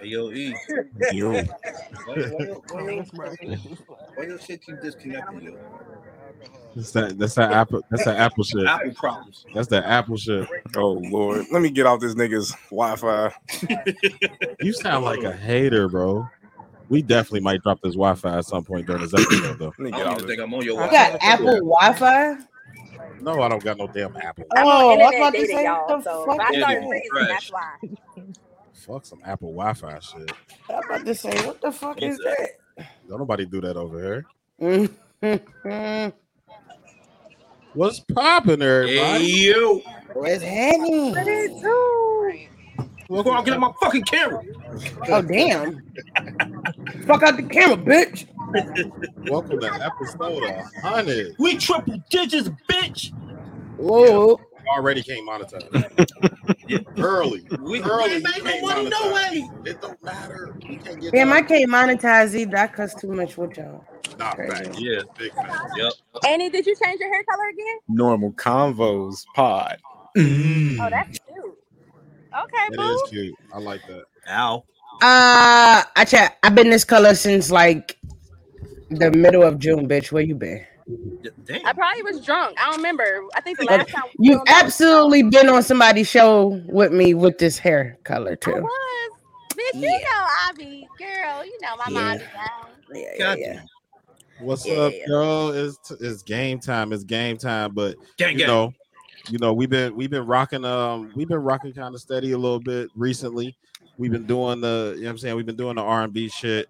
Hey, yo, E. Yo. Why, why, your- why, why your shit keep disconnecting, yo? That's that. That's that apple. That's that apple shit. Apple problems. That's that apple shit. Oh Lord. Let me get off this nigga's Wi-Fi. You sound like a hater, bro. We definitely might drop this Wi-Fi at some point during this episode, though. Let me I get don't off even this. think I'm on your Wi-Fi. got Apple Wi-Fi? No, I don't got no damn Apple. I'm Oh, on I was internet about to dating, y'all. the So fuck if I is start that? freezing, Fresh. that's why. Fuck some Apple Wi-Fi shit. I'm about to say, what the fuck is that? Don't nobody do that over here. What's popping, everybody? Hey, yo. Where's Henny? Well, go out, get out my fucking camera. Oh damn! Fuck out the camera, bitch. Welcome to episode 100. We triple digits, bitch. Whoa! Already can't monetize. Early. We, Early. we ain't made no money, no way. It don't matter. We can't get Damn, that. I can't monetize either. I cuss too much with y'all. Nah, facts. Yeah. Big facts. Yep. Annie, did you change your hair color again? Normal convos pod. Oh, that's cute. Okay, It boo. is cute. I like that. Ow. Uh, I chat. I've been this color since like the middle of June, bitch. Where you been? D- Damn. I probably was drunk. I don't remember. I think the last time You've filmed, I was absolutely been on somebody's show with me with this hair color drunk. I too. was. Bitch, you know I be girl. You know my Yeah. mom is down. Yeah, yeah, yeah. What's Yeah, up, yeah. girl? It's it's game time. It's game time. But Gang, you gang. know, you know, we've been we've been rocking um we've been rocking kind of steady a little bit recently. We've been doing the you know what I'm saying, we've been doing the R&B shit.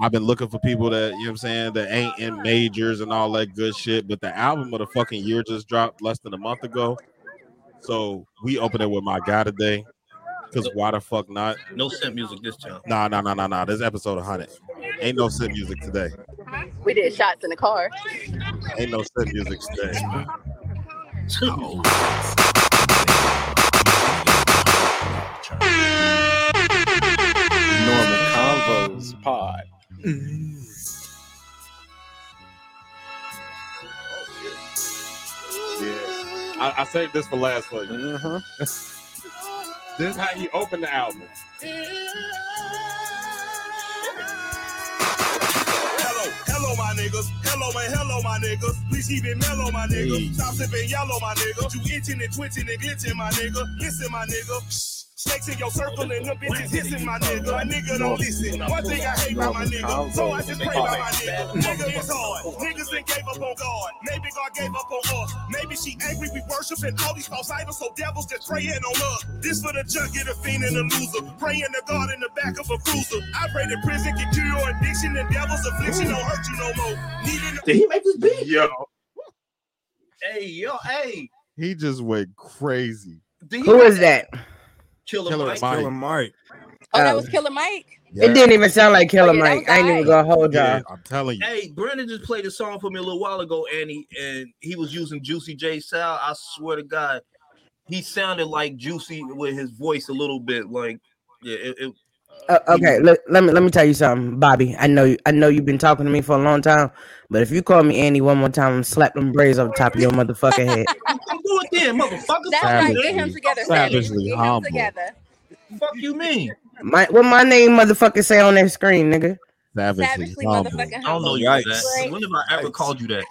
I've been looking for people that you know what I'm saying that ain't in majors and all that good shit. But the album of the fucking year just dropped less than a month ago. So we open it with my guy today. Cause why the fuck not? No simp music this time. Nah, nah, nah, nah, nah. This episode 100. Ain't no sit music today. We did shots in the car. Ain't no sit music today. Normal convos pod. Yeah. I, I saved this for last for you. Uh-huh. This is how you open the album. Hello, hello, my niggas. Hello, man, hello, my niggas. Please keep it mellow, my niggas. Stop sipping yellow, my niggas. You itching and twitching and glitching, my nigga. Listen, my nigga. Snakes in your circle and them bitches hissing, my nigga. My nigga don't listen. One thing I hate about my nigga, so I just pray about my nigga. Nigga is hard. Niggas done gave up on God. Maybe God gave up on us. Maybe she angry we worshiping all these false idols, so devils just praying on us. This for the junkie, the fiend, and the loser. Praying to God in the back of a cruiser. I pray that prison can cure your addiction and devil's affliction don't hurt you no more. Needing Did he make this beat? Yo, Hey, yo, hey. he just went crazy. Who is he Who make is that? Killer, Killer Mike? Mike. Killer Mike. Oh, that Oh. was Killer Mike. It didn't even sound like Killer Oh, yeah, Mike. I ain't even gonna hold y'all. Yeah, I'm telling you. Hey, Brandon just played a song for me a little while ago, Annie, and he was using Juicy J Sal. I swear to God, he sounded like Juicy with his voice a little bit. Like, yeah, it, it, Uh, okay, let, let me let me tell you something, Bobby. I know you, I know you've been talking to me for a long time, but if you call me Annie one more time, I'm slap them braids on top of your motherfucking head. I'm doing then, motherfucker. That's Fuck right. you, Get him together. Savagely Savage. Get him together. Fuck you mean? My what my name motherfucker say on that screen, nigga. Savagely, Savagely humble. motherfucking I don't know you Yikes. that. When have I ever Yikes. called you that?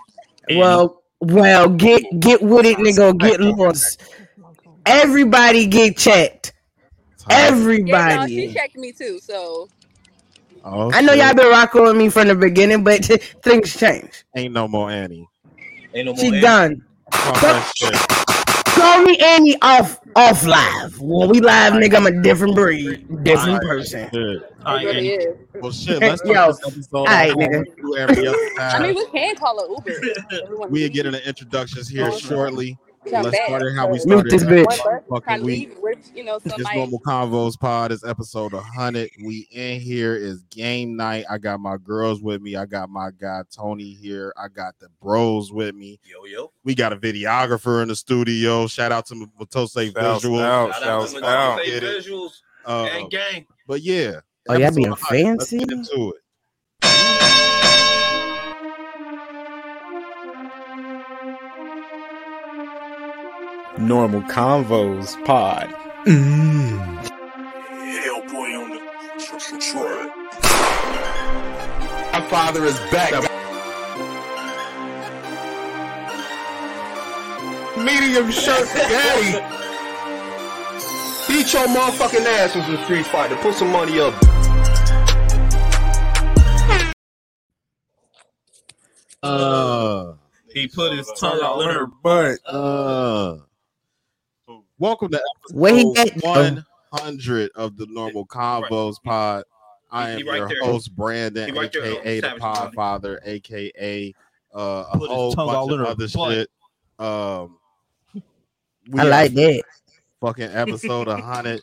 Annie? Well, well, get get with it, nigga. Get lost. Everybody get checked. Yeah, no, she checked me too. So Oh, I know shit. y'all been rocking with me from the beginning, but things change. ain't no more Annie. Ain't no more She Annie. done. Fuck shit. Call me Annie off off live. When we live, nigga, I'm a different breed, different person. Shit. All right, Annie. Well, shit. Let's Yo, start this episode. alright, nigga. like we do every other I mean, we can call it Uber. Everyone We'll get into introductions here shortly. Come Let's start it how we Mute started this bitch. Fucking week. leave you know, This somebody. normal convos pod is episode 100. We in here is game night. I got my girls with me. I got my guy Tony here. I got the bros with me. Yo, yo. We got a videographer in the studio. Shout out to Matose Shouts Visual. out, Shout out to out. Matisse Get it. Visuals. Uh, Gang, gang. but yeah, Oh, y'all being episode 100. Let's fancy? get into it. Normal convos pod. Hellboy on the My father is back. Medium shirt daddy. Beat your motherfucking ass with some street fighter. Put some money up. Uh, He put his tongue out in her. butt. uh. Welcome to episode 100 of the Normal Convos Pod. I am right your there. host, Brandon, He right there, aka the Savage Money. Podfather, aka uh, a Put whole bunch of other butt. shit. Um, we I like that. fucking episode 100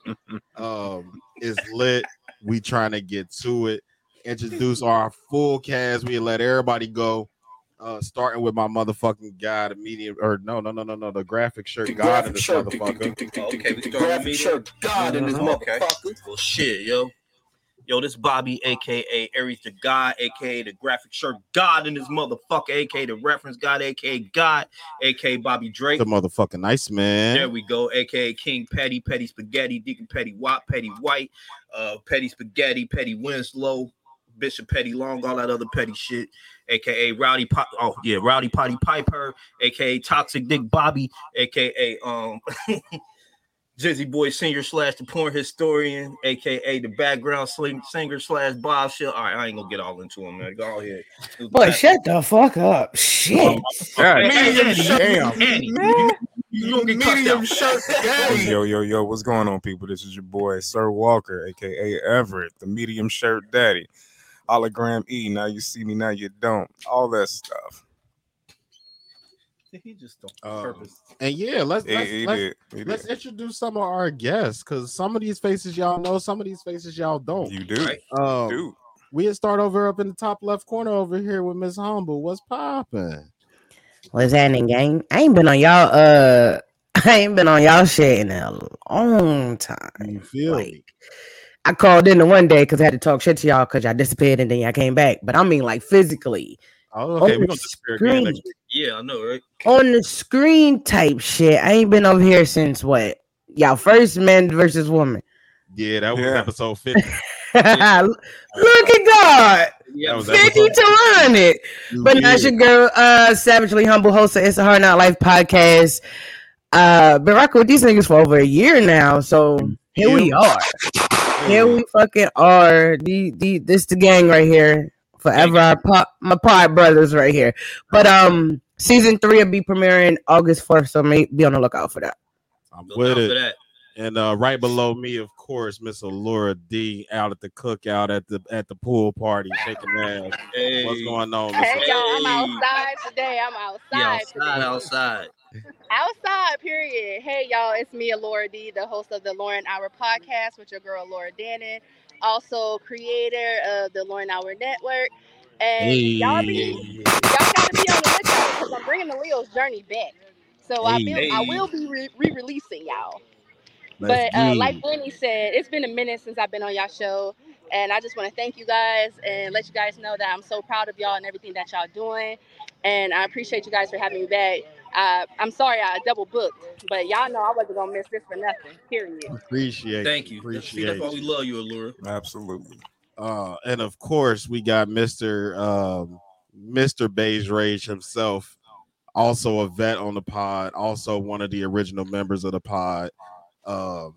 um is lit we trying to get to it introduce our full cast we let everybody go uh starting with my motherfucking guy the medium or no no no no no the graphic shirt The god in graphic this shirt. motherfucker Okay, The graphic shirt God in this motherfucker. Well, shit, yo. Yo, this Bobby, aka Aries the God, aka the graphic shirt God in this motherfucker, aka the reference God, aka God, aka Bobby Drake. the motherfucking nice man There we go, aka King Petty, Petty Spaghetti, Deacon Petty Watt, Petty White, uh, Petty Spaghetti, Petty Winslow, Bishop Petty Long, all that other petty shit, aka Rowdy Pot. Oh yeah, Rowdy Potty Piper, aka Toxic Dick Bobby, aka um. Jizzy Boy Senior slash the porn historian, aka the background sling, singer slash Bob Shell. All right, I ain't gonna get all into him, man. Go ahead. Boy, shut the fuck up. Shit. God Medium damn. Annie, you, you don't get cussed Medium shirt daddy. Yo, yo, yo, what's going on, people? This is your boy, Sir Walker, aka Everett, the medium shirt daddy. Hologram E. Now you see me, now you don't. All that stuff. He just don't Um, purpose. and yeah let's let's, he let's, did. He let's did. introduce some of our guests because some of these faces y'all know some of these faces y'all don't You do. Right. um Dude. we had start over up in the top left corner over here with Miss Humble. What's popping? What's happening, gang? I ain't been on y'all uh I ain't been on y'all shit in a long time. You feel me? Like I called in the one day because I had to talk shit to y'all because y'all disappeared and then y'all came back. But I mean like physically Oh, okay. on We're the gonna disappear again next screen. week. Yeah, I know, right? on the screen type shit. I ain't been over here since what? Y'all first man versus woman. Yeah, that was Yeah. episode 50. Look at God. Yeah, That was 50 episode- to 100. But now it's your girl, uh, Savagely Humble, host of It's a Hard Not Life podcast. Uh, been rocking with these niggas for over a year now. So here we are. Here we fucking are. The, the, this the gang right here. Forever our pop, my pod brothers right here. But um, season three will be premiering August 1st. So may, be on the lookout for that. I'm with out for it. that. And uh, right below me, of course, Miss Allura D out at the cookout at the at the pool party, shaking ass. Hey, What's going on, Miss Hey y'all, I'm outside today. I'm Yeah, outside. outside, today. outside. Outside, period. Hey y'all, it's me, Laura D, the host of the Lauren Hour podcast with your girl Laura Dannon, also creator of the Lauren Hour Network. And y'all be y'all got to be on the lookout because I'm bringing the Leo's journey back. So I Hey. will I will be re- re-releasing y'all. Let's but uh, like it. Said, it's been a minute since I've been on y'all show, and I just want to thank you guys and let you guys know that I'm so proud of y'all and everything that y'all doing, and I appreciate you guys for having me back. Uh, I'm sorry I double booked, but y'all know I wasn't gonna miss this for nothing. Period. appreciate Thank you. you. See, Appreciate that's why we love you, Allura. Absolutely. Uh, and of course, we got Mr. Um, Mr. Beige Rage himself, also a vet on the pod, also one of the original members of the pod. Um,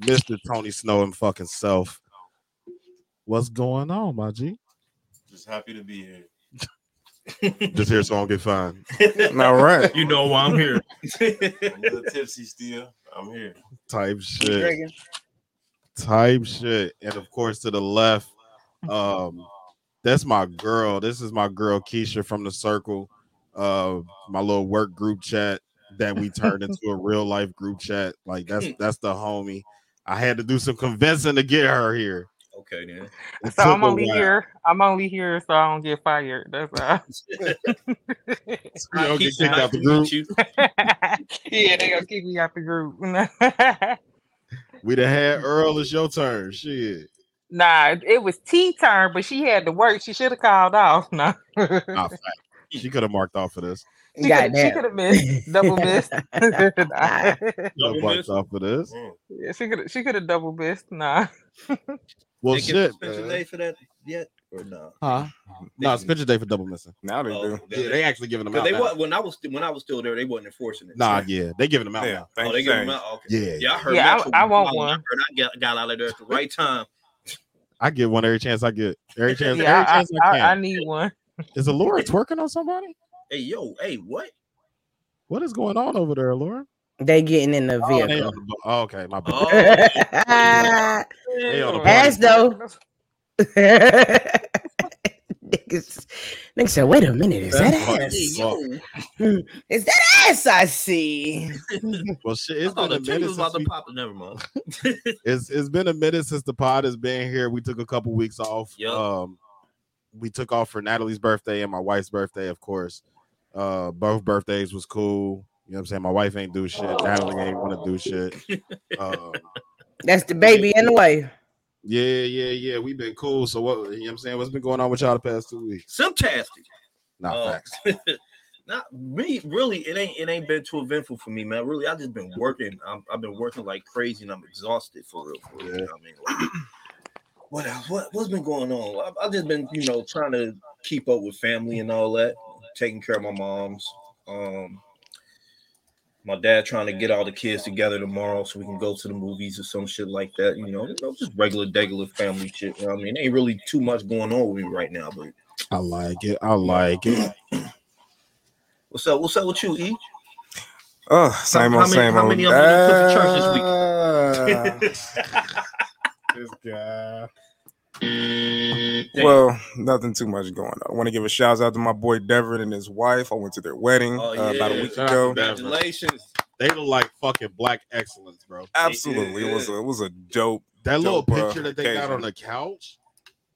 Mr. Tony Snow and fucking self. What's going on, my G? Just happy to be here. Just here so I don't get fined. All right. You know why I'm here. I'm a little tipsy still. I'm here. Type shit. Type shit. And of course, to the left, um, that's my girl. This is my girl Keisha from the circle. Uh, my little work group chat that we turned into a real life group chat. Like that's that's the homie. I had to do some convincing to get her here. Okay, then. It So I'm a only while. here. I'm only here so I don't get fired. That's all. You don't get Keisha, kicked nice out the group. you. yeah, they gonna kick me out the group. We done had Earl. It's your turn. Shit. nah, it was T turn, but she had to work. She should have called off. No. Ah, fact. She could have marked off for this. She could have missed, double missed. Nah. No bucks off for this. Yeah, she could she could have double missed. Nah. Well, They get shit. suspension man. day for that yet or no? Huh? No, it's picture day for double missing. Now they Oh, do. Yeah, they actually giving them out. they now. when I was when I was still there, they wasn't enforcing it. Nah, yeah, they giving them out Yeah, now. Oh, they you, give them out. Okay. Yeah, Yeah, I heard. Yeah, I- Metro I was want one. I heard I got, got out of there at the right time. I get one every chance I get. Every chance, every Yeah, I, chance I, I, can. I need one. Is Allura twerking on somebody? Hey, yo, hey, what? What is going on over there, Allura? They getting in the Oh, they vehicle. on the oh, okay, my bad. Oh, They on the Ass though. niggas, niggas said, wait a minute, is that That's funny. ass? hey. Hmm, Is that ass I see? Well, shit, I it's thought been a minute was about since to we, pop. Never mind. it's it's been a minute since the pod has been here. We took a couple weeks off. Yup. Um, we took off for Natalie's birthday and my wife's birthday, of course. Uh, both birthdays was cool. You know what I'm saying? My wife ain't do shit. Natalie ain't want to do shit. Um, That's the baby in the way. yeah, yeah, yeah. We've been cool. So what? You know what I'm saying? What's been going on with y'all the past two weeks? Fantastic. Not Oh. facts. Not me, really. It ain't. It ain't been too eventful for me, man. Really, I just been working. I'm, I've been working like crazy, and I'm exhausted for real. For real. You know what I mean, like, what else? What, what's been going on? I've, I've just been, you know, trying to keep up with family and all that, taking care of my mom's. Um, my dad trying to get all the kids together tomorrow so we can go to the movies or some shit like that. You know, you know, just regular, regular family shit. You know I mean, ain't really too much going on with me right now, but. I like it. I like it. What's up? What's up with you, E? Oh, same how old, many- same how old. many of them you took to church this ah. guy. Well, nothing too much going on. I want to give a shout out to my boy Devin and his wife. I went to their wedding Oh, uh, about a week Shout ago. Congratulations. They look like fucking black excellence, bro. Absolutely, it was a, it was a dope. That little dope, uh, picture that they got on the couch,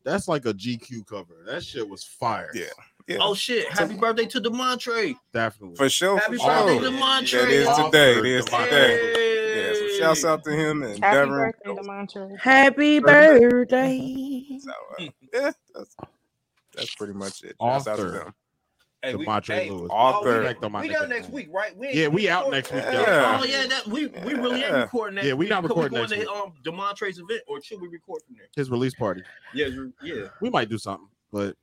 that's like a GQ cover. That shit was fire. Yeah, yeah, Oh shit! Happy birthday to Demontre. definitely. for sure. Happy for birthday, sure. Demontre. It is today. It is today. Yeah, so shouts out to him and Happy Devin. birthday, Demontre. Happy birthday. So, uh, yeah, that's, that's pretty much it. Shouts out to Author. them. Hey, we, Demontre hey, Lewis. Author. oh, we, Respect on my we nigga, got next week, right? We ain't- Yeah, we out next week, Yeah. Oh yeah, that we we really ain't Yeah. recording that. Yeah, we not Could recording go next to. Um, Demontre's event, or should we record from there? His release party. Yeah, we- yeah, We might do something, but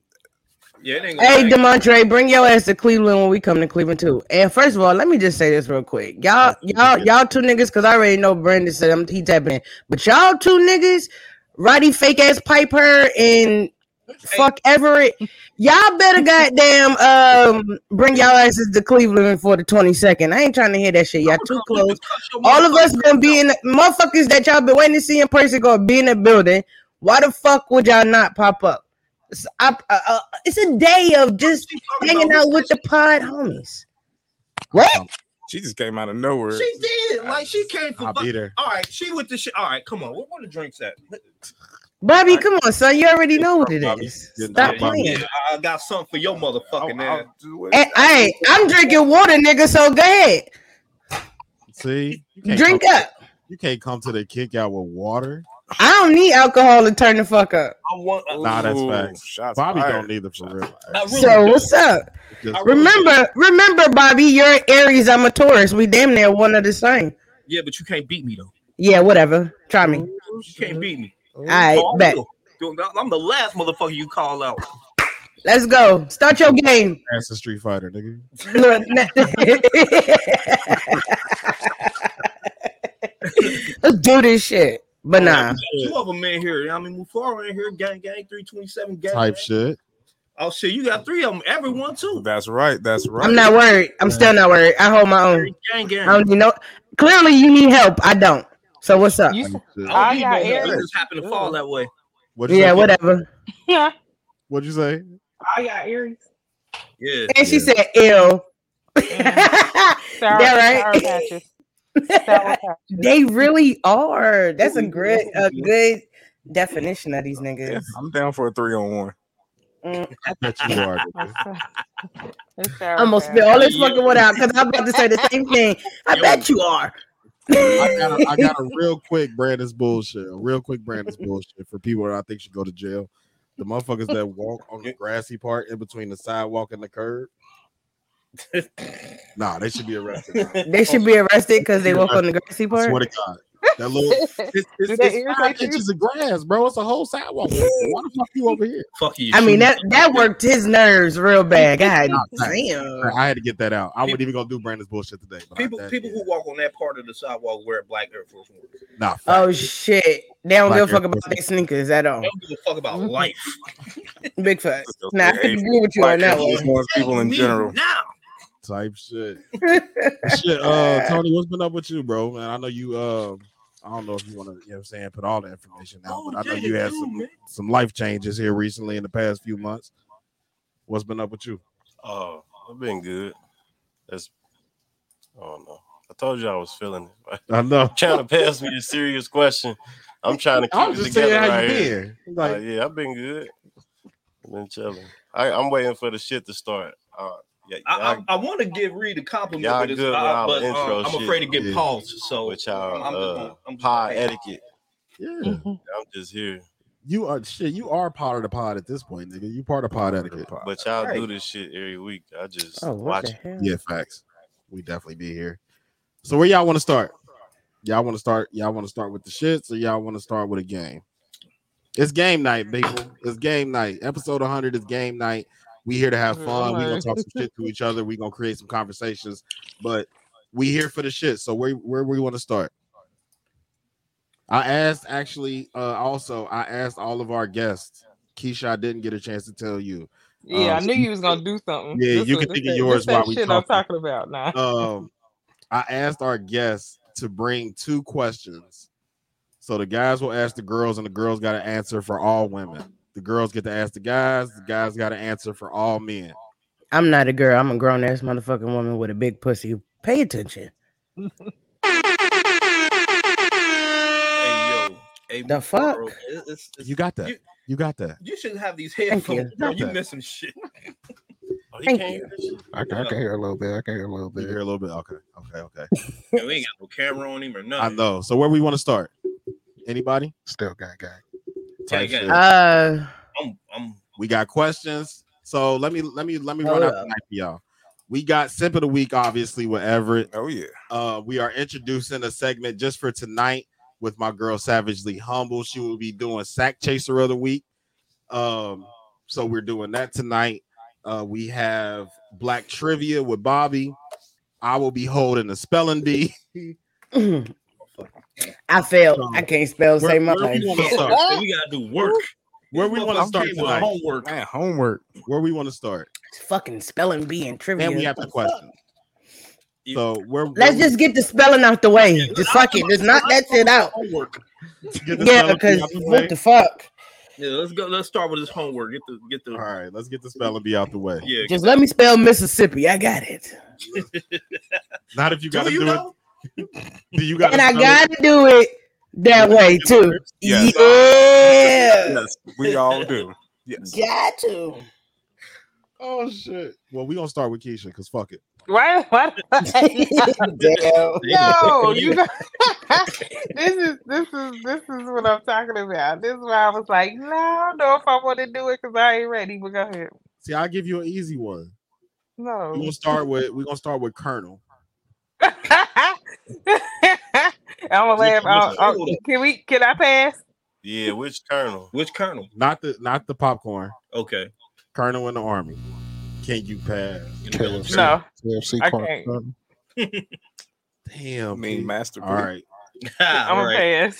yeah. It ain't Hey, Demontre, bring your ass to Cleveland when we come to Cleveland too. And first of all, let me just say this real quick. Y'all, y'all, y'all two niggas, because I already know Brandon said I'm he tapping in. But y'all two niggas, Roddy fake ass Piper and fuck Everett. Y'all better goddamn um bring y'all asses to Cleveland for the 22nd. I ain't trying to hear that shit. Y'all too close. All of us gonna be in the motherfuckers that y'all been waiting to see in person gonna be in the building. Why the fuck would y'all not pop up? It's, I, uh, uh, it's a day of just hanging out with the pod homies. What? She just came out of nowhere. She did. Like she came from. I'll be there. All right, she with the shit. All right, come on. Where, where the drinks at? Bobby, come on, son. You already know what it is. Stop playing. Yeah, I got something for your motherfucking I'll- ass. Hey, hey, I'm drinking water, nigga. So go ahead, see, drink come, up. You can't come to the kick out with water. I don't need alcohol to turn the fuck up. I want. uh, Nah, that's Ooh, facts. shots Bobby fired. don't need it for real. Really So don't. what's up? Just- I really Remember, remember, Bobby, you're Aries. I'm a Taurus. We damn near one of the same. Yeah, but you can't beat me though. Yeah, whatever. Try me. You can't beat me. All right, Oh, bet. I'm the last motherfucker you call out. Let's go. Start your game. That's a Street Fighter, nigga. Let's do this shit. But nah. Two of them in here. You know I mean, Mufaro in here, gang, gang, 327, gang. Type gang. shit. Oh shit, you got three of them. Everyone too. That's right. That's right. I'm not worried. I'm still not worried. I hold my own. Gang, gang. I don't need no. Clearly, you need help. I don't. So what's up? You, I oh, I don't got need help. Aries. It just happened to fall that way. What'd you Yeah, say? whatever. yeah, What'd you say? I got Aries. Yeah. And she Yeah. said, "Ill." Mm-hmm. Sour, That right? sour patches. Sour patches. they really are. That's a great, a good definition of these niggas. I'm down for a three on one. Mm, I bet you are. nigga. It's sour I'm gonna patches. spit all this fucking one out because I'm about to say the same thing. I Yo. bet you are. I got, a, I got a real quick Brandon's bullshit. A real quick Brandon's bullshit for people that I think should go to jail. The motherfuckers that walk on the grassy part in between the sidewalk and the curb. Nah, they should be arrested. They should be arrested because they walk on the grassy I part. swear to God. That little it's, it's, Did that it's five inches of grass, bro. It's a whole sidewalk. Why the fuck you over here? Fuck you. I mean that that worked his nerves real bad. God damn. I had to get that out. I wasn't even gonna do Brandon's bullshit today. But people I, that, people who walk on that part of the sidewalk wear black Air Force Ones. nah, oh, facts. Oh shit. They don't Black give a fuck about their sneakers at all. They don't give a fuck about life. Big facts. Nah, I Hey, could agree with you on that one. Air Force people in general. now. Type shit. shit. Uh Tony, what's been up with you, bro? Man, I know you uh I don't know if you want to, you know what I'm saying, put all the information out, Oh, but I know yeah, you had do, some man. some life changes here recently in the past few months. What's been up with you? Oh, I've been good. That's I don't know. I told you I was feeling it. I know. trying to pass me a serious question. I'm trying to keep I was it just saying together how right you here. been. Uh, Like, yeah, I've been good. I've been chilling. I, I'm waiting for the shit to start. Uh, yeah, I, I, I want to give Reed a compliment, Y'all but, it's, good with uh, our but um, intro I'm afraid to get Yeah. paused. So with y'all I'm uh, gonna- I'm just pod gonna- etiquette. yeah. I'm just here. You are shit. You are part of the pod at this point, nigga. You part of pod etiquette. But y'all Right. do this shit every week. I just Oh, what watch the it. hell? Yeah, facts. We definitely be here. So where y'all want to start? Y'all want to start? Y'all want to start with the shits, or y'all want to start with a game? It's game night, people. It's game night. Episode 100 is game night. We here to have fun. We gonna talk some shit to each other. We gonna create some conversations. But we here for the shit. So where where we want to start? I asked actually. Uh, also, I asked all of our guests. Keisha, I didn't get a chance to tell you. Yeah, I Um, knew you was gonna do something. Yeah, This you was- can think of yours while we shit I'm talking. talking about now. um I asked our guests to bring two questions. So the guys will ask the girls, and the girls got to answer for all women. The girls get to ask the guys, the guys got to answer for all men. I'm not a girl. I'm a grown ass motherfucking woman with a big pussy. Pay attention. Hey yo, hey, The fuck? bro, it- it's- it's- You got that. You, You got that. you shouldn't have these Thank headphones. you. Bro. You missing shit. Oh, Thank can't you. hear this shit? I can, I can hear a little bit. I can hear a little You bit. hear a little bit. Okay. Okay. Okay. Man, we ain't got no camera on him or nothing. I know. So where we want to start? Anybody? Still gang gang. Gang, gang. Uh, I'm, I'm, We got questions. So let me let me let me run up. tonight for y'all. We got sip of the week, obviously, with Everett. Oh yeah. uh, we are introducing a segment just for tonight with my girl Savagely Humble. She will be doing Sack Chaser of the Week. Um, so we're doing that tonight. Uh, we have Black Trivia with Bobby. I will be holding a spelling bee. I failed. I can't spell. Where- Say my where we name. start? we gotta do work. Where we want to start with tonight? Homework. Man, homework. Where we want to start? Fucking spelling bee and trivia. And we have the question. So where? Let's where just get the spelling out the way. Just fuck it. Just knock that shit out. Homework. we- get the Yeah, because out the way? what the fuck? Yeah, let's go. Let's start with this homework. Get the, get the. All right, let's get the spelling bee out the way. Yeah. Just let me spell Mississippi. I got it. Not if you got to do you do know? it. Do you got? And I gotta do it that way too. Yes. Yeah. Yes, we all do. Yes. Got to. Oh shit. Well, we gonna start with Keisha because fuck it. Why? Why? Damn. No, you. Know, this is this is this is what I'm talking about. This is why I was like, no, I don't know if I want to do it because I ain't ready. But go ahead. See, I'll give you an easy one. No. We're gonna start with we're gonna start with Colonel. I'm gonna laugh. I'll- oh, oh, I'll- can we? Can I pass? Yeah, which colonel? Which colonel? Not the not the popcorn. Okay. Colonel in the army. Can you pass? KFC. No, KFC I can't. Damn. I mean, Pete. master. All right. I'm All gonna right.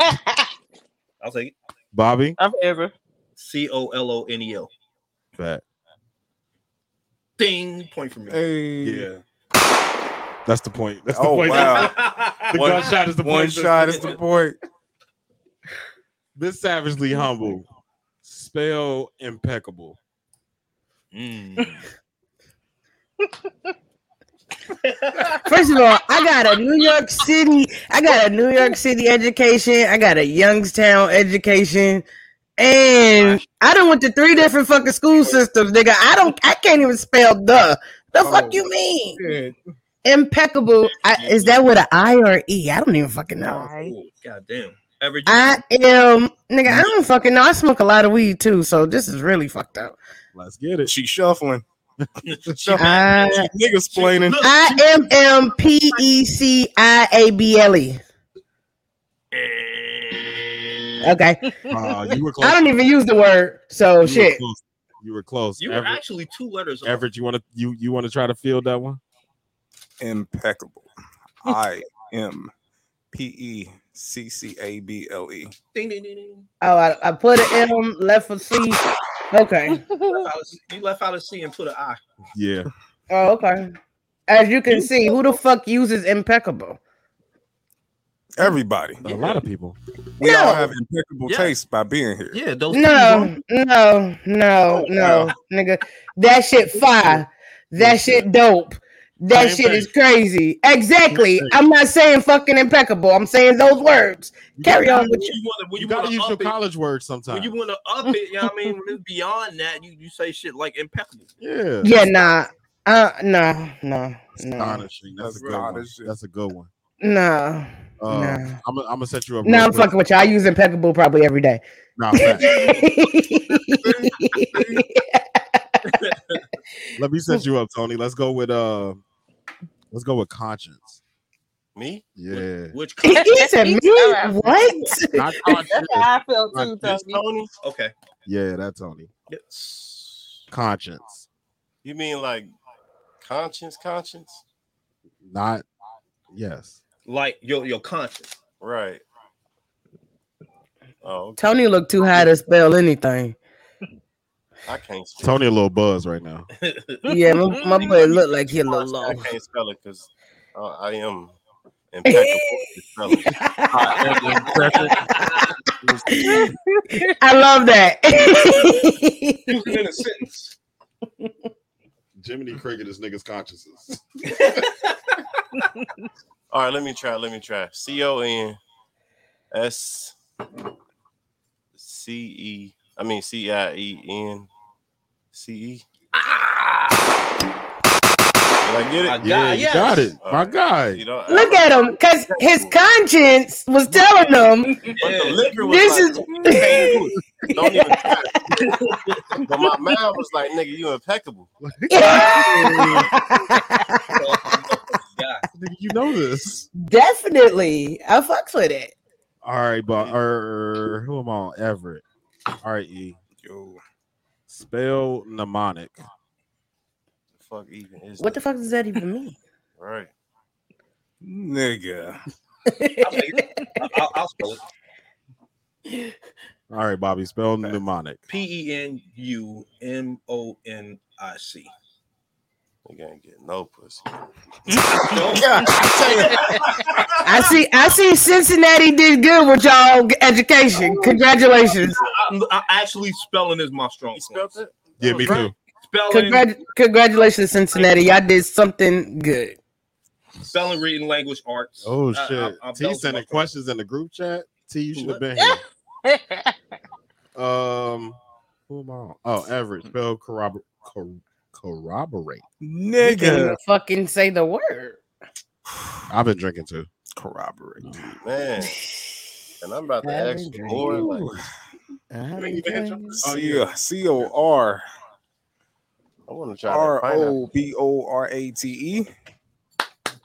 pass. I'll take it. Bobby. I'm ever. C O L O N E L. Fat. Ding. Point for me. Hey. Yeah. That's the point. That's the Oh point. wow. The One- gunshot is the One point. shot is the point. This savagely humble. Spell impeccable. Mm. First of all, I got a New York City, I got a New York City education, I got a Youngstown education, and I don't went to three different fucking school systems, nigga. I don't I can't even spell the. The Oh, fuck you mean? Impeccable. I, is that with an I or E? I don't even fucking know. Oh, God damn. Average. I am nigga, I don't fucking know. I smoke a lot of weed too, so this is really fucked up. Let's get it. She shuffling. I, Nigga explaining. I M M P E C I A B L E. Okay. Uh, you were close. I don't even use the word, so You shit. close. You were close. You were Everett, actually two letters. off. Everett, you want to you you want to try to field that one? Impeccable. I M P E C C A B L E. Ding, ding, ding, ding. Oh, I, I put an M, left a C. Okay. You left out a- You left out a C and put an I. Yeah. Oh, okay. As you can see, who the fuck uses impeccable? Everybody. A lot of people. We all have impeccable Yeah. taste by being here. Yeah, those. No, no, no, no, oh, nigga. That shit fire. That shit dope. That Same shit thing. is crazy. Exactly. I'm not saying fucking impeccable. I'm saying those words. Carry on with you. you want to, You you, gotta use your it, college words when sometimes. you want to up it, you know what I mean? When it's beyond that, you, you say shit like impeccable. Yeah. Yeah, nah. Uh, no, no, no, Astonishing. That's a good one. Astonishing. That's a good one. no. Uh, Nah. I'm gonna I'm gonna set you up. No, real I'm quick. fucking with you. I use impeccable probably every day. Nah, facts. Let me set you up, Tony. Let's go with uh, let's go with conscience. Me? Yeah. Which he said me? Alright. What? Not That's conscience. how I feel too, Conscience. Tony. Tony? okay. Yeah, that's Tony. Yes. Conscience. You mean like conscience, conscience? Not. Yes. Like your your conscience. Right. Oh, okay. Tony looked too high to spell anything. I can't spell Tony a little buzz right now. Yeah, my, my boy looked like he a little low. I can't spell it because uh, I am impeccable with spelling. I love that. Use it in a sentence. Jiminy Cricket is niggas' consciences. All right, let me try. Let me try. C O N S C E. I mean C I E N C E. Did I get it? I got, Yeah, you yes. got it, my Alright. guy. You know, Look at him, cause his conscience was telling him But the liquor was this like, is. "You can't do it. Don't even try. But my mind was like, nigga, you impeccable. Yeah. You know this. Definitely, I fucks with it. All right, but er, who am I on? Everett. All right, E. Yo. Spell mnemonic. The fuck even is What the fuck does that even mean? Right. Nigga. I'll. I'll, I'll spell it. All right, Bobby. Spell mnemonic. P E N U M O N I C. Nigga ain't getting no pussy. I see. I see. Cincinnati did good with y'all education. Congratulations. I'm, I'm actually spelling is my strong You point. spelled it? Yeah, me too. Spelling, Congrat- congratulations, Cincinnati. Y'all did something good. spelling, reading, language, arts. Oh shit. I- I'm T sending strong questions in the group chat. T, you should have been here. Um, who am I on? Oh, Everett. Spell corrobor- cor- corroborate. Nigga. fucking say the word. I've been drinking too. Corroborate. Man. And I'm about to Have ask a you drink. more. Like, C oh, C O R I want to try that R pineapple. O B O R A T E.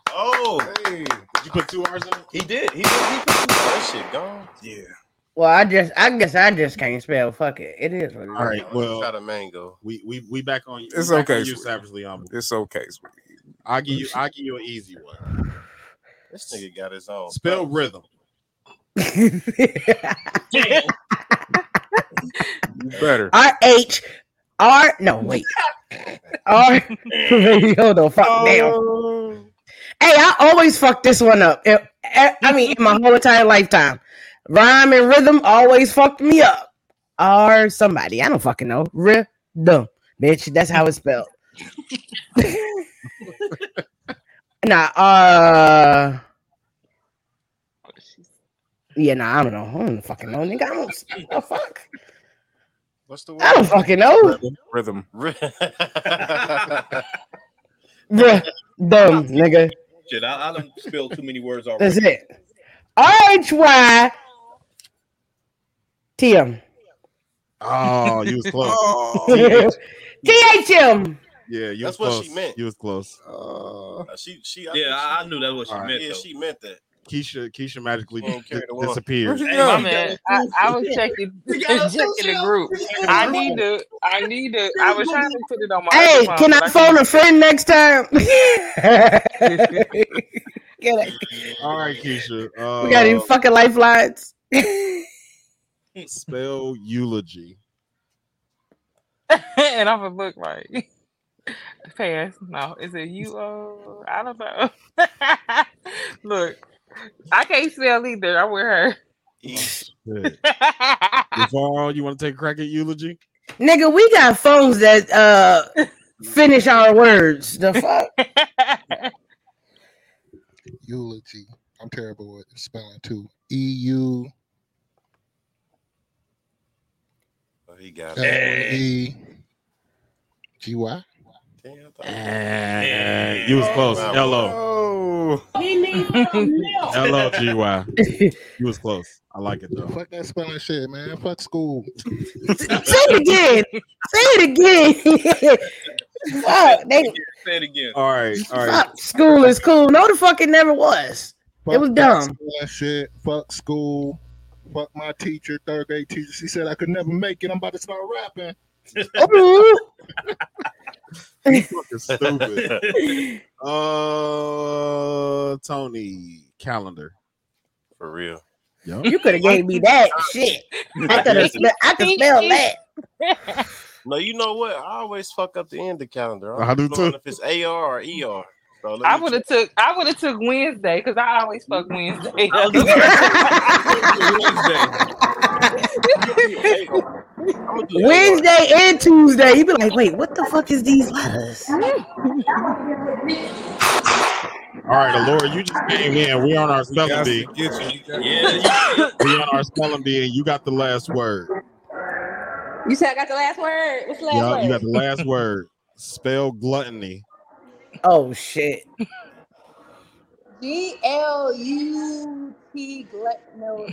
Oh, Hey, did you put two R's in it? He did. He did. He put that shit gone. Yeah. Well, I just, I guess, I just can't spell. Fuck it. It is what it is. All right. I wanna Well, try the mango. we we we back on. you. It's okay, You sweetie. savagely humble. It's okay, sweetie. I give you. I give you an easy one. This nigga got his own. Spell rhythm. Better. R H R. No, wait. R. Hold on. Fuck. Damn. Oh. Hey, I always fuck this one up. I mean, in my whole entire lifetime, rhyme and rhythm always fucked me up. R somebody. I don't fucking know. Rhythm, bitch. That's how it's spelled. nah. Uh. Yeah, nah, I don't know. I don't fucking know, nigga. I don't. Oh, fuck. What's the word? I don't fucking know. Rhythm. Bruh, dumb nigga. Shit, I, I don't spell too many words already. That's it. R H Y T M Oh, you was close. Oh, T H M Yeah, you That's was what she meant. You was close. Uh, Uh, she, she. I Yeah, think I, I knew that's what she All right. meant. yeah, though. she meant that. Keisha, Keisha magically di- carry the one. disappeared. Hey, my My man, I, I was checking, checking the group. I need to. I need to. I was trying to put it on my. Hey, phone, can I phone a friend next time? Get it. All right, Keisha. Uh, We got any fucking lifelines? Spell eulogy. and I'm a look like pass. No, is it you? Uh, I don't know. look, I can't spell either. I'm with her. Shit. Before you want to take a crack at eulogy? Nigga, we got phones that uh finish our words. The fuck? Eulogy. I'm terrible with spelling too. E U Oh, he got L it. E G Y. Damn, I thought- you was close. Wow. L O Oh, L O G Y. You was close. I like it though. Fuck that spelling shit, man. Fuck school. Say it again. Say it again. fuck, they, Say it again. All right, all right. fuck, school is cool. No, the fuck it never was. Fuck It was dumb. spelling shit. Fuck school. Fuck my teacher, third grade teacher. She said I could never make it. I'm about to start rapping. Ooh. You fucking stupid. Uh, Tony calendar. For real. Yo. You could have gave me that shit. I could have. I could spell that. No, you know what? I always fuck up the end of calendar. I do don't know too. If it's AR or ER. So I would have took. I would have took Wednesday because I always fuck Wednesday. Wednesday and Tuesday. You be like, wait, what the fuck is these letters? All right, Laura, you just came in. We on our spelling bee. to get you. You got- Yeah, We on our spelling bee, and you got the last word. You said I got the last word. What's the last Yeah, word? you got the last word. Spell gluttony. Oh shit. G L U T glut no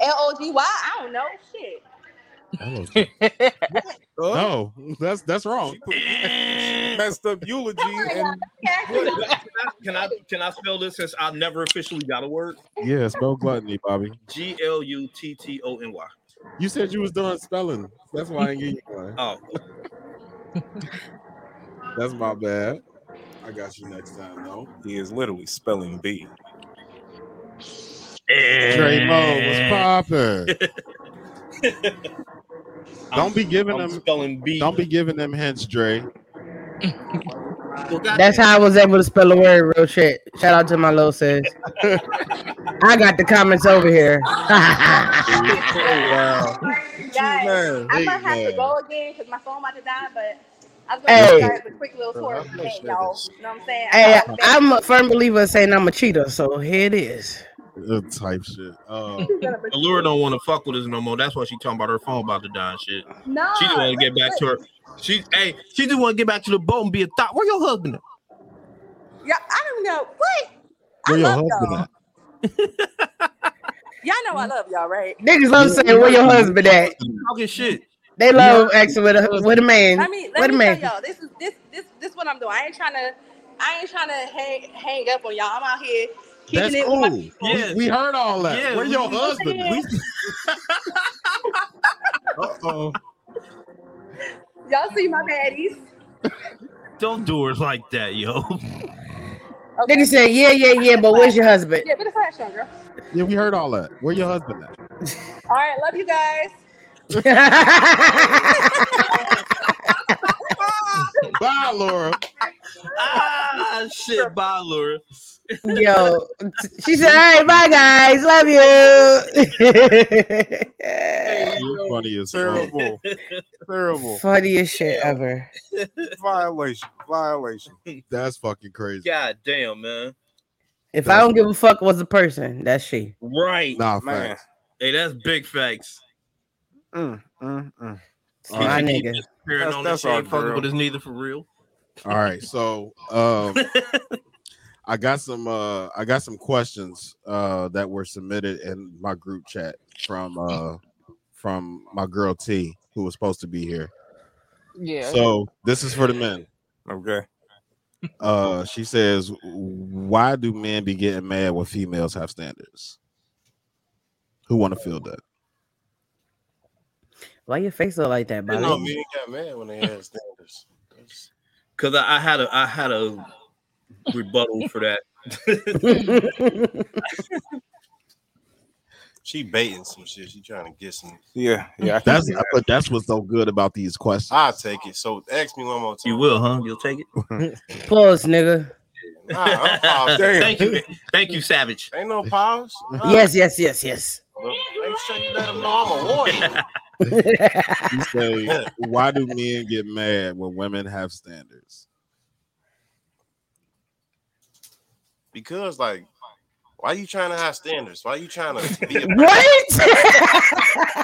L O G Y. I don't know shit. No, that's that's wrong. messed up eulogy oh and can I can I spell this since I've never officially got a word? Yeah, spell gluttony, Bobby. G L U T T O N Y. You said you was doing spelling. That's why I didn't give you one. Oh, That's my bad. I got you next time, though. he is literally spelling B. Trey Mo was eh. popping. Don't be giving I'm them. spelling B. Don't be giving them hints, Dre. That's how I was able to spell a word. Real shit. Shout out to my little sis. I got the comments over here. wow. Uh, guys, man, I hey, might have to go again because my phone about to die, but I was Hey. gonna hey. a quick little tour of the Hey, game, y'all. You know what I'm saying? hey, I- I'm a firm believer in saying I'm a cheater, so here it is. Type shit. Uh, Allura don't want to fuck with us no more. That's why she talking about her phone about to die and shit. no, She just want to get back to her. She hey, she just want to get back to the boat and be a thought. Where your husband? At? Yeah, I don't know what. where I your love husband y'all. at? Y'all know I love y'all, right? Niggas love saying where your husband at. Talking shit. They love acting with a with a man. I mean, let a me minute. tell y'all, this is this this this what I'm doing. I ain't trying to, I ain't trying to hang hang up on y'all. I'm out here kicking That's it cool. with my We- Yeah. We, heard all that. Yeah, where your husband? Uh-oh. Y'all see my baddies? Don't do her like that, yo. Okay. Nigga said, yeah, yeah, yeah, but where's your husband? Yeah, put the flash on, girl. Yeah, we heard all that. Where your husband at? All right, love you guys. Bye, Laura. ah, shit. Bye, Laura. Yo, she said, all right, bye guys, love you. You're funny as fuck. Terrible. Terrible. Funniest shit ever. Violation. Violation. That's fucking crazy. God damn, man. If I don't give a fuck what's a person, that's she. Right. Nah, Man. facts. Hey, that's big facts. Mm, mm, mm. It's my He nigga. That's- on that's the our shit, fucking girl. with his neither for real. All right, so um, I got some uh, I got some questions uh, that were submitted in my group chat from uh, from my girl T, who was supposed to be here. Yeah. So this is for the men. Okay. Uh, she says, "Why do men be getting mad when females have standards?" Who want to feel that? Why your face look like that, You know, Bobby? men got mad when they had standards. Because I, I had a I had a rebuttal for that. She baiting some shit. She trying to get some. Yeah, yeah. That's but that's what's so good about these questions. I'll take it. So ask me one more time. You will, huh? You'll take it. Pause, nigga. Nah, I'm. Thank you, thank you, Savage. Ain't no pause. Nah. Yes, yes, yes, yes. Look, Make sure you let them know I'm a warrior. You say, "Why do men get mad when women have standards?" because like, why are you trying to have standards? Why are you trying to be a What?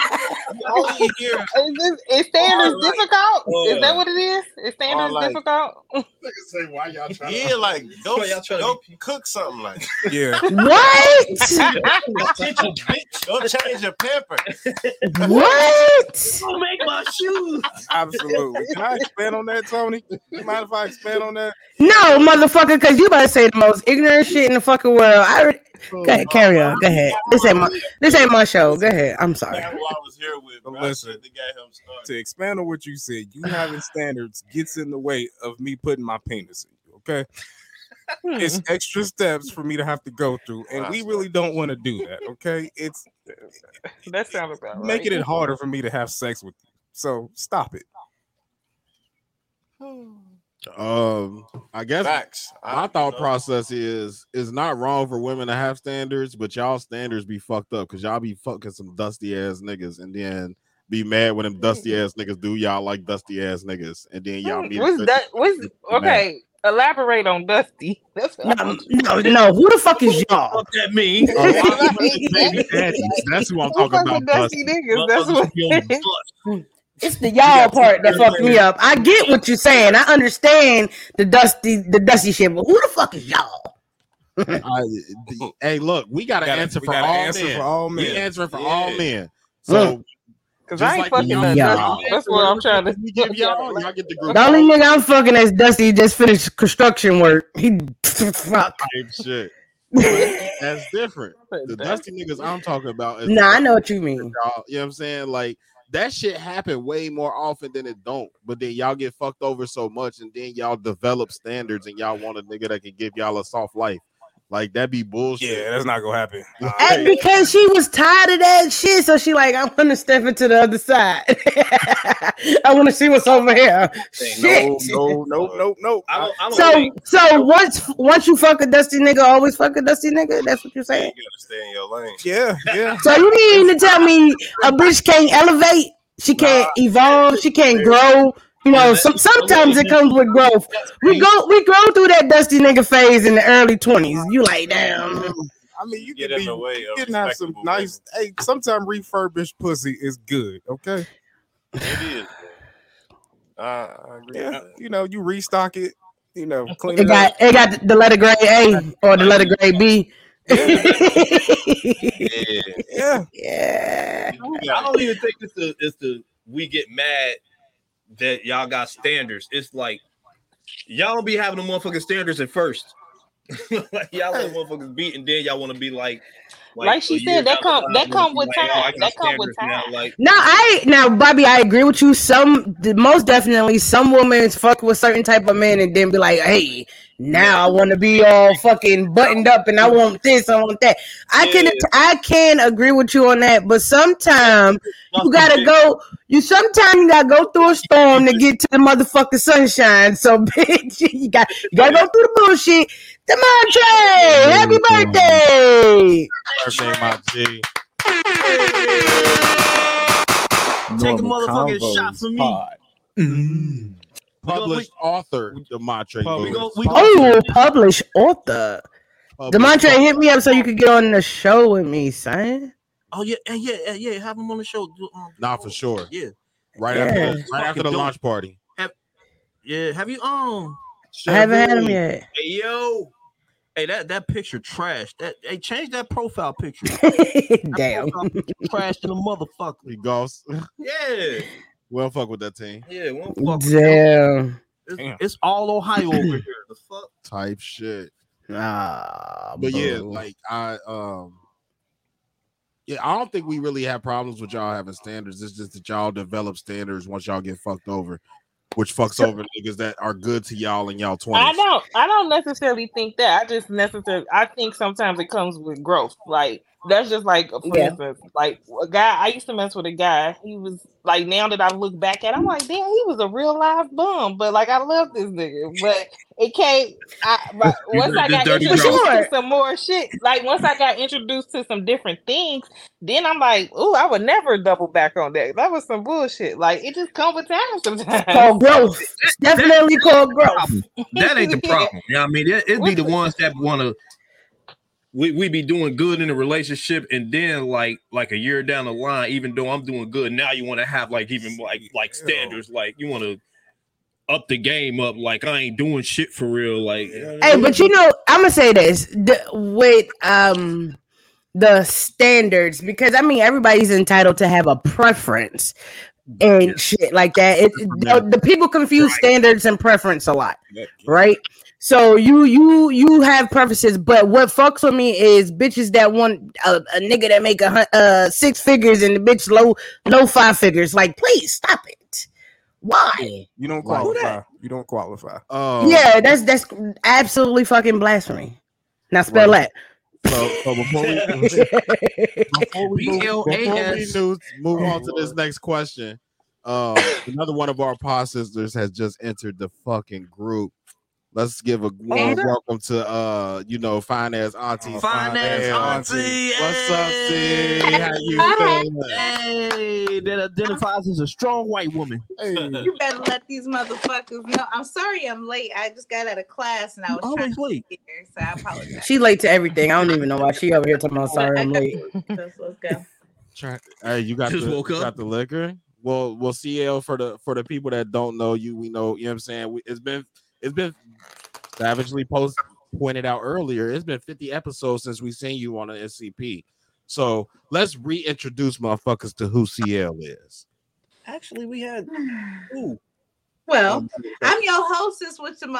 only here? Is, this, is standards Or like, difficult? is that uh, what it is? Is standards like- difficult? say why y'all trying Yeah, like go, Why y'all trying to go cook something like. Yeah. what? Go change your pamper. what? Don't make my shoes. Absolutely. Can I expand on that, Tony? You mind if I expand on that? No, motherfucker, because you about to say the most ignorant shit in the fucking world. I already... Go ahead, carry on. Go ahead. This ain't my this ain't my show. Go ahead. I'm sorry. I was here with. But Bro. Listen. said the guy him started. To expand on what you said, you having standards gets in the way of me putting my penis in you. Okay. Hmm. It's extra steps for me to have to go through, and we really don't want to do that. Okay, it's that sounds about right. making it harder for me to have sex with you. So stop it. Oh. Um, I guess Facts. I- my thought no. process is is not wrong for women to have standards, but y'all standards be fucked up because y'all be fucking some dusty ass niggas, and then be mad when them dusty ass niggas do y'all like dusty ass niggas, and then y'all meet. a What's that? What's okay? Elaborate on Dusty. That's what No, no, no. Who the fuck is y'all? What that mean? Oh, baby. That's who I'm talking about. dusty Dusty. niggas? That's what. It's the y'all part that fucked me up. I get what you're saying. I understand the dusty, the dusty shit, but who the fuck is y'all? I- the- hey, look, we got to answer for gotta all answer men. for all We answering for Yeah. all men. So Because I ain't like fucking y'all- that y'all- Dusty. That's what I'm trying to. we give y'all, y'all get the group The only nigga I'm fucking is Dusty. Just finished construction work. He fuck. type shit. That's different. The dusty niggas I'm talking about is Nah, I know what you mean. y'all. You know what I'm saying? Like that shit happen way more often than it don't. But then y'all get fucked over so much, and then y'all develop standards, and y'all want a nigga that can give y'all a soft life. Like that be bullshit. Yeah, that's not gonna happen. And because she was tired of that shit, so she like, I want to step into the other side. I want to see what's over here. No, Shit. no, no, no, no. I don't, I don't So, think so once once you fuck a dusty nigga, always fuck a dusty nigga. That's what you're You saying. gotta stay in your lane. Yeah, yeah. So you mean to tell me a bitch can't elevate? She can't evolve. She can't grow. You know, some, sometimes it comes with growth. We go, we grow through that dusty nigga phase in the early twenties. You like, damn. I mean, you Get can in be, way you can have some respectable nice. Hey, sometimes refurbished pussy is good. Okay. It is. man. I, I agree Yeah, you know, you restock it. You know, clean It it got, up. it got the letter grade A or the letter grade B. Yeah. Yeah, yeah. I don't even think it's the it's the we get mad that y'all got standards. It's like y'all don't be having the motherfucking standards at first. like y'all let motherfuckers beat, and then y'all want to be like, Like she said, year that come- the that come with like, oh, time. got That come with time. Now. Like No, I now, Bobby, I agree with you. Some, most definitely, some women fuck with certain type of men and then be like, "Hey, now I want to be all fucking buttoned up and I want this, I want that." I can, Yeah. I can agree with you on that, but sometimes you gotta go. You sometimes you gotta go through a storm to get to the motherfucking sunshine. So, bitch, you got you gotta go through the bullshit. Demontre, happy birthday! Birthday, my G. Take a motherfucking shot for me. Published author Demontre. We go, we go. Oh, published author. Published Demontre, author. hit me up so you could get on the show with me, son. Oh yeah, yeah, yeah, yeah, yeah. Have him on the show. Do, um, Nah, for sure. Yeah, Right Yeah. after the, right after the launch party. yeah. Have you um? I haven't had him yet. Hey yo. Hey, that that picture trash. That hey, change that profile picture. Damn. Profile picture trash to the motherfucker. He goes. Yeah, Well, fuck with that team. yeah. One fuck. Damn. It's, Damn. it's all Ohio over here. The fuck? type shit. Ah, But yeah, like I um yeah, I don't think we really have problems with y'all having standards. It's just that y'all develop standards once y'all get fucked over, which fucks over niggas that are good to y'all in y'all I 20s. don't I don't necessarily think that. I just necessarily I think sometimes it comes with growth. Like that's just like for Yeah. instance, like a guy I used to mess with a guy. He was like now that I look back at, it, I'm like, damn, he was a real live bum. But like I love this nigga. But it came I but once I got introduced draw. to some more shit, like once I got introduced to some different things, then I'm like, oh, I would never double back on that. That was some bullshit. Like it just comes with time sometimes. called growth. It's definitely called growth. That ain't the problem. You know what I mean? It, it'd be the ones that want to. We, we be doing good in a relationship, and then like like a year down the line, even though I'm doing good, now you want to have like even like like standards, like you want to up the game up, like I ain't doing shit for real, like Hey, but you know, I'm gonna say this the, with um the standards because I mean everybody's entitled to have a preference and shit like that. It, the, the people confuse standards and preference a lot, right? So you you you have preferences, but what fucks with me is bitches that want a, a nigga that make a uh six figures and the bitch low low five figures. Like, please stop it. Why? You don't qualify. You don't qualify. Um, Yeah, that's that's absolutely fucking blasphemy. Now spell that. So, so before we, before we, move, before we move, move on to this next question, um, another one of our pod sisters has just entered the fucking group. Let's give a warm Okay. welcome to uh, you know, fine ass auntie. Oh, Fine ass auntie. What's up, C? How you doing? Hey, that identifies as a strong white woman. Hey. You better let these motherfuckers know. I'm sorry I'm late. I just got out of class and I was trying Always to late. get here, so I apologize. She late to everything. I don't even know why she over here talking about sorry I'm late. Let's, let's go. Try- Hey, you got Just the, woke up. got the liquor. Well, well, CL for the for the people that don't know you, we know. You know what I'm saying. We, it's been it's been savagely post pointed out earlier. It's been 50 episodes since we seen you on the SCP. So let's reintroduce motherfuckers to who CL is. Actually, we had ooh. Well, um, I'm your hostess with some.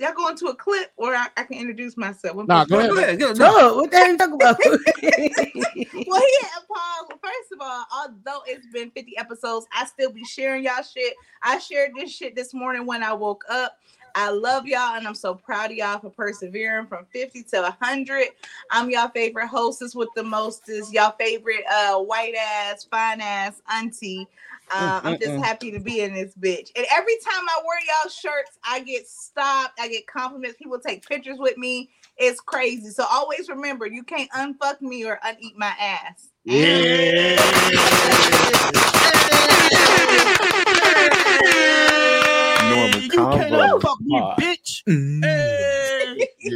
Y'all going to a clip or I, I can introduce myself. What- Nah, go ahead. Go ahead, go ahead. No. No, what the hell you talking about? well, yeah, Paul. First of all, although it's been 50 episodes, I still be sharing y'all shit. I shared this shit this morning when I woke up. I love y'all and I'm so proud of y'all for persevering from 50 to 100. I'm y'all favorite hostess with the mostest, y'all favorite uh white ass, fine ass auntie. Uh, I'm just happy to be in this bitch. And every time I wear y'all shirts, I get stopped. I get compliments. People take pictures with me. It's crazy. So always remember, you can't unfuck me or uneat my ass. Normal You can't convo. fuck me, bitch. Mm. Hey.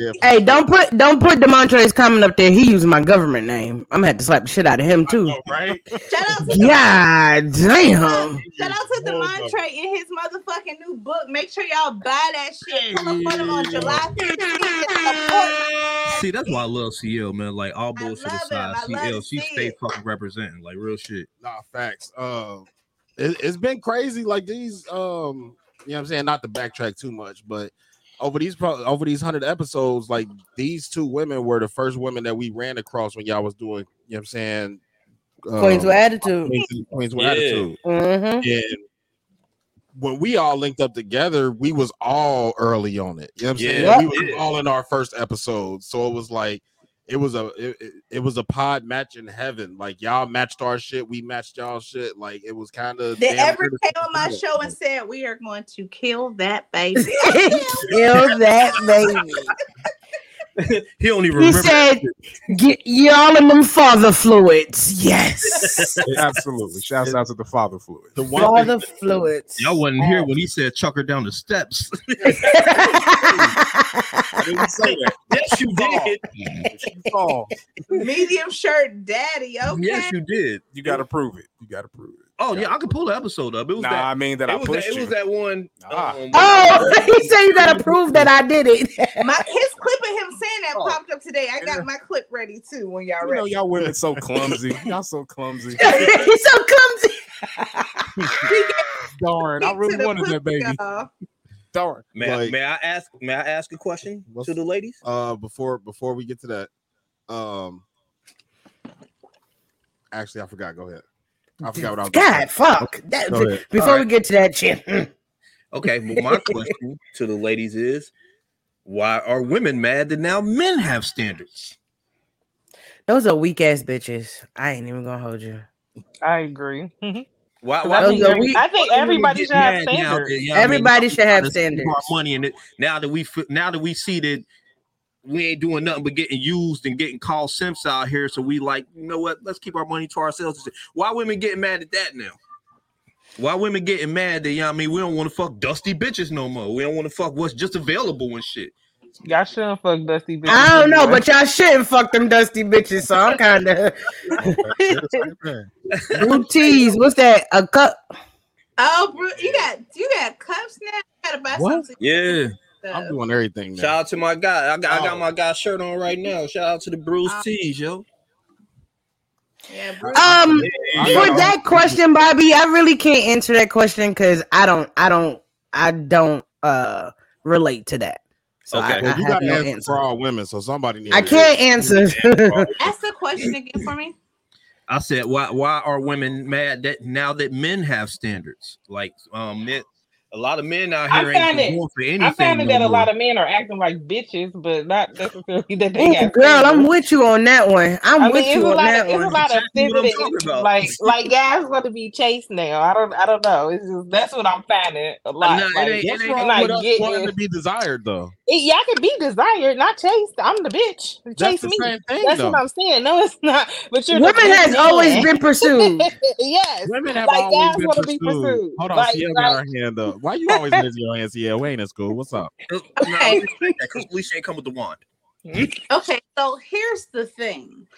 Yeah, hey, don't put don't put Demontre's comment up there. He using my government name. I'm gonna have to slap the shit out of him too. right. Shout out to God damn. Shout out to Demontre in his motherfucking new book. Make sure y'all buy that shit. Pull up on him on July 15th. See, that's why I love CL, man. Like all bullshit aside, I CL, she stay fucking representing, like real shit. Nah, facts. Uh, it, it's been crazy. Like these, um, you know, what I'm saying not to backtrack too much, but over these pro- over these hundred episodes, like these two women were the first women that we ran across when y'all was doing. You know, what I'm saying Queens um, with attitude. Queens, Queens with Yeah. attitude. Mm-hmm. And when we all linked up together, we was all early on it. You know what I'm saying? Yeah. We was Yeah. all in our first episode. So it was like it was a it, it- it was a pod match in heaven. Like y'all matched our shit, we matched y'all shit. Like it was kind of Did ever came on my show and said we are going to kill that baby? Kill that baby. he don't He said, "Get y'all in them father fluids." Yes, Absolutely. Shouts out to the father fluids. the one father fluids. Y'all wasn't here when he said chuck her down the steps. I didn't say that. yes, you did. Oh, Medium shirt daddy. Okay. Yes, you did. you gotta prove it. You gotta prove it. Oh yeah, I could pull the episode up. It was Nah, that. I mean that it I was pushed that, it you. was that one. Ah. um, oh, he said you gotta prove that I did it. My his clip of him saying that Oh. popped up today. I got my clip ready too when y'all You know, y'all women so clumsy. Y'all so clumsy. He's so clumsy. Darn, I Get to really wanted that baby. y'all. darn. May, I, may I ask? May I ask a question to the ladies? Uh, before before we get to that, um, actually, I forgot. Go ahead. I forgot what I was. gonna God, say. fuck. That, Go before All we get to that shit, Okay, well, my question to the ladies is, why are women mad that now men have standards? those are weak ass bitches. I ain't even gonna hold you. I agree. Why? I Why think, Those are every- weak- I think everybody should have standards. that, you know what I mean, Everybody should have trying to save standards. Our money in it now that we now that we see that we ain't doing nothing but getting used and getting called simps out here. So we like, you know what? Let's keep our money to ourselves. Why women getting mad at that now? Why women getting mad that you know what I mean we don't want to fuck dusty bitches no more. We don't want to fuck what's just available and shit. Y'all shouldn't fuck Dusty bitches. I don't know, anyway. but y'all shouldn't fuck them dusty bitches. So I'm kind of blue teas. What's that? A cup? Oh, bro, you got you got cups now. You gotta buy What? something. Yeah. I'm doing everything. Shout out to my guy. I got, I Oh. got my guy shirt on right now. Shout out to the Bruce Oh. Tees, yo. Yeah, bro. Um, I for that question, Bobby, I really can't answer that question because I don't, I don't, I don't uh relate to that. So Okay. I, I Well, you have got to no answer answer. for all women, so somebody needs. I to- can't answer. Ask the question again for me. I said, why why are women mad that now that men have standards? Like um men, a lot of men out I here ain't find it- going for anything. I found it no that a lot of men are acting like bitches, but not necessarily that they Ooh, have girl, I'm with you on that one. I'm I with mean, it's you on that of it's a lot of Exactly what I'm feminine, like like guys want to be chased now. I don't I don't know. It's just that's what I'm finding a lot. Nah, it like, ain't- it What's ain't- wrong like with us getting- wanting to be desired, though? it- y'all can be desired, not chased. I'm the bitch. That's Chase the me. same thing, That's though. what I'm saying. No, it's not. But you're Women big has man. always been pursued. yes. Women have Like, always been pursued. pursued. Hold on, Like- got her hand up. Why you always raising your hand, Ciel? We ain't in school. What's up? Okay. because police ain't come with the wand. Okay, so here's the thing.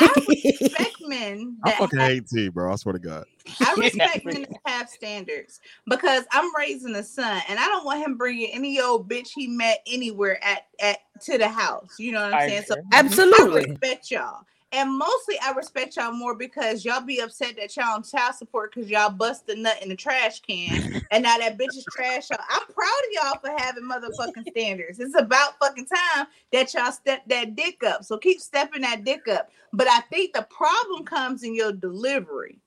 I respect men I that fucking have, hate T, bro. I swear to God. I respect men that have standards because I'm raising a son and I don't want him bringing any old bitch he met anywhere at at to the house. You know what I'm I saying? So agree. I Absolutely. respect y'all. And mostly I respect y'all more because y'all be upset that y'all on child support because y'all bust the nut in the trash can and now that bitch is trash y'all. I'm proud of y'all for having motherfucking standards. It's about fucking time that y'all step that dick up. So keep stepping that dick up. But I think the problem comes in your delivery.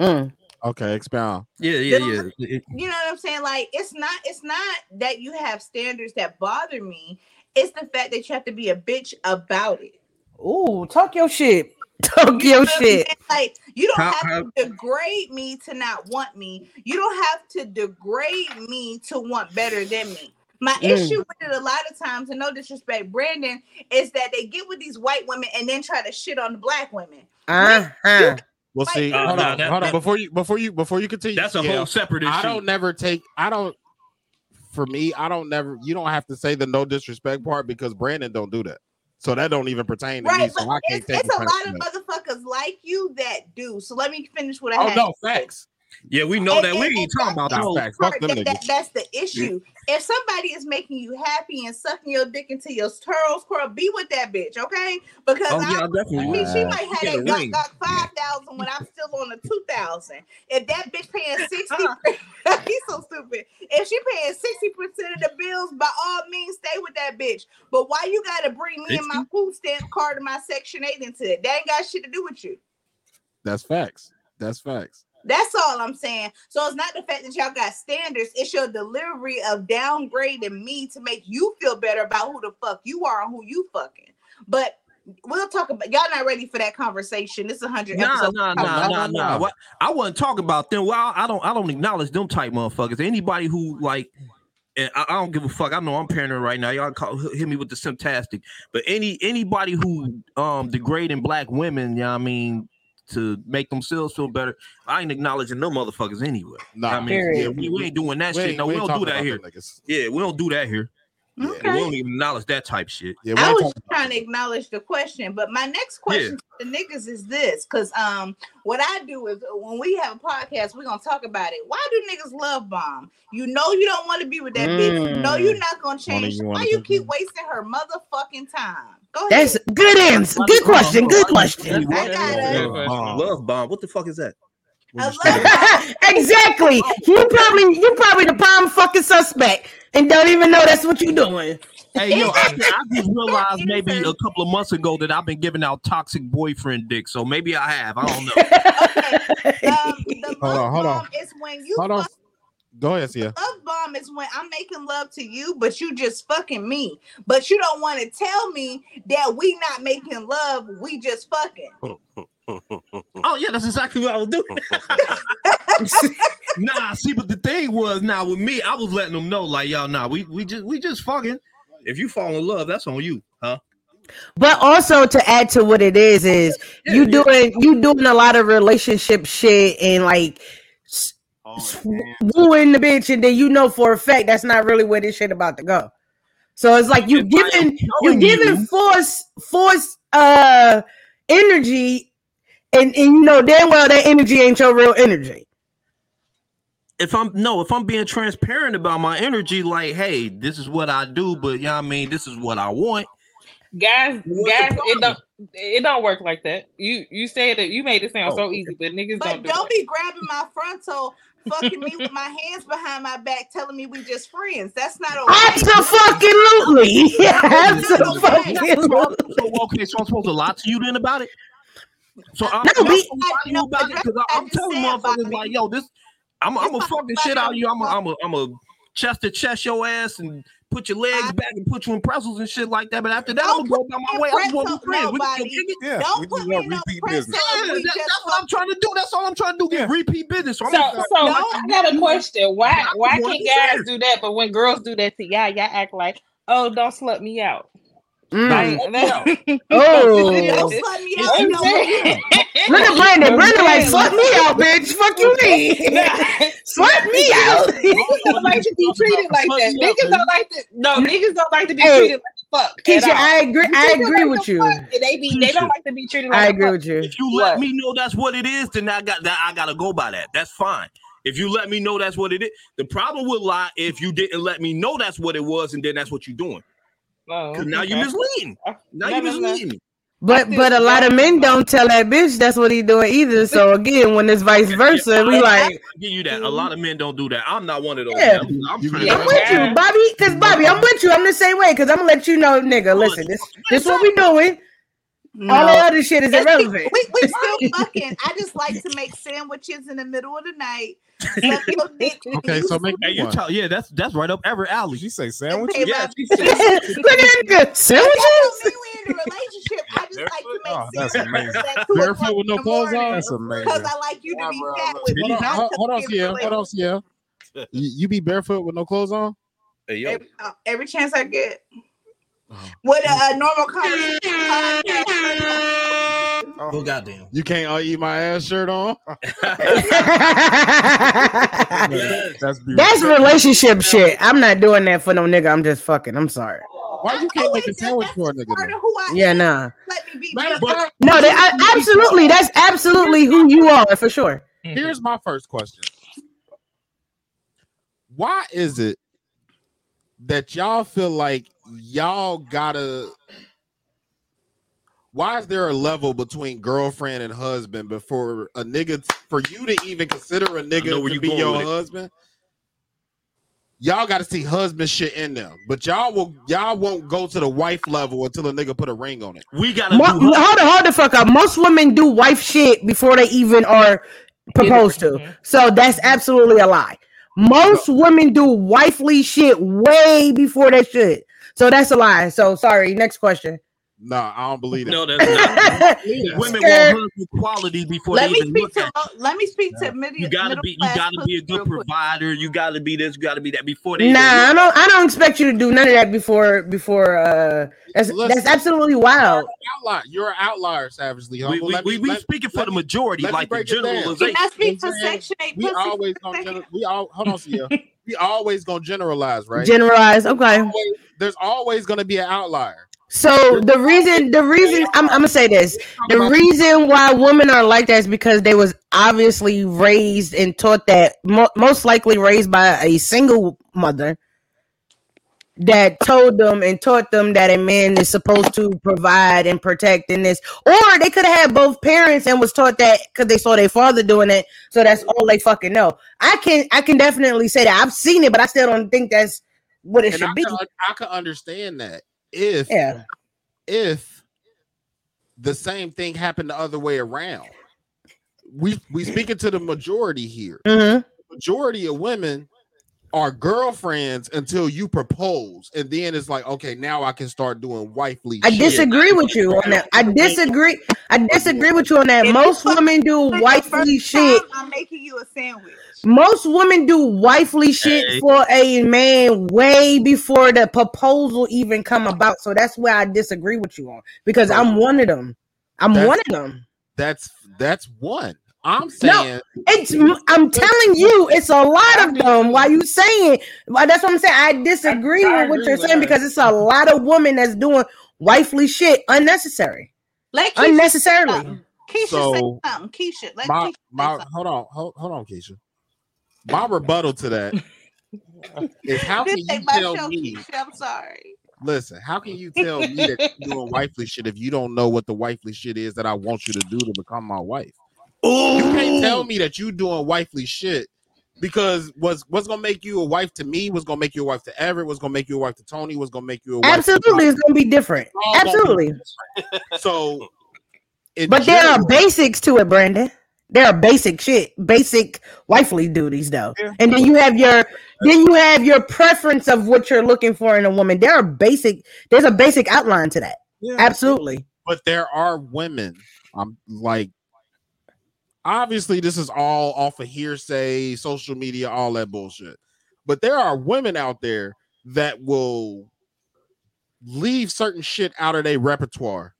Mm. Okay, expound. Yeah, yeah, yeah. You know what I'm saying? Like it's not it's not that you have standards that bother me. It's the fact that you have to be a bitch about it. Ooh, talk your shit. Talk You your shit. Like you don't How- have how- to degrade me to not want me. You don't have to degrade me to want better than me. My Mm. issue with it a lot of times, and no disrespect, Brandon, is that they get with these white women and then try to shit on the black women. Uh-huh. Well, see, Uh, hold no, on, that- hold on. Before you, before you, before you continue, that's a Ciel, whole separate issue. I don't never take. I don't. For me, I don't never. You don't have to say the no disrespect part because Brandon don't do that. So that don't even pertain to me. So but I can't it's, take it's a lot of motherfuckers like you that do. So let me finish what I have. Oh had. no, facts. Yeah, we know And- that. We ain't talking about that's those. facts. Fuck part- them that- that- niggas. that's the issue. If somebody is making you happy and sucking your dick into your turtles, curl, be with that bitch, okay? Because Oh I definitely. I mean, she might have that got, got five thousand when I'm still on the two thousand. If that bitch paying sixty, uh-huh. he's so stupid. If she paying sixty percent of the bills, by all means, stay with that bitch. But why you gotta bring me and my food stamp card and my Section Eight into it? That ain't got shit to do with you. That's facts. That's facts. That's all I'm saying. So it's not the fact that y'all got standards, it's your delivery of downgrading me to make you feel better about who the fuck you are and who you fucking. But we'll talk about y'all not ready for that conversation. This is 100 Nah, episodes. nah, nah, nah, nah. What I wasn't talking about them. Well, I don't, I don't acknowledge them type motherfuckers. Anybody who like, and I, I don't give a fuck. I know I'm paranoid right now. Y'all call, hit me with the symptastic. But any anybody who um degrading black women, you yeah, I mean, to make themselves feel better, I ain't acknowledging no motherfuckers anyway. Nah, I mean, yeah, we, we ain't doing that We shit. No, we we, don't do that here. them. Yeah, we don't do that here. Yeah, Okay. we don't even acknowledge that type shit. Yeah, we I was trying to acknowledge the question, but my next question to the niggas is this: because um, what I do is when we have a podcast, we're gonna talk about it. Why do niggas love bomb? You know you don't want to be with that bitch. You know you're not gonna Wanna- change. you Why you take keep wasting her motherfucking time? Go ahead. That's good answer. Good question. Good question. I got it. Love bomb. What the fuck is that? Exactly. You probably you probably the prime fucking suspect and don't even know that's what you're doing. Hey yo, I, I just realized maybe a couple of months ago that I've been giving out toxic boyfriend dick, so maybe I have. I don't know. um, the Hold on, hold on. bomb is when you Hold on. Fuck- Go ahead, Sia. love bomb is when I'm making love to you, but you just fucking me. But you don't want to tell me that we not making love, we just fucking. Oh yeah, that's exactly what I was doing. nah, see, but the thing was, now with me, I was letting them know, like, y'all, nah, we we just we just fucking. If you fall in love, that's on you, huh? But also to add to what it is is you doing you doing a lot of relationship shit and like s- s- wooing the bitch and then you know for a fact that's not really where this shit about to go. So it's like you giving you telling giving you- force force uh energy and, and you know damn well that energy ain't your real energy. If I'm no, if I'm being transparent about my energy, like, hey, this is what I do, but you know I mean, this is what I want. Guys, What's guys, it don't it don't work like that. You you said that you made it sound so easy, but niggas But don't do don't it. be grabbing my frontal, fucking me with my hands behind my back, telling me we just friends. That's not okay. Absolutely. Absolutely. So, okay, so I'm supposed to lie to you then about it? So I'm, No, I'm we- supposed to lie to you about it because I'm telling motherfuckers like, yo, this, I'm, I'm a fucking shit out of you. I'm a, I'm a, I'm a chest to chest your ass and put your legs back and put you in pretzels and shit like that. But after that, I'm gonna go about my way. I just want to be friends. We can go. Yeah, Don't we put me in no repeat pretzel business. Yeah, that- that's what I'm trying to do. That's all I'm trying to do. Get repeat business. So I'm So, gonna- so I got a question. Why why can't guys do that, but when girls do that to y'all, y'all act like, oh, don't slut me out. Mm. Like, Oh. Don't slut me out. I'm You know saying. Look at Brandon. I'm Brandon like saying, slut me out, bitch. Fuck you me. slut me out. Niggas don't like to be treated like that. Niggas don't like to. No, niggas don't like to be treated like the fuck. Keisha. I agree. I agree with you. They be. They don't like to be treated like. I agree with you. If you let me know that's what it is, then I got that. I gotta go by that. That's fine. If you let me know that's what it is, the problem will lie if you didn't let me know that's what it was, and then that's what you're doing. Oh, 'Cause now you're okay. misleading. Now No, you're no, no. misleading. But but a lot of men don't tell that bitch that's what he doing either. So again, when it's vice versa, we like, I give you that. A lot of men don't do that. I'm not one of those. Yeah. I'm, I'm You trying get to- I'm with you, Bobby. Because Bobby, I'm with you. I'm the same way. Because I'm gonna let you know, nigga. Listen, this this what we doing. All that other shit is Let's be- irrelevant. we, we still fucking. I just like to make sandwiches in the middle of the night. Suck your dick and Okay, so make Hey, you one. talk, yeah, that's that's right up every alley. She say and sandwich. Yeah, she bills. said- Look at that nigga. Sandwiches. mean we in a relationship. I just like to make Oh, that's sandwiches amazing. Barefoot with no clothes on? That's amazing. Because I like you to be fat with me. Hold on, not hold, to hold on, be Sierra. Hold on, Sierra. You, you be barefoot with no clothes on? Hey, yo, Every, uh, every chance I get. With uh, a, a normal conversation podcast. oh goddamn. You can't uh, eat my ass shirt on? That's beautiful. That's relationship shit. I'm not doing that for no nigga. I'm just fucking. I'm sorry. Why you can't make a uh, sandwich for a nigga? Part though? of who I Yeah, am. nah. Let me be Matter of me. fact, No, they, I, absolutely. That's absolutely who you are for sure. Mm-hmm. here's my first question. Why is it that y'all feel like y'all gotta why is there a level between girlfriend and husband before a nigga for you to even consider a nigga where to you be your with it. husband? Y'all got to see husband shit in them, but y'all will y'all won't go to the wife level until a nigga put a ring on it. We gotta Mo- hold the hold the fuck up. Most women do wife shit before they even are proposed to. Mm-hmm. So that's absolutely a lie. Most women do wifely shit way before they shit. So that's a lie. So sorry. Next question. Nah, I don't believe it. No, that's not. Women Scared. want husband quality before Let they me even speak look to at let me speak to middle. you. You gotta middle be, you gotta be a good real quick. provider. You gotta be this, you gotta be that before they. Nah, even I don't. I don't expect you to do none of that before. Before uh, that's Listen. that's absolutely wild. Outlier. You're an outlier, savagely. We, Humble. we, Let we, me- we let- speaking for the majority, like the break it down. generalization. Can I speak for You know what I'm saying? section eight? we always for a gonna we all hold on, Sia. we always gonna generalize, right? Generalize. Okay. Always- there's always gonna be an outlier. So the reason, the reason I'm, I'm gonna say this, the reason why women are like that is because they was obviously raised and taught that mo- most likely raised by a single mother, that told them and taught them that a man is supposed to provide and protect in this, or they could have had both parents and was taught that because they saw their father doing it, so that's all they fucking know. I can I can definitely say that I've seen it, but I still don't think that's what it And should I be. can, I can understand that if Yeah. if the same thing happened the other way around. We we speaking to the majority here. Mhm. Majority of women are girlfriends until you propose, and then it's like, okay, now I can start doing wifely. I shit. disagree with you on that. I disagree. I disagree with you on that. Most women do wifely shit. I'm making you a sandwich. Most women do wifely shit Hey. for a man way before the proposal even come about. So that's where I disagree with you on because I'm one of them. I'm That's- one of them. That's that's one. I'm saying no, It's I'm telling you, it's a lot of them. Why you saying? Why that's what I'm saying. I disagree I with what you're with saying her. because it's a lot of women that's doing wifely shit unnecessary, Let Keisha unnecessarily. Keisha So, say something. Keisha, let my Keisha say my something. hold on hold, hold on, Keisha. My rebuttal to that is how can you tell show, me? Keisha. I'm sorry. Listen, how can you tell me that you're doing wifely shit if you don't know what the wifely shit is that I want you to do to become my wife? You can't tell me that you doing wifely shit because what's what's gonna make you a wife to me, what's gonna make you a wife to Everett, what's gonna make you a wife to Tony, what's gonna make you a wife Absolutely, it's gonna be different. be Absolutely, so but there are basics to it, Brandon. There are basic shit, basic wifely duties, though. Yeah. And then you have your, then you have your preference of what you're looking for in a woman. There are basic. There's a basic outline to that. Yeah. Absolutely. but there are women. I'm like, obviously, this is all off of hearsay, social media, all that bullshit. But there are women out there that will leave certain shit out of their repertoire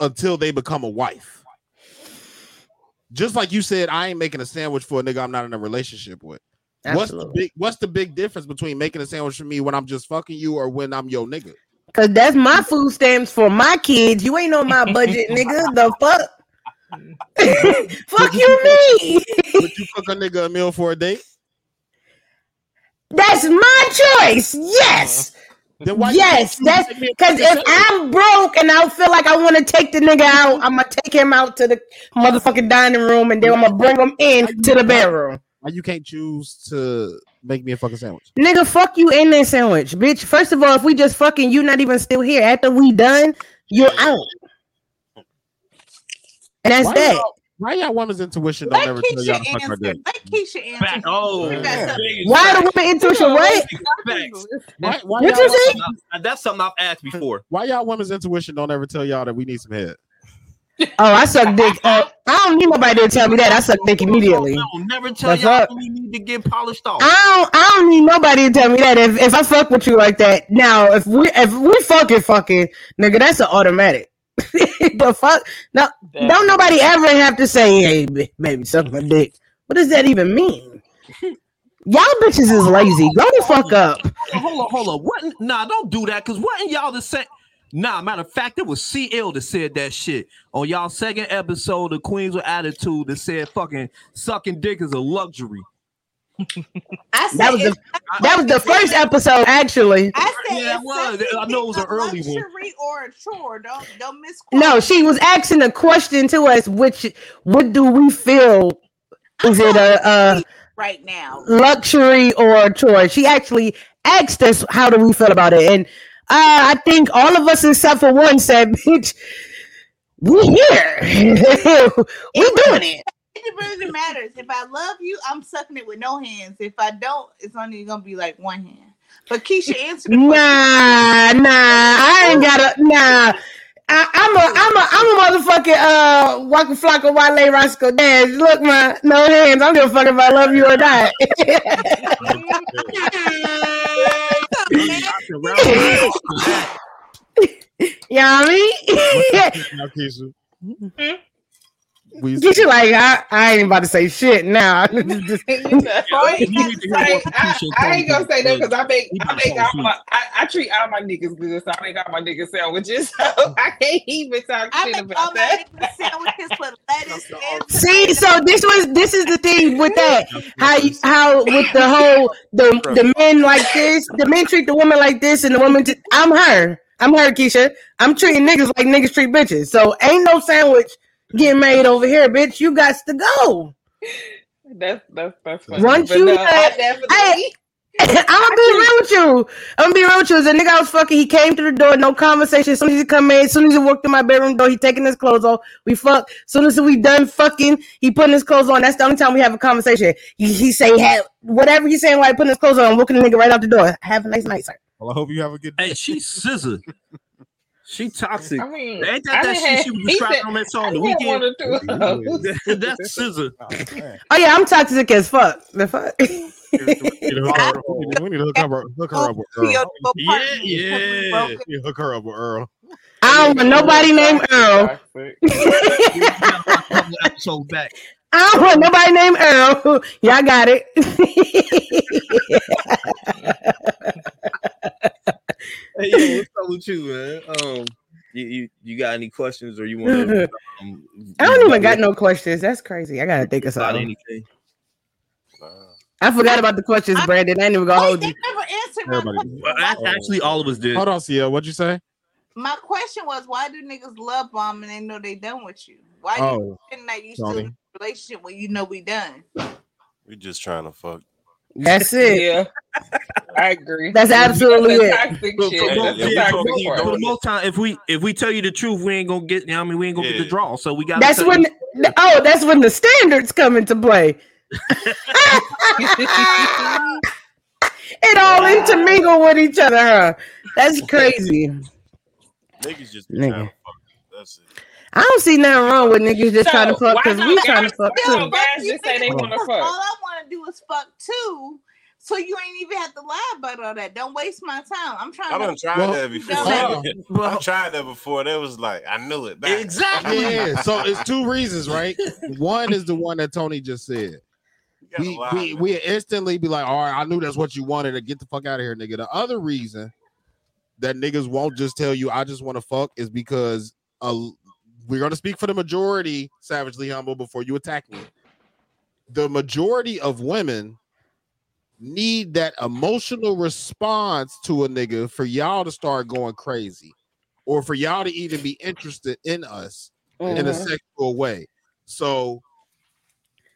until they become a wife. Just like you said, I ain't making a sandwich for a nigga I'm not in a relationship with. What's the big what's the big difference between making a sandwich for me when I'm just fucking you or when I'm your nigga? Cause that's my food stamps for my kids. You ain't on my budget, nigga. The fuck? fuck you, me. Would you cook a nigga a meal for a date? That's my choice. Yes. Uh-huh. Why yes, that's take me a because if I'm broke and I feel like I want to take the nigga out, I'm gonna take him out to the motherfucking dining room and then I'm gonna bring him in to the bedroom. Why you can't choose to make me a fucking sandwich? Nigga, fuck you in that sandwich, bitch. First of all, if we just fucking, you not even still here. After we done, you're out. And that's why that. Y'all, why y'all women's intuition don't Let ever tell y'all Keisha to fuck our answer. dick? Let Keisha answer. Back. Oh, You got something. Why the woman intuition? What? Why, why, What y'all, say? Uh, That's something I've asked before. why y'all women's intuition don't ever tell y'all that we need some head? Oh, I suck dick. Uh, I don't need nobody to tell me that. I suck dick immediately. I'll never tell That's y'all we need to get polished off. I don't, I don't need nobody to tell me that. If, if I fuck with you like that, now if we if we fucking fucking nigga, that's an automatic. the fuck? No, don't nobody ever have to say, "Hey, ba- baby, suck my dick." What does that even mean? Y'all bitches is lazy. Go the fuck up. Hold on, hold on. What? Nah, don't do that. Cause wasn't y'all the same? Nah, matter of fact, it was CL that said that shit on y'all second episode of Queens with Attitude that said fucking sucking dick is a luxury. I said That was the that was the first episode, actually. I said Yeah, it was. I know it was an early one. luxury or a chore. Don't don't misquote. No, she was asking a question to us, which what do we feel? Is it a, a right now. luxury or a chore? She actually asked us, "How do we feel about it?" And uh, I think all of us, except for one, said, "Bitch, we here, we doing it." It really matters. If I love you, I'm sucking it with no hands. If I don't, it's only gonna be like one hand. But Keisha answered the question. Nah, nah, I ain't got a nah. I, I'm a, I'm a, I'm a motherfucking uh, Waka Flocka Wale Roscoe Dash. Look, my no hands. I'm gonna fuck if I love you or not. you know what I mean? Now, Keisha, We Get you like I, I ain't about to say shit now. Just- All you got to I, I ain't gonna say that because I make I make all my I, I treat all my niggas good, so I make all my niggas sandwiches. So I can't even talk I shit make about all that. my sandwiches with lettuce and See, so this was this is the thing with that. How how with the whole the the men like this, the men treat the woman like this, and the woman. I'm her. I'm her, Keisha. I'm treating niggas like niggas treat bitches. So ain't no sandwich getting made over here, bitch. You got to go. That's that's that's funny. Once But you no, had- I definitely Hey, I'm gonna be real with you. I'm gonna be real with you. As a nigga I was fucking, he came through the door, no conversation. As soon as he come in, as soon as he walked in my bedroom door, he taking his clothes off. We fuck. As soon as we done fucking, he putting his clothes on. That's the only time we have a conversation. He, he say have whatever he's saying while he putting his clothes on, I'm walking the nigga right out the door. Have a nice night, sir. Well, I hope you have a good day. Hey, she's SZA. She toxic. I mean, Ain't I that that done shit had- she was he describing on that song the Weeknd? one or two of those. That's SZA. Oh, oh yeah, I'm toxic as fuck. The fuck. We need to hook her, we need to- we need to hook her, up with Earl. Yeah, yeah. We need to hook her up with Earl. I don't want nobody named Earl. episode back. I don't want nobody named Earl. Y'all got it. Hey, yo, what's up with you, man? Um, you you, you got any questions or you want to? Um, I don't even got no questions. That's crazy. I gotta think of about something. anything. I forgot about the questions, Brandon. I ain't even gonna hold you. never answered my question. Actually, all of us did. Hold on, Sia. What'd you say? My question was, why do niggas love bomb and they know they done with you? Why do Oh, you think that you still in a relationship when you know we done? We just trying to fuck. That's it. Yeah, I agree. That's absolutely it. toxic For, shit. for, Yeah, most, yeah, we yeah, for, most- for the most time, if we if we tell you the truth, we ain't gonna get. I mean, we ain't gonna get the draw. So we got. That's when. Oh, that's when the standards come into play. it all intermingle with each other. Huh? That's crazy. Niggas just be Nigga. trying. That's it. I don't see nothing wrong with niggas just So, trying to fuck because we guys- trying to fuck too. guys just say they want to All? I want to do is fuck too. So you ain't even have to lie about all that. Don't waste my time. I'm trying I to. done tried Well, that before. well, I tried that before. That was like I knew it. Back. Exactly. Yeah, so it's two reasons, right? One is the one that Tony just said. We lie, we, man. we instantly be like, all right, I knew that's what you wanted to get the fuck out of here, nigga. The other reason that niggas won't just tell you I just want to fuck is because uh, we're gonna speak for the majority, savagely humble, before you attack me. The majority of women need that emotional response to a nigga for y'all to start going crazy or for y'all to even be interested in us in a Mhm. sexual way. So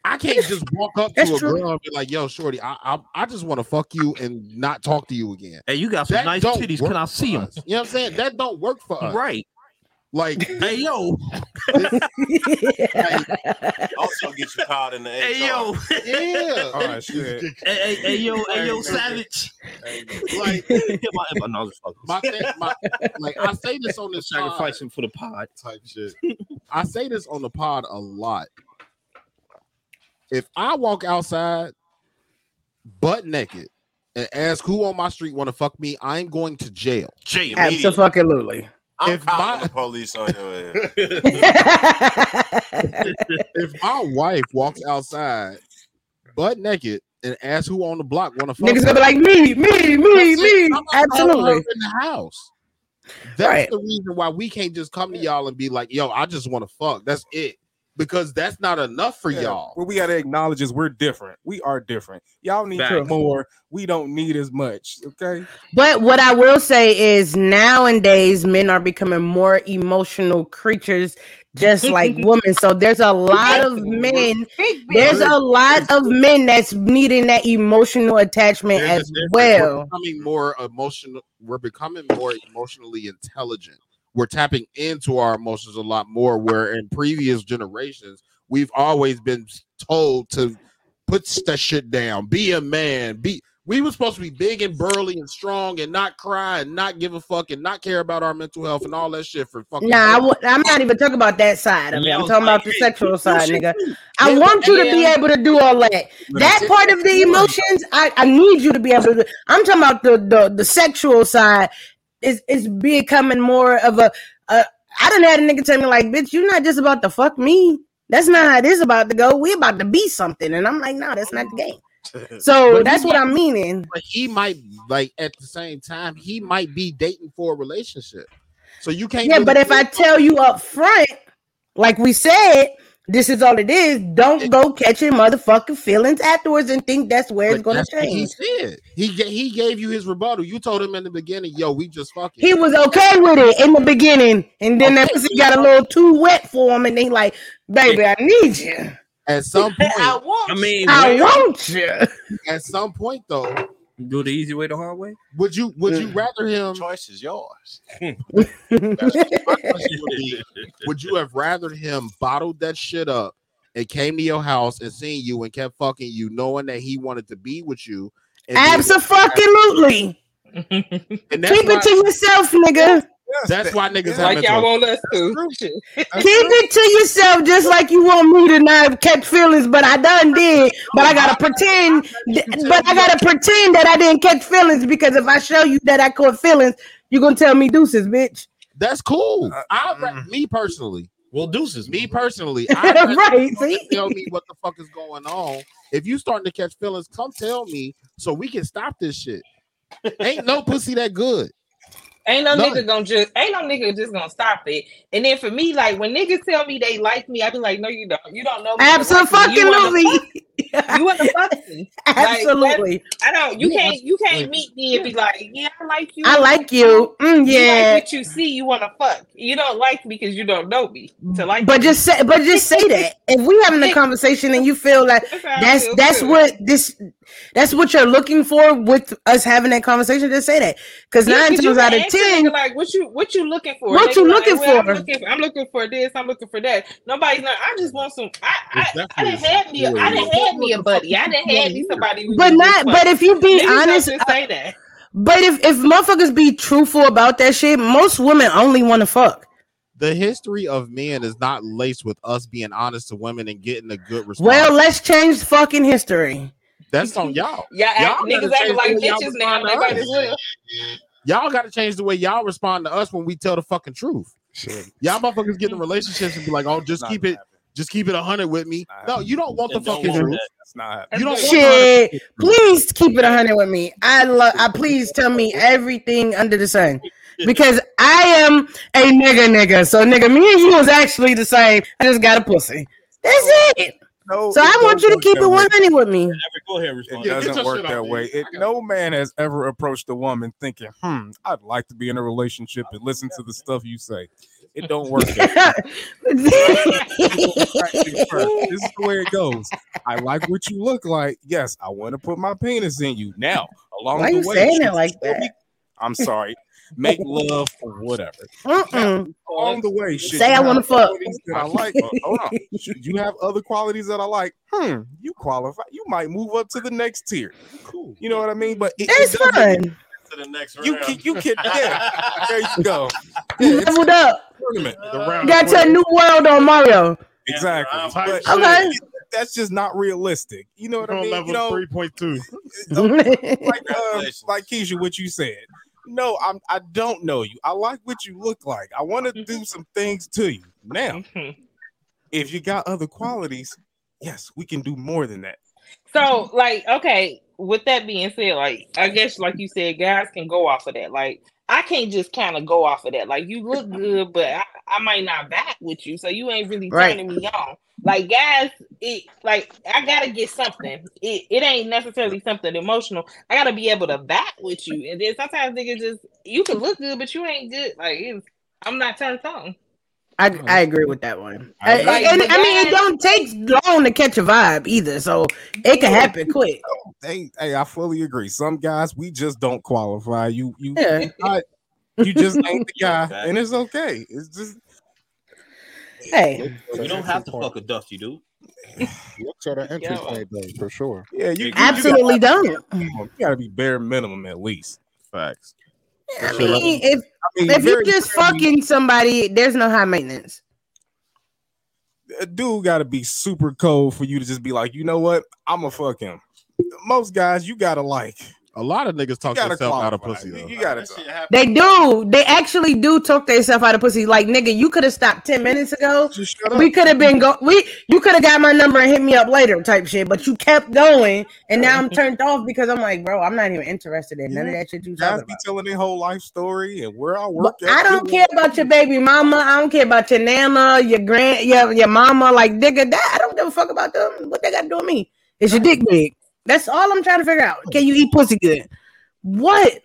I can't just walk up to That's a true. girl and be like, "Yo, shorty, I I, I just want to fuck you and not talk to you again." Hey, you got some That nice don't titties. Can I see them? us. You know what I'm saying? That don't work for us. Right. Like, Hey yo. Also get you caught in the HR. Hey yo. yeah, Oh shit. Hey, hey, hey yo. Hey yo. Savage. like Hit my- hit my- no, I'm just fucking. my thing, my like I say this on this Sacrificing for the pod. type shit. I say this on the pod a lot. If I walk outside butt naked and ask who on my street want to fuck me, I'm going to jail. Jay, Absolutely. I'm If calling my- the police on your ass. If my wife walks outside butt naked and asks who on the block want to fuck Niggas me, gonna be like me, me, me, me. I'm not her Absolutely. in the house. That's Right. the reason why we can't just come to y'all and be like, "Yo, I just want to fuck." That's it, because that's not enough for Yeah, y'all. What we gotta acknowledge is we're different. We are different. Y'all need Facts. more. We don't need as much. Okay. But what I will say is nowadays men are becoming more emotional creatures, just like women. So there's a lot of men. There's a lot of men that's needing that emotional attachment There's as difference. well. We're becoming more emotional. We're becoming more emotionally intelligent. We're tapping into our emotions a lot more. Where in previous generations, we've always been told to put that shit down, be a man, be. We were supposed to be big and burly and strong and not cry and not give a fuck and not care about our mental health and all that shit for fucking. Nah, I women. w- I'm not even talking about that side of it. I'm talking about the sexual side, nigga. I Yeah, want you to be able to do all that. That part of the emotions, I, I need you to be able to do. I'm talking about the the, the sexual side is is becoming more of a, a I done had a nigga tell me like, bitch, you're not just about to fuck me. That's not how this about to go. We about to be something, and I'm like, no, that's not the game. So that's what might- I'm meaning. But he might like at the same time, he might be dating for a relationship. So you can't. Yeah, but if I tell you up front, like we said, this is all it is. Don't go catching motherfucking feelings afterwards and think that's where it's gonna change. he said. He he gave you his rebuttal. You told him in the beginning, "Yo, we just fucking." He was okay with it in the beginning, and then that pussy got a little too wet for him, and they like, baby, I need you. At some point, I want. I mean, I want you. at some point though, do the easy way the hard way. would you would you rather him? Choice is yours. Would be, would you have rather him bottled that shit up and came to your house and seen you and kept fucking you, knowing that he wanted to be with you? and Absolutely. Keep it to yourself, nigga. That's why niggas have like mental- y'all want us to. Keep it to yourself, just like you want me to not catch feelings, but I done did. But I gotta pretend, but I gotta pretend that I didn't catch feelings because if I show you that I caught feelings, you're gonna tell me deuces, bitch. That's cool. Uh, I mm. me personally, Well, deuces. me personally, I right? See, tell me what the fuck is going on. If you starting to catch feelings, come tell me so we can stop this shit. Ain't no pussy that good. Ain't no No. nigga gonna just ain't no nigga just gonna stop it. And then for me, like when niggas tell me they like me, I be like, no, you don't. You don't know me. You like me. You wanna absolutely, fuck- You want to fuck me? absolutely. I don't. You can't. You can't meet me and be like, yeah, I like you. I like you. Mm, You yeah, like what you see. You want to fuck. You don't like me because you don't know me. To like, but me. just say, but just say that. If we having a conversation and you feel like That's that's feel, that's what this that's what you're looking for with us having that conversation, just say that. Because Yeah, nine 'cause you times out of ten, like what you what you looking for? What They you be looking well, I'm for? looking for? I'm looking for this. I'm looking for that. Nobody's not. I just want some. I I, I didn't have me. I didn't have me a buddy. I didn't have me somebody. But not. But if you be Niggas honest, just say that. but if if motherfuckers be truthful about that shit, most women only want to fuck. The history of men is not laced with us being honest to women and getting a good response. Well, let's change fucking history. that's on y'all. Yeah, act, Y'all niggas gotta acting change like the way y'all bitches now. respond to us. Y'all got to change the way y'all respond to us when we tell the fucking truth. Shit. Y'all motherfuckers get in relationships and be like, "Oh, just keep it, happening. Just keep it hundred with me." No, you don't want the And don't fucking want truth. that. That's not You don't Shit, the please keep it hundred with me. I love. I please tell me everything under the sun because I am a nigga, nigga. So nigga, me and you is actually the same. I just got a pussy. That's it. No, So I want you to keep it one hundred with me. Go ahead. It Respond. Yeah, doesn't your work that way. It, no man has ever approached a woman thinking, "Hmm, I'd like to be in a relationship and listen to the stuff you say." It don't work that way. Practice first. This is the way it goes. I like what you look like. Yes, I want to put my penis in you. Now, along Why the you way, saying it like you still be- that? I'm sorry. Make love or whatever. Mm-mm. Along the way, should Say I wanna fuck. That I like. Uh, hold on. Should you have other qualities that I like? Hmm. You qualify. You might move up to the next tier. Cool. You know what I mean? But it, That's it doesn't- To the next round. You round. can, you can, yeah. There you go. Yeah, You it's leveled up. A tournament. The uh, round Got to a new world on Mario. Exactly. Yeah, But Okay. that's just not realistic. You know what I mean? You know, three point two. like uh, like Keisha, what you said. No, I'm. I don't know you. I like what you look like. I want to do mm-hmm. some things to you. Now, mm-hmm. if you got other qualities, yes, we can do more than that. So, like, okay, with that being said, like, I guess, like you said, guys can go off of that. Like, I can't just kind of go off of that. Like, you look good, but I, I might not back with you, so you ain't really Right. turning me on. Like, guys, it like I gotta get something. It, it ain't necessarily something emotional. I gotta be able to back with you, and then sometimes niggas just you can look good, but you ain't good. Like, it's, I'm not turned on. I, oh, I agree with that one. I I, agree. and, I mean, it don't take long to catch a vibe either, so it can happen quick. Oh, hey, hey, I fully agree. Some guys we just don't qualify. You, you, Yeah. not- you just ain't the guy, and it's okay. It's just Hey, You don't have to fuck a dusty dude. Looks are the entry Yeah. point though, for sure. yeah. You, you, absolutely don't. You gotta, you gotta be bare minimum at least. Facts. I mean, if I mean, if you're just rarely- fucking somebody, there's no high maintenance. a dude got to be super cold for you to just be like, you know what, I'm gonna fuck him. Most guys, you gotta like A lot of niggas talk gotta themselves out of pussy You- though. You gotta. They do. They actually do talk themselves out of pussy. Like nigga, you could have stopped ten minutes ago. Just shut up. We could have been go. We you could have got my number and hit me up later, type shit. But you kept going, and now I'm turned off because I'm like, bro, I'm not even interested in none of that shit you Guys talking be about. telling their whole life story and where I work. at. I don't care about your baby mama. I don't care about your nana, your grand, your your mama. Like nigga, that I don't give a fuck about them. What they got to do with me? Is your dick big? That's all I'm trying to figure out. Can you eat pussy good? What?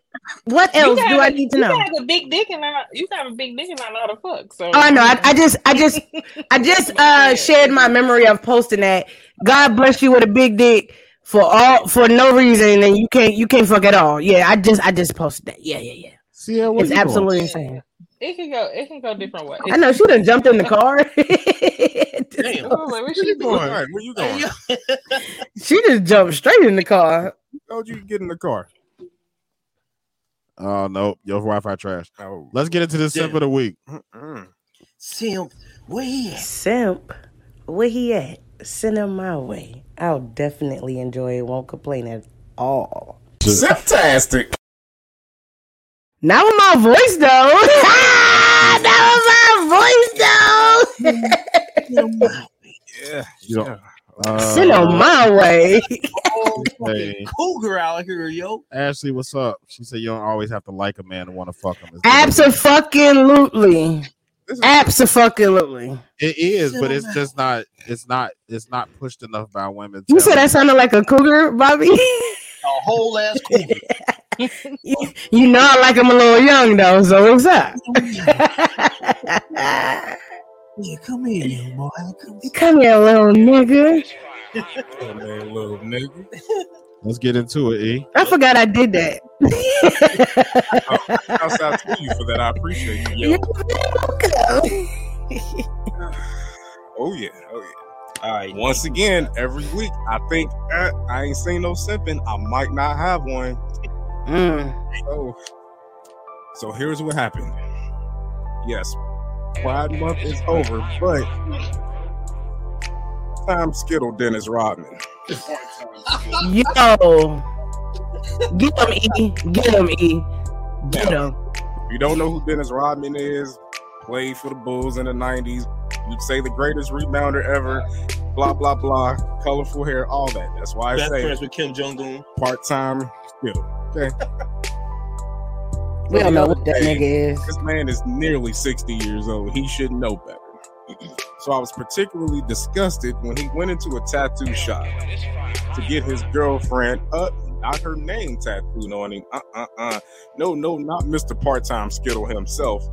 What else do have I a- need to you know? can have a big dick and not. You have a big dick and not know how to fuck. So Oh, I know. I, I just, I just, I just uh shared my memory of posting that. God bless you with a big dick for all for no reason, and you can't, you can't fuck at all. Yeah, I just, I just posted that. Yeah, yeah, yeah. See, yeah, what It's you doing? absolutely insane. It can go. It can go different ways. I know she done jumped in the car. I was like, where's she All going? right, where you going? she just jumped straight in the car. How'd you get in the car? Oh no, your Wi-Fi trash. Oh, Let's get into the simp of the week. mm-mm. Simp, where he at? Simp, where he at? Send him my way. I'll definitely enjoy it. Won't complain at all. fantastic. Not with my voice though. Not with my voice though. Yeah, You yeah. Uh, Send him my way. hey, Cougar out here, yo. Ashley, what's up? She said you don't always have to like a man to want to fuck him. Absolutely. Absolutely. It is, but it's just not. It's not. It's not pushed enough by women. You said that sounded like a cougar, Bobby. A whole ass cougar. you, you know I like him a little young though, so what's up? Yeah, come here, young boy. Come Come here, little nigga. Oh, man, little nigga. Let's get into it. E. I forgot I did that. Shouts out to you for that. I appreciate you. Yo. Oh yeah, oh yeah. All right. Once again, every week, I think uh, I ain't seen no sipping. I might not have one. Mm. So, so here's what happened. Yes, Pride Month is over, but time Skittle Dennis Rodman. Yo. Get him, E. Get him, E. Get him. If you don't know who Dennis Rodman is, played for the Bulls in the 90s. You'd say the greatest rebounder ever. Blah blah blah. Colorful hair, all that. That's why I Best say friends with Kim Jong Un. part-time Skittle. Okay. We don't know what that nigga is. This man is nearly 60 years old. He should know better. So I was particularly disgusted when he went into a tattoo shop to get his girlfriend up, not her name tattooed on him. Uh uh uh. No, no, not Mr. Part Time Skittle himself.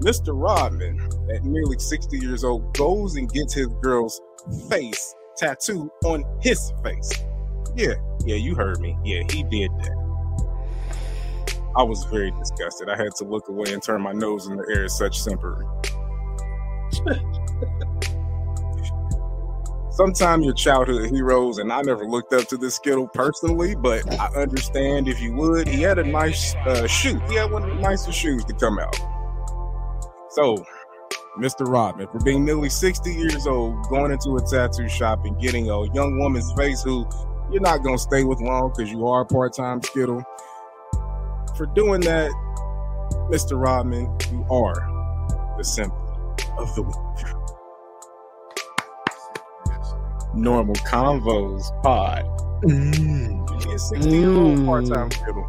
Mr. Rodman, at nearly 60 years old, goes and gets his girl's face tattooed on his face. Yeah, yeah, you heard me. Yeah, he did that. I was very disgusted. I had to look away and turn my nose in the air at such simpery. Sometimes your childhood heroes, and I never looked up to this Skittle personally, but I understand if you would. He had a nice uh, shoe. He had one of the nicest shoes to come out. So, Mr. Rodman, for being nearly 60 years old, going into a tattoo shop and getting a young woman's face who you're not going to stay with long because you are a part time Skittle. For doing that, Mr. Rodman, you are the simp of the week. Normal Convos Pod. Yeah, 60 year old part time Skittle.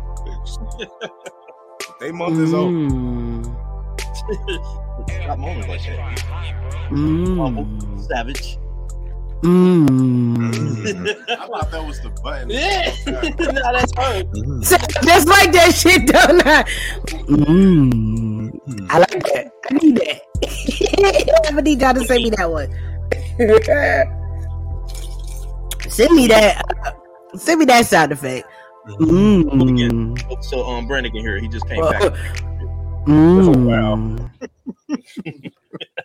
they month is over. Mm. Stop moaning like that. Mm. Savage. Mm. I thought that was the button. Yeah. no, that's her. Just like that shit, don't I? Mm. I like that. I need that. I need y'all to send me that one. send me that. uh, send me that sound effect. Mm. So um, Brandon can hear. it. He just came Well, back. Mm.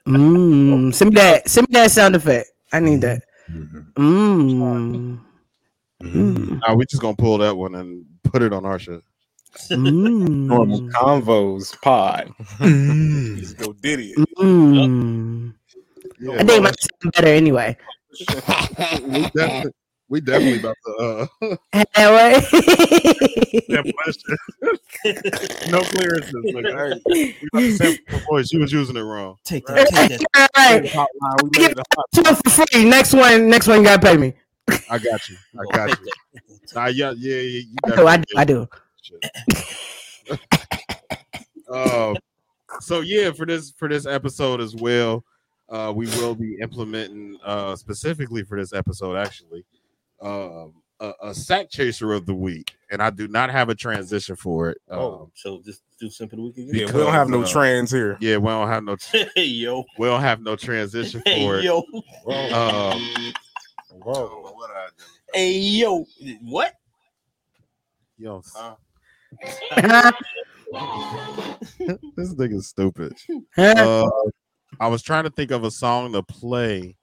mm. Send me that. Send me that sound effect. I need that. Mm. Mm. Nah, we just gonna pull that one and put it on our shit. Mm. Normal Convos Pod. Just go Diddy. it. Mm. I think my sound better anyway. we definitely, about to. Uh, That way. That question. no clearances. Look, hey, we got the sample voice. She was using it wrong. Take that, take All right. Hotline, we made it a hot- Two for free. Next one. Next one. You gotta pay me. I got you. I got you. Nah, yeah, yeah, yeah. You I got do. I do. I do. Um, so yeah, for this for this episode as well, uh, we will be implementing uh specifically for this episode actually, um, a, a sack chaser of the week, and I do not have a transition for it. Oh, um, so just do simple the week again. Yeah, we don't have no uh, trans here. Yeah, we don't have no. hey yo, we don't have no transition for hey it. yo, Um, Whoa. hey yo. What? yo, Uh, this nigga's stupid. Uh, I was trying to think of a song to play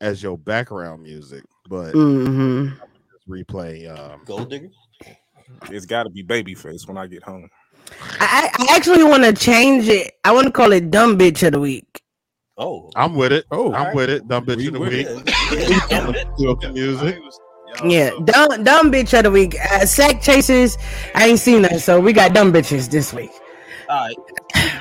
as your background music, but Mhm. just replay. Um, Gold digger. It's got to be Babyface when I get home. I, I actually want to change it. I want to call it "Dumb Bitch of the Week." Oh, I'm with it. Oh, I'm with it. Dumb bitch We of the week. it. Music. Yeah, dumb dumb bitch of the week. Uh, sack chasers. I ain't seen that, so we got dumb bitches this week. All right.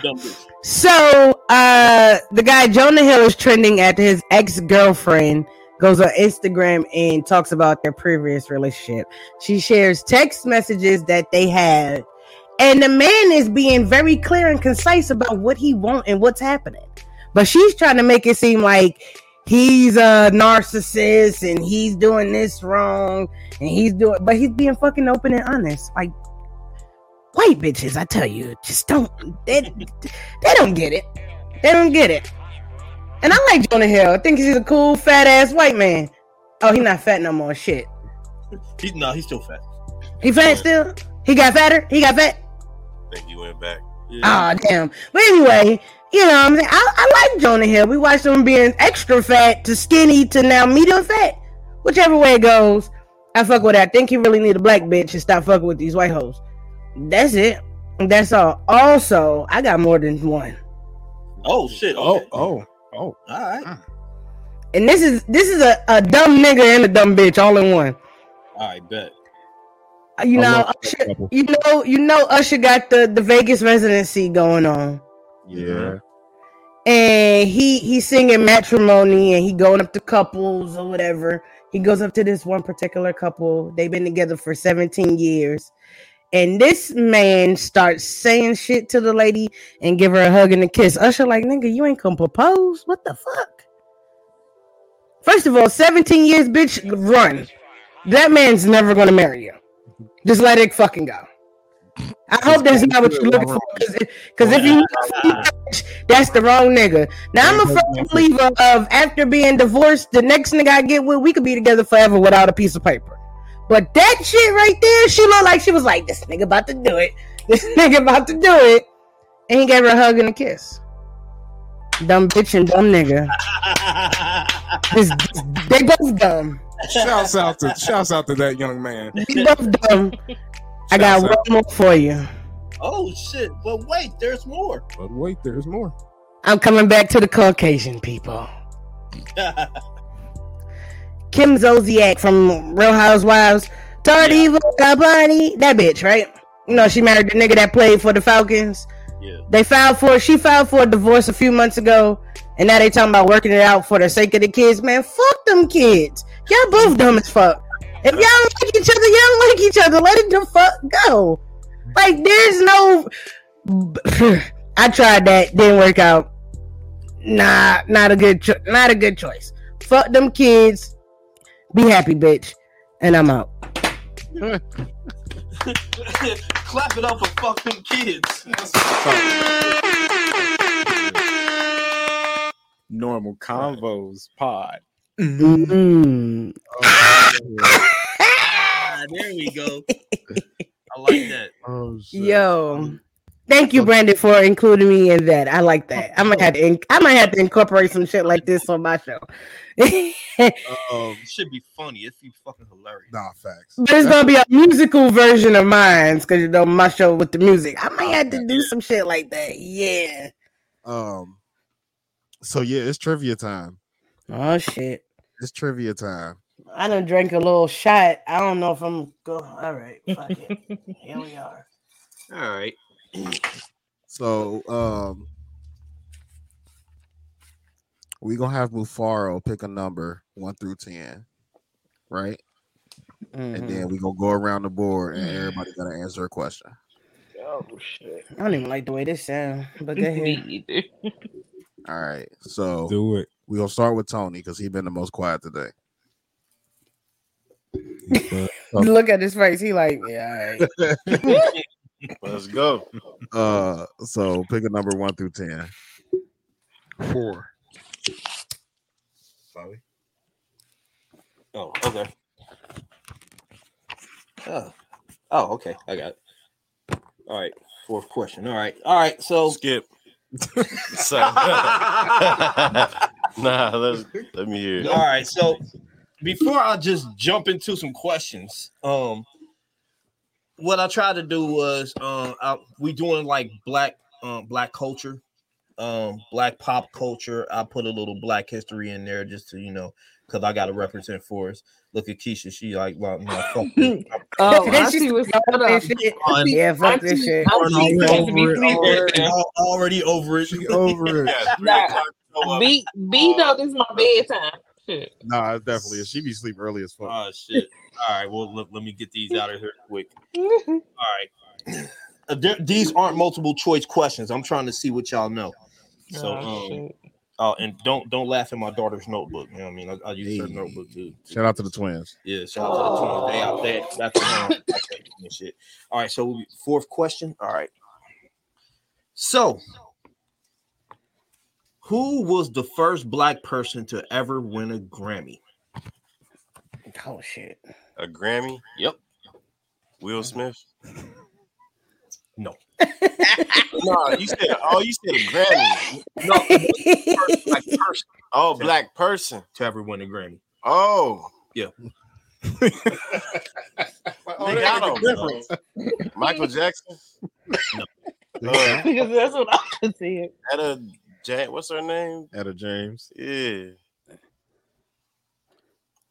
Dumb bitch. So uh the guy Jonah Hill is trending after his ex-girlfriend goes on Instagram and talks about their previous relationship. She shares text messages that they had, and the man is being very clear and concise about what he want and what's happening. But she's trying to make it seem like he's a narcissist and he's doing this wrong and he's doing but he's being fucking open and honest. Like white bitches, I tell you, just don't they they don't get it. They don't get it. And I like Jonah Hill. I think he's a cool fat ass white man. Oh, he's not fat no more. Shit. He's no, he's still fat. He fat still? He got fatter? He got fat? I think he went back. Oh damn. But anyway, you know what I'm saying? I, I like Jonah Hill. We watched him being extra fat to skinny to now medium fat. Whichever way it goes, I fuck with that. I think he really need a black bitch to stop fucking with these white hoes. That's it. That's all. Also, I got more than one. Oh shit. Oh, Okay. oh, oh. All right. And this is this is a, a dumb nigga and a dumb bitch all in one. All right. Bet. Uh, You I know, Usher, you know, you know, Usher got the the Vegas residency going on, Yeah. and he he's singing matrimony, and he going up to couples or whatever. He goes up to this one particular couple. They've been together for 17 years, and this man starts saying shit to the lady and give her a hug and a kiss. Usher like, nigga, you ain't gonna propose? What the fuck? First of all, 17 years, bitch, run. That man's never gonna marry you. Just let it fucking go. I hope that's not what you're looking for. Because if you, that's the wrong nigga. Now I'm a firm believer of after being divorced, the next nigga I get with, we could be together forever without a piece of paper. But that shit right there, she looked like she was like, this nigga about to do it. This nigga about to do it. And he gave her a hug and a kiss. Dumb bitch and dumb nigga. This- they both dumb. Shouts out to shouts out to that young man. They both dumb. I got Shouts one more for you. Oh shit. But wait, there's more. But wait, there's more. I'm coming back to the Caucasian people. Kim Zolciak from Real Housewives. Tart evil, bunny. That bitch, right? You know, she married the nigga that played for the Falcons. yeah. They filed for she filed for a divorce a few months ago, and now they talking about working it out for the sake of the kids. Man, fuck them kids. Y'all both dumb as fuck. If y'all don't like each other, y'all don't like each other. Let it the fuck go. Like there's no. I tried that, didn't work out. Nah, not a good, cho- not a good choice. Fuck them kids. Be happy, bitch. And I'm out. Clap it up for fucking kids. Normal convos pod. Mm. ah, there we go. I like that. Oh shit. Yo, thank you, Brandon, for including me in that. I like that. I might have to. inc- I might have to incorporate some shit like this on my show. but Um, It should be funny. It'd be fucking hilarious. nah, facts. But it's gonna be a musical version of mine because you know my show with the music. I might have to do some shit like that. Yeah. Um. So yeah, it's trivia time. Oh shit. It's trivia time. I done drank a little shot. I don't know if I'm go. All right, fuck it. Here we are. All right. So um we gonna have Mufaro pick a number one through ten, right? And Mhm. then we gonna go around the board and everybody gotta answer a question. Oh shit. I don't even like the way this sounds, but go Me ahead. All right. So Do it. we gonna start with Tony because he's been the most quiet today. Look at his face. He like, yeah, all right. Let's go. Uh so pick a number one through ten. Four. Bobby. Oh, okay. Oh. oh, okay. I got it. All right. Fourth question. All right. All right. So skip. So- nah, let's let me hear. it. All right. So before I just jump into some questions, um, what I tried to do was, um, I, we doing like black, um, black culture, um, black pop culture. I put a little black history in there just to you know, because I got to represent for us. Look at Keisha. She like, well, no, fuck this. Oh, She's Auntie was hold that shit. On- Yeah, fuck this shit. Auntie supposed to already, already over it. She over it. Nah, B B though this is my bedtime. Shit. Nah, it's definitely she be sleep early as fuck. Oh shit! All right, well let, let me get these out of here quick. All right, Uh, these aren't multiple choice questions. I'm trying to see what y'all know. So, Oh, um, oh, and don't don't laugh at my daughter's notebook. You know what I mean? I, I use her Hey. notebook too. Shout out to the twins. Yeah, shout out to the twins. They out there. That's that shit. All right, so fourth question. All right. So, who was the first black person to ever win a Grammy? Oh shit. A Grammy? Yep. Will Smith? No. no, you said oh, you said a Grammy. No, first black person Oh, black person. to ever win a Grammy. Oh. Yeah. Nigga, I don't know. Michael Jackson? Uh, Because that's what I was saying. Etta Jan- what's her name? Etta James. Yeah.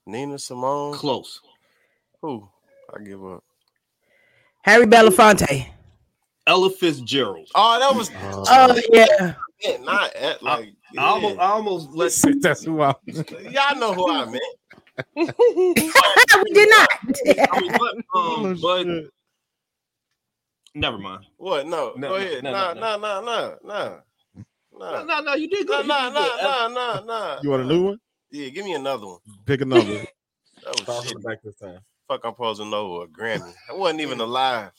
Nina Simone. Close. Who? I give up. Harry Belafonte. Ella Fitzgerald. Oh, that was Oh yeah. yeah, not at, like I almost, I almost let That's who I y'all know who I meant. we did not. I mean, but, Oh, um, but never mind. What? No, No, go no, ahead. no, Nah, no, nah, nah, nah, nah. No, Nah, no, no, you did nah, good. nah, You did good. nah, nah, nah, nah. You want a new one? Yeah, give me another one. Pick another number. That shit. back this time. Fuck, I'm supposed to know a Grammy. I wasn't even alive.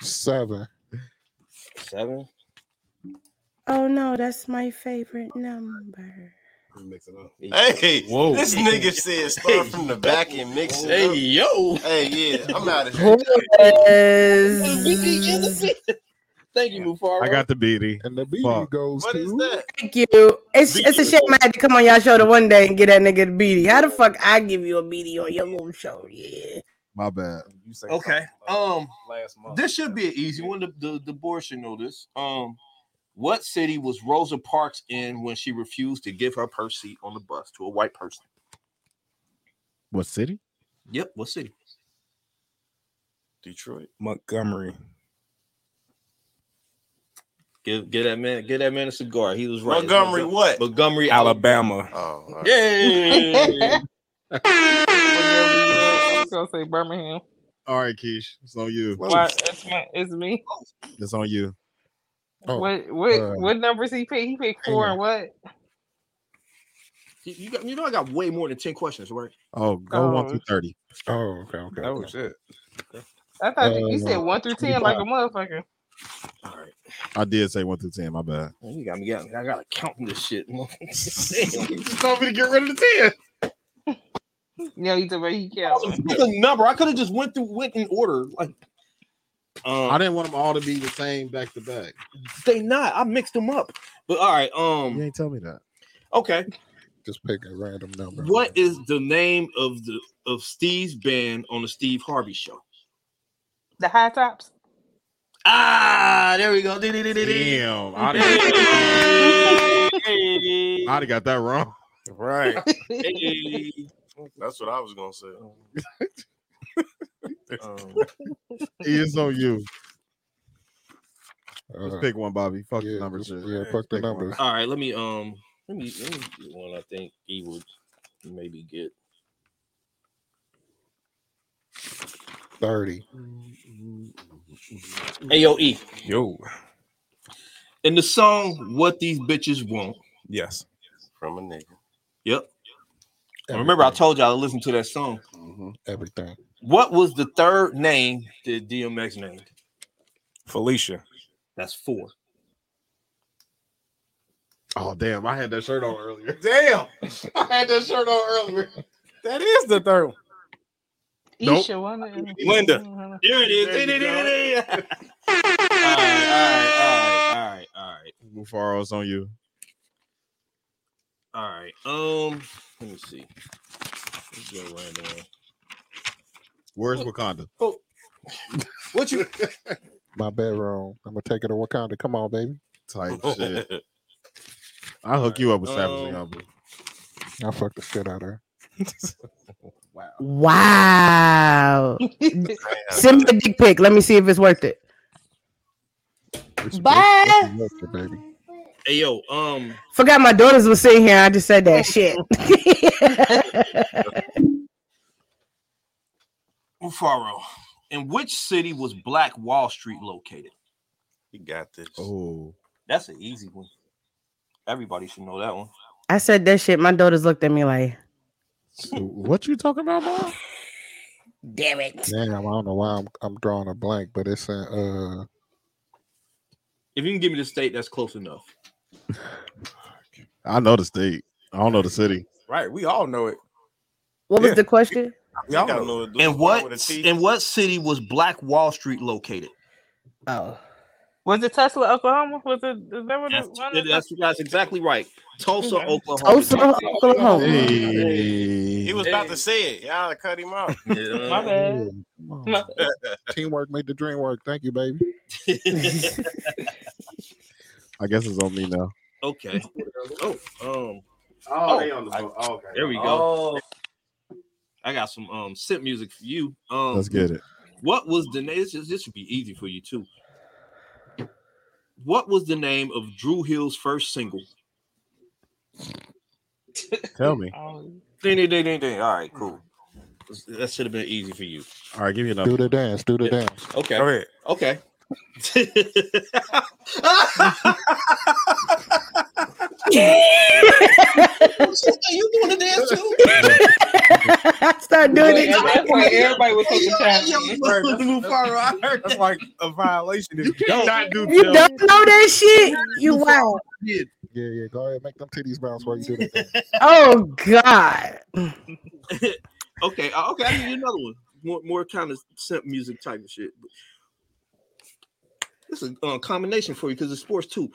Seven. Seven. Oh no, that's my favorite number. Mix it up. Hey, Whoa. this nigga said start from the back and mix it Hey, up. yo. Hey, yeah, I'm out of here. Is? Thank you, Mufaro. I got the beady. And the BD Fuck. goes What to is that? Thank you. It's it's a shame I had to come on y'all show the one day and get that nigga the beady. How the fuck I give you a beady on your little show? Yeah. My bad. Okay. Um, Last month. this should be an easy one. The, the the board should know this. Um, what city was Rosa Parks in when she refused to give up her seat on the bus to a white person? What city? Yep. What city? Detroit. Montgomery. Give get that man get that man a cigar. He was right. It's Montgomery, what? Montgomery, Alabama. Oh, all right. Yay! I was gonna say Birmingham. All right, Keish. It's on you. Why? It's, my, it's me. It's on you. Oh, what what uh, what numbers he picked? He picked four and what? You- you got you know I got way more than ten questions, right? Oh, go one Oh. through thirty. Oh, okay, okay. Oh okay. shit. I thought you, you said Uh, one through ten like a motherfucker. All right. I did say one through ten. My bad. Man, you got me. Got, I gotta count this shit. You just told me to get rid of the ten. Yeah, you the way he counts. the number. I could have just went through went in order. Like, um, I didn't want them all to be the same back to back. they not. I mixed them up. But all right. Um, you ain't tell me that. Okay. Just pick a random number. What is the name of the of Steve's band on the Steve Harvey show? The high tops. Ah, there we go. Damn, I'd have got that wrong. Right. hey. That's what I was gonna say. Um, He is on you. Let's Uh, pick one, Bobby. Fuck the numbers. just- yeah, fuck the Pick one. numbers. all right, let me um let me let me get one I think he would maybe get. 30. Mm-hmm. Hey yo, E. Yo. In the song What These Bitches Want. Yes. From a nigga. Yep. And remember, I told y'all to listen to that song. Mm-hmm. Everything. What was the third name that DMX named? Felicia. That's four. Oh damn! I had that shirt on earlier. Damn. I had that shirt on earlier. That is the third one. Nope. Isha, one of- Linda. There it is. There you There it is. go. all right, all right, all right, all right, Mufaro's on you. all right. Um, let me see. Let's go random. one. Where's Wakanda? Oh, what you? My bedroom. I'm gonna take it to Wakanda. Come on, baby. Type shit. I'll hook you up with Savage Um, Gumbo. I fuck the shit out of her. Wow. Send me a dick pic. Let me see if it's worth it. Bye. Hey yo, um, Forgot my daughters were sitting here. I just said that shit. Mufaro. In which city was Black Wall Street located? You got this. Oh, That's an easy one. Everybody should know that one. I said that shit. My daughters looked at me like, what you talking about, bro? damn it. Damn, I don't know why I'm I'm drawing a blank, but it's in uh If you can give me the state, that's close enough. I know the state. I don't know the city. Right. We all know it. What was the question? We all know. know it. In what a T. in what city was Black Wall Street located? Oh. Was it Tulsa, Oklahoma? Was it? Is that what That's, it was? that's, that's exactly right. Tulsa, Okay. Oklahoma. Tulsa, Oklahoma. Hey. He was about to say it. Y'all cut him off. Yeah. My bad. come on. Teamwork made the dream work. Thank you, baby. I guess it's on me now. okay. Oh, um, Oh, they on the phone. Oh, okay. there we go. I got some um synth music for you. Um, Let's get it. What was the name? This, this should be easy for you too. What was the name of Dru Hill's first single? Tell me. Oh, Ding, ding, ding, ding, ding. All right, cool. That should have been easy for you. All right, give me another. Do the dance. Do the Yeah. dance. Okay. All right. Okay. you doing the dance too? Start doing Wait, it. that's why everybody was taking time. That's like a violation. If you don't. Not do You don't know that shit? You wow. Yeah, yeah. Go ahead. Make them titties bounce while you do that. Oh God. Okay, uh, okay, I need another one. More, more kind of simp music type of shit. This is a uh, combination for you because it's sports too.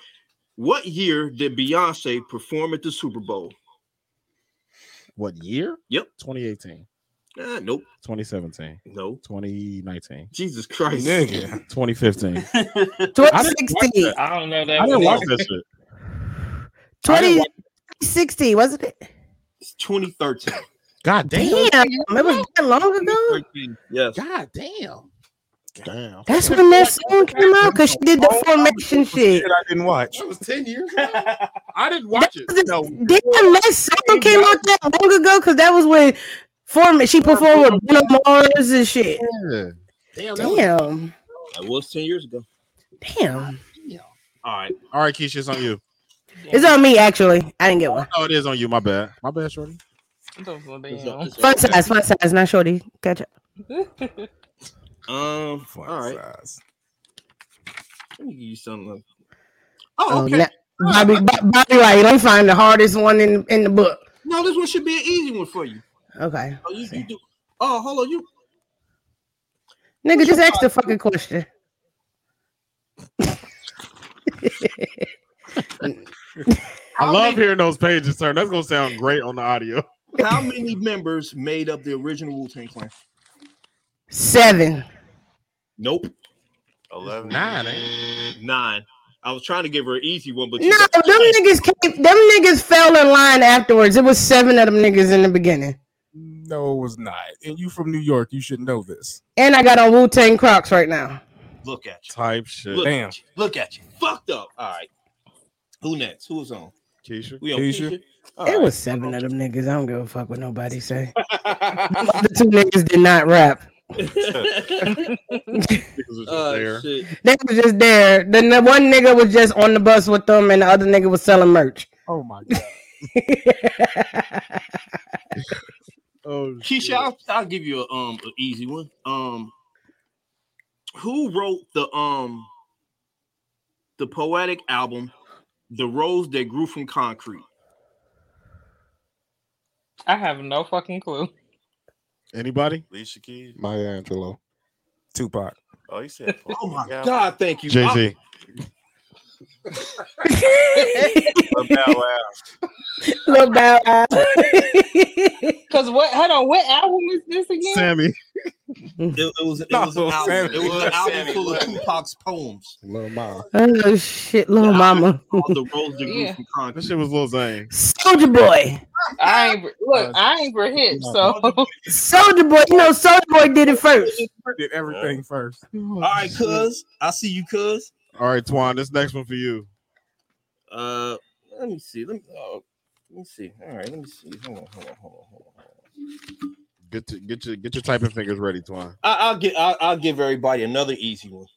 What year did Beyonce perform at the Super Bowl? What year? Yep. 2018, Ah, nope, 2017, no. 2019, Jesus Christ, Nigga. 2015. 2016. I don't know that. I didn't watch that shit. I didn't watch- 2016, wasn't it? It's 2013. God Damn, damn. it was that long ago. 13, Yes. God damn. Damn. That's when that song came out because she did the formation shit. Shit I didn't watch. That was 10 years ago. I didn't watch it. No. Damn, that song came out that long ago because that was when form she performed with Bruno Mars and shit. Yeah. Damn. that was- Damn, That was 10 years ago. damn. All right. All right, Keisha, it's on you. It's on me actually. I didn't get one. Oh, it is on you. My bad. My bad, Shorty. Those were It's damn. up- it's Fun up. size, fun size, not shorty. Catch up. Um, Fun all right. size. Let me give you something. Oh, Oh, okay. now- Bobby, Bo- Bobby, right? Don't find the hardest one in in the book. No, this one should be an easy one for you. Okay, Oh, you, you do. Oh, hold on. You nigga, just ask the fucking question. I love hearing those pages, sir. That's gonna sound great on the audio. How many members made up the original Wu Tang Clan? Seven. Nope. 11. Nine, ain't Nine. I was trying to give her an easy one, but No, got- them niggas came, them niggas fell in line afterwards. It was seven of them niggas in the beginning. No, it was not. And you from New York, you should know this. And I got on Wu Tang Crocs right now. Look at you. Type shit. Look Damn. at you. Look at you. Fucked up. All right. Who next? Who's on? Keisha. We on Keisha. Keisha? All it right. was seven of them niggas. I don't give a fuck what nobody say. the two niggas did not rap. Niggas was just Oh, there. They was just there. Then the one nigga was just on the bus with them, and the other nigga was selling merch. Oh my god. Oh, Keisha, I'll, I'll give you a um an easy one. Um, who wrote the um the poetic album, "The Rose That Grew from Concrete"? I have no fucking clue. Anybody? Alicia Keys. Maya Angelou. Tupac. Oh, he said. Oh my God, thank you. Jay Z. Lil Bow Wow. Lil Bow Wow. Cause what? Hold on. What album is this again? Sammy. It, it was it No, was an album. Sammy. It was an album Sammy full of Tupac's poems. Lil Ma. oh shit, little mama. Called "The Rose That Grew Yeah. from That shit was Lil Zane. Soldier Boy. I ain't look. I ain't for hip. So Soldier Boy. You know, Soldier Boy did it first. Did everything first. All right, cuz I see you, cuz. All right, Twan, this next one for you. Uh, let me see. Let me, oh, let me see. All right, let me see. Hold on, hold on, hold on, hold on. Hold on. Get to, get your get your typing fingers ready, Twan. I, I'll get. I'll, I'll give everybody another easy one.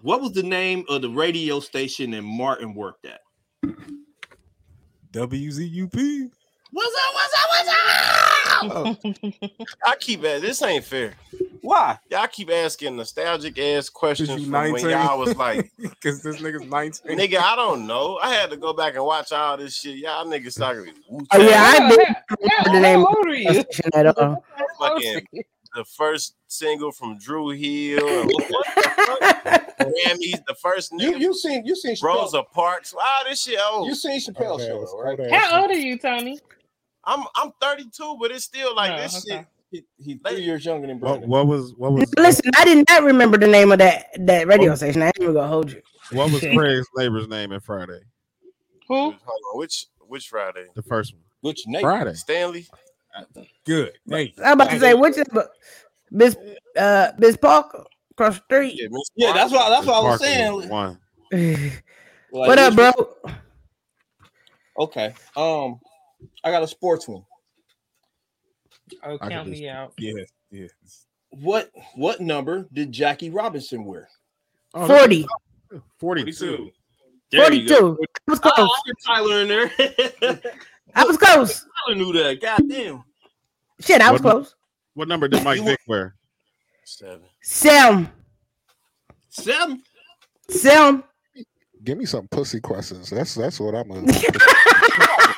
What was the name of the radio station that Martin worked at? WZUP. What's up? What's up? What's up? I keep at this ain't fair. Why? Y'all keep asking nostalgic ass questions you from when 19? y'all was like, Because this nigga's 19. nigga, I don't know. I had to go back and watch all this shit. Y'all niggas talking Oh yeah, I didn't Yeah, the name old are you? at all. fucking the first single from Dru Hill. and what the? Grammys, the first You nigga, you seen you seen Chappelle, Rosa Parks. Wow, this shit old. you seen Chappelle Okay, show, let's though, go right? How old are you, Tony? I'm I'm 32, but it's still like Oh, this okay. shit. He, he's three years younger than What, Brandon. what was what was Listen, I did not remember the name of that that radio station. I ain't even gonna hold you. what was Craig's neighbor's name in Friday? Who? Which which Friday? The first one. Which name? Friday. Stanley. Good. Hey. I'm about to say which is Miss uh Miss Parker across the street. Yeah, Yeah, that's Parker. why. That's what I was Parker saying. One. Like, what up, bro? Okay. Um, I got a sports one. Oh, count me out. Yeah. Yeah. What what number did Jackie Robinson wear? Oh, 40. 42. There you go. 42. I was Oh, close. Ah, I Tyler in there. I was close. Tyler knew that. God damn. Shit, I was What- close. What number did Mike Vick wear? Seven. Sam. Seven. Sam. Give me some pussy questions. That's that's what I'm. A,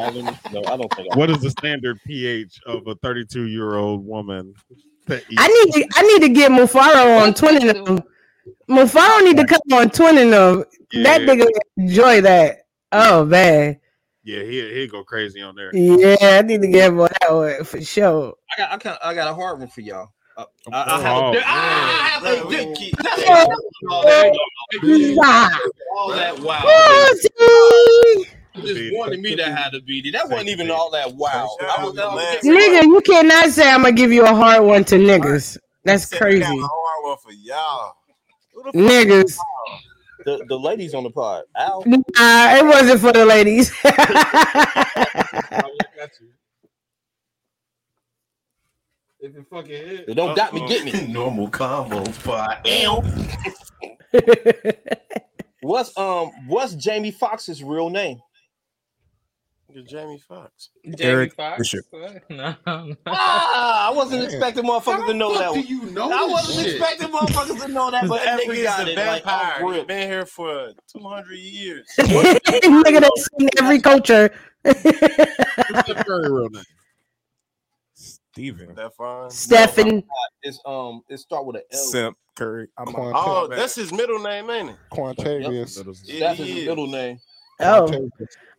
I no, I don't think. I, What is the standard pH of a 32 year old woman? I need to I need to get Mufaro on twinning them. Mufaro need to come on twinning them. That nigga enjoy that. Oh man. Yeah, he he go crazy on there. Yeah, I need to get him on that one for sure. I got. I got. I got a hard one for y'all. Uh, I, I Oh, have a, man. I have a we dick. All that, Wow. All that wow. Just wanted me to have to beat it. That wasn't even all that wow. I was, I was Nigga, you cannot say I'm gonna give you a hard one to niggas. That's Said we got crazy. a hard one for y'all. Who the Niggas. the, the ladies on the pod. Al. Nah, it wasn't for the ladies. If it fucking hit, They don't got me, get me. Normal combo pod. What's um what's Jamie Foxx's real name? Nigga, Jamie Foxx. Jamie Eric Foxx? Bishop. No, no. Ah, I wasn't Damn. expecting motherfuckers to know that How the one. fuck do you know I wasn't shit? expecting motherfuckers to know that, but that that nigga nigga's got a it. Like, vampire. oh, He's been here for 200 years. Nigga that's seen every culture. Steph Curry real name. Steven. that fine? Stephen. It's um it start with an L. Simp Curry. I'm Quant- Oh, bad. that's his middle name, ain't it? Quantavious. It That's his middle name. Oh,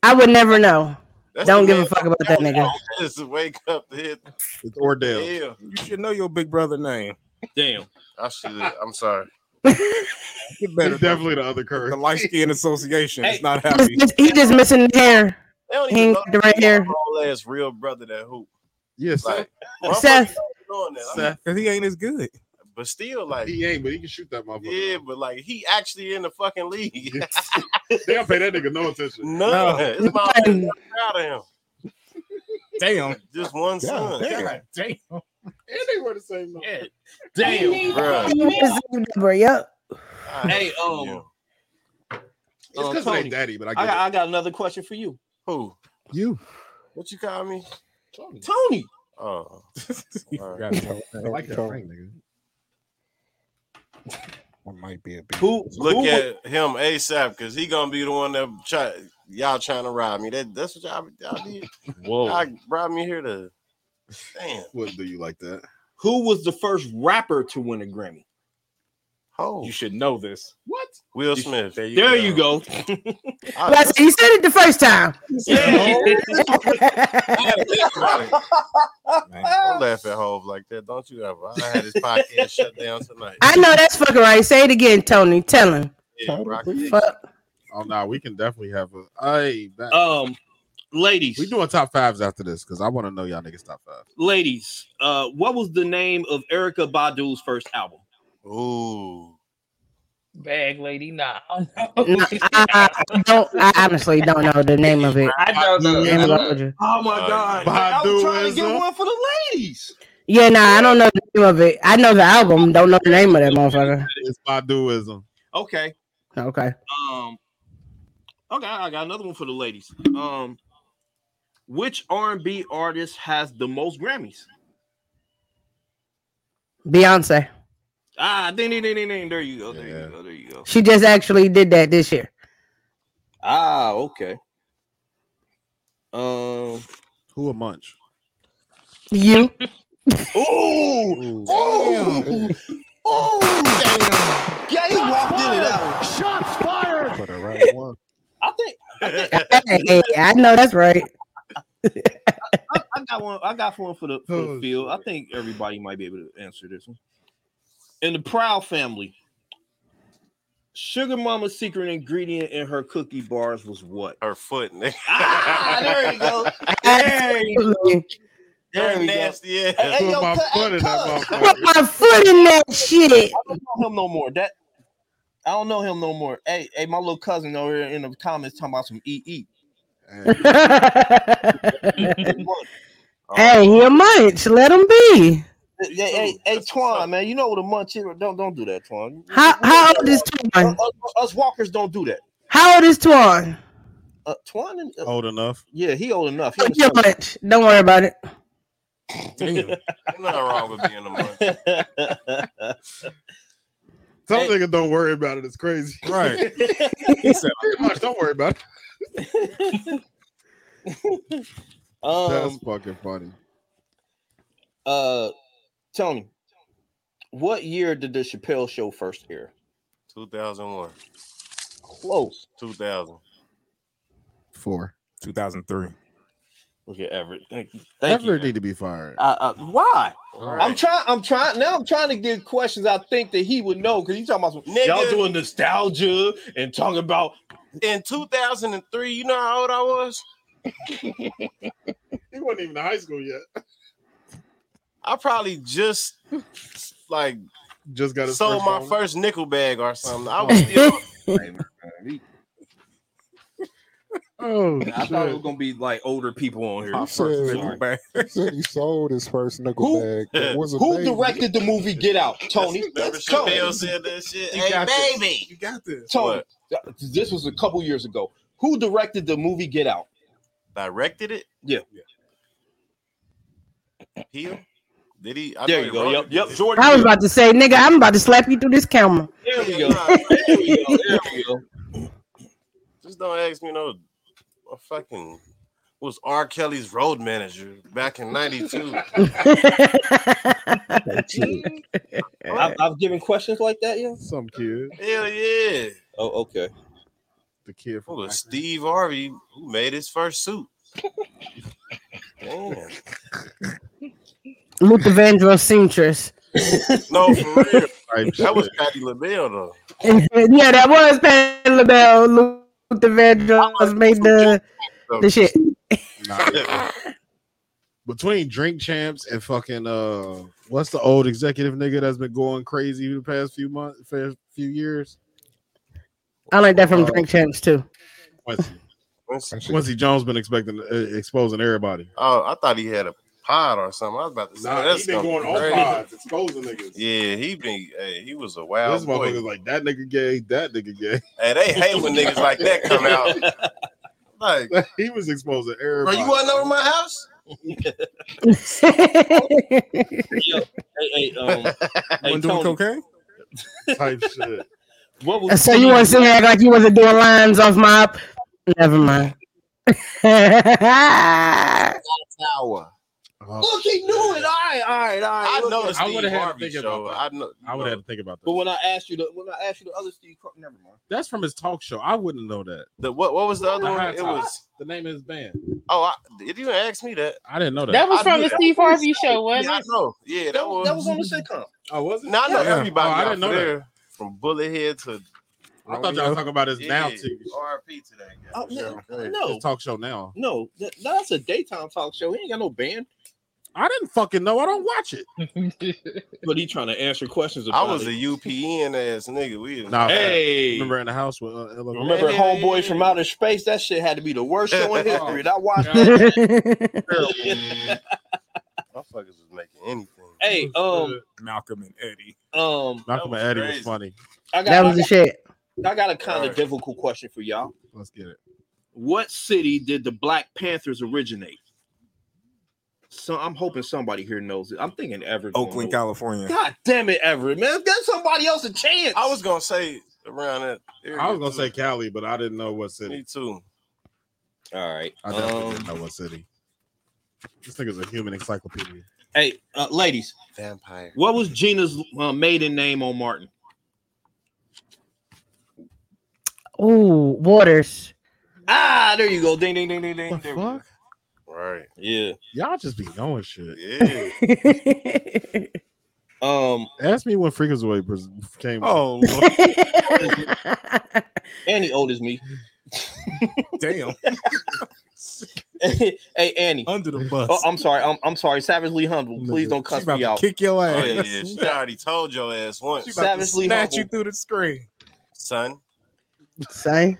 I would never know. That's Don't give a fuck about that nigga. Just wake up to hit It's Wardell. hell. You should know your big brother name. Damn. I should. I'm sorry. Get better. It's definitely the other curve. The Light Skin Association Hey. is not He happy. just, he just missing the hair. They don't He even know the right he got a hair. whole ass real brother that hoop. Yes, Like, Seth. motherfuckers doing that. I mean, Seth, because he ain't as good. But still, like, he ain't, but he can shoot that motherfucker. yeah, but like, he actually in the fucking league. they don't pay that nigga no attention. no, No. it's about I'm of him. Damn. Just one son. damn. Damn. And they were the same. number. Damn. Bruh. Yep. Hey, Yeah. um, It's um, because Tony, they daddy, but I I get got, I got another question for you, Who? You. What you call me? Tony. Oh, He All forgot to- it. I like that ring, nigga. That might be a big. Who look who, at him ASAP because he gonna be the one that try y'all trying to rob me. That that's what y'all, y'all did. Whoa. Y'all brought me here to. Damn. Wouldn't do you like that? Who was the first rapper to win a Grammy? Oh, You should know this. What? Will Smith. There you There go. you go. I- But you said it the first time. Don't laugh at Hove like that. Don't you ever. I had his podcast shut down tonight. I know that's fucking right. Say it again, Tony. Tell him. Yeah, Oh no, we can definitely have a. Hey, that, Um, ladies, we doing top fives after this because I want to know y'all niggas top five. ladies, uh, what was the name of Erykah Badu's first album? Ooh. Bag lady, nah. No, I, I don't. I honestly don't know the name of it. I don't know. Name of it. Oh my Uh, god! I was trying to get one for the ladies. Yeah, nah, I don't know the name of it. I know the album. Don't know the name of that motherfucker. It's Baduism. Okay. Okay. Um. Okay, I got another one for the ladies. Um, which R and B artist has the most Grammys? Beyonce. Ah, ding, ding, ding, ding, ding. There you go. There Yeah. you go. There you go. She just actually did that this year. Ah, okay. Um. Who a munch? You. Oh, oh, oh! Yeah, he walked into that one. Shots fired. For the right one. I think Hey, I know that's right. I, I got one. I got one for the, for the Oh, field. I think everybody might be able to answer this one. In the Proud family, Sugar Mama's secret ingredient in her cookie bars was what? Her foot, nigga. Ah, there you go. There you go. There we go. nasty ass. Hey, hey, Put yo, my cut- foot in that Put my foot in that shit. I don't know him no more. That I don't know him no more. Hey, hey, my little cousin over here in the comments talking about some E EE. hey, he a munch. Let him be. Hey, hey, hey, Twan, man, you know what a munch is? Don't don't do that, Twan. How how old is Twan? Us, us walkers don't do that. How old is Twan? Uh, Twan, uh, Old enough. yeah, he old enough. He He a munch. Don't worry about it. Damn. Ain't nothing wrong with being a munch. Some Hey. nigga don't worry about it. It's crazy. Right. He said, Much, don't worry about it. That's um, fucking funny. uh, Tony, what year did the Chappelle Show first air? 2001, Close. 2000. Four. 2003. Look at Everett. Thank you. Thank Ever you. need to be fired. Uh, uh, why? Right. I'm trying. I'm trying. Now I'm trying to get questions. I think that he would know because he's talking about some Nigga. y'all doing nostalgia and talking about. In 2003, you know how old I was? He wasn't even in high school yet. I probably just like Just got his sold first my phone. first nickel bag or something. I was oh. still. Oh, I thought it was gonna be like older people on here. I said, he said he sold his first nickel Who- bag. was Who baby. directed the movie Get Out? Tony. Remember Tony. Said that shit? You Hey, got this. baby. You got this. Tony. This was a couple years ago. Who directed the movie Get Out? Directed it? Yeah. He? Did he? I There know you go. wrote Yep. Yep. Jordan. I was about to say, nigga, I'm about to slap you through this camera. There we go. There we go. There we go. Just don't ask me no. A fucking was R. Kelly's road manager back in '92. I've, I've given questions like that. Yeah. Some kid. Hell yeah! Oh, okay. The kid It from was Steve Harvey who made his first suit. Damn. Luther Vandross seamstress. No, for real. That was. Patti LaBelle though. yeah, that was Patti LaBelle. Luther Vandross made the the shit. Nah. Between drink champs and fucking uh, what's the old executive nigga that's been going crazy the past few months, past few years? I like that from Uh, Drink Champs too. Quincy, Quincy Jones been expecting uh, exposing everybody. Oh, I thought he had a pod or something. I was about to say Nah, that's he been going on pods, exposing niggas. Yeah, he been. Hey, he was a this wild boy. motherfucker's like that nigga gay, that nigga gay. Hey, they hate when niggas like that come out. Like, he was exposing bro, everybody. you want over my house? Yo, hey, hey, um, hey, doing cocaine? type shit. what was so you want to sit here act like you wasn't doing lines off my? Never mind. Tower. Uh, Look, he knew it. All right, all right, all right. I Look know the at- I Steve would've had to think show. about I know. I would have to think about that. But when I asked you the when I asked you the other Steve, Car- never mind. That's from his talk show. I wouldn't know that. The, what? What was the other The one? High It Top. was. the name of his band. Oh, I, did you ask me that? I didn't know that. That was I from knew the that. Steve Harvey show, wasn't Yeah, I it? know. Yeah, that, That, was. that was on the sitcom. oh, was it? Now I know Yeah. everybody. Oh, I didn't know that. there, From Bullethead to I thought y'all was talking about his now yeah, TV. RP to that guy. Oh, no, His no, talk show now. no, that- that's a daytime talk show. He ain't got no band. I didn't fucking know. I don't watch it. But he trying to answer questions I about was a. UPN ass nigga. We Nah, Hey, remember in the house with uh, Ella- remember Yeah, Homeboys from. Outer Space? That shit had to be the worst show in history. And I watched God. it. Motherfuckers was making anything. Hey, um, Malcolm and Eddie. um, Malcolm and Eddie crazy. was funny. I that got, was the shit. I got a kind of difficult question for y'all. Let's get it. What city did the Black Panthers originate? So I'm hoping somebody here knows it. I'm thinking Everett. Oakland. California. God damn it, Everett, man. Give somebody else a chance. I was gonna say around that. Area I was gonna too. say Cali, but I didn't know what city. me too. all right. I definitely Um, didn't know what city. This thing is a human encyclopedia. hey, uh, ladies, Vampire. what was Gina's uh, maiden name on Martin? Ooh, Waters. Ah, there you go. Ding, ding, ding, ding, ding. What the fuck? Right. Yeah. Y'all just be knowing shit. Yeah. Um, Ask me when Freakazoid pres- came. Oh, Lord. Annie old as me. damn. hey, Annie. Under the bus. Oh, I'm sorry. I'm, I'm sorry. Savagely humble. Please don't She cuss about me to out. Kick your ass. Oh yeah, yeah. She already told your ass once, She about to Savagely snatch you through the screen, son. Say,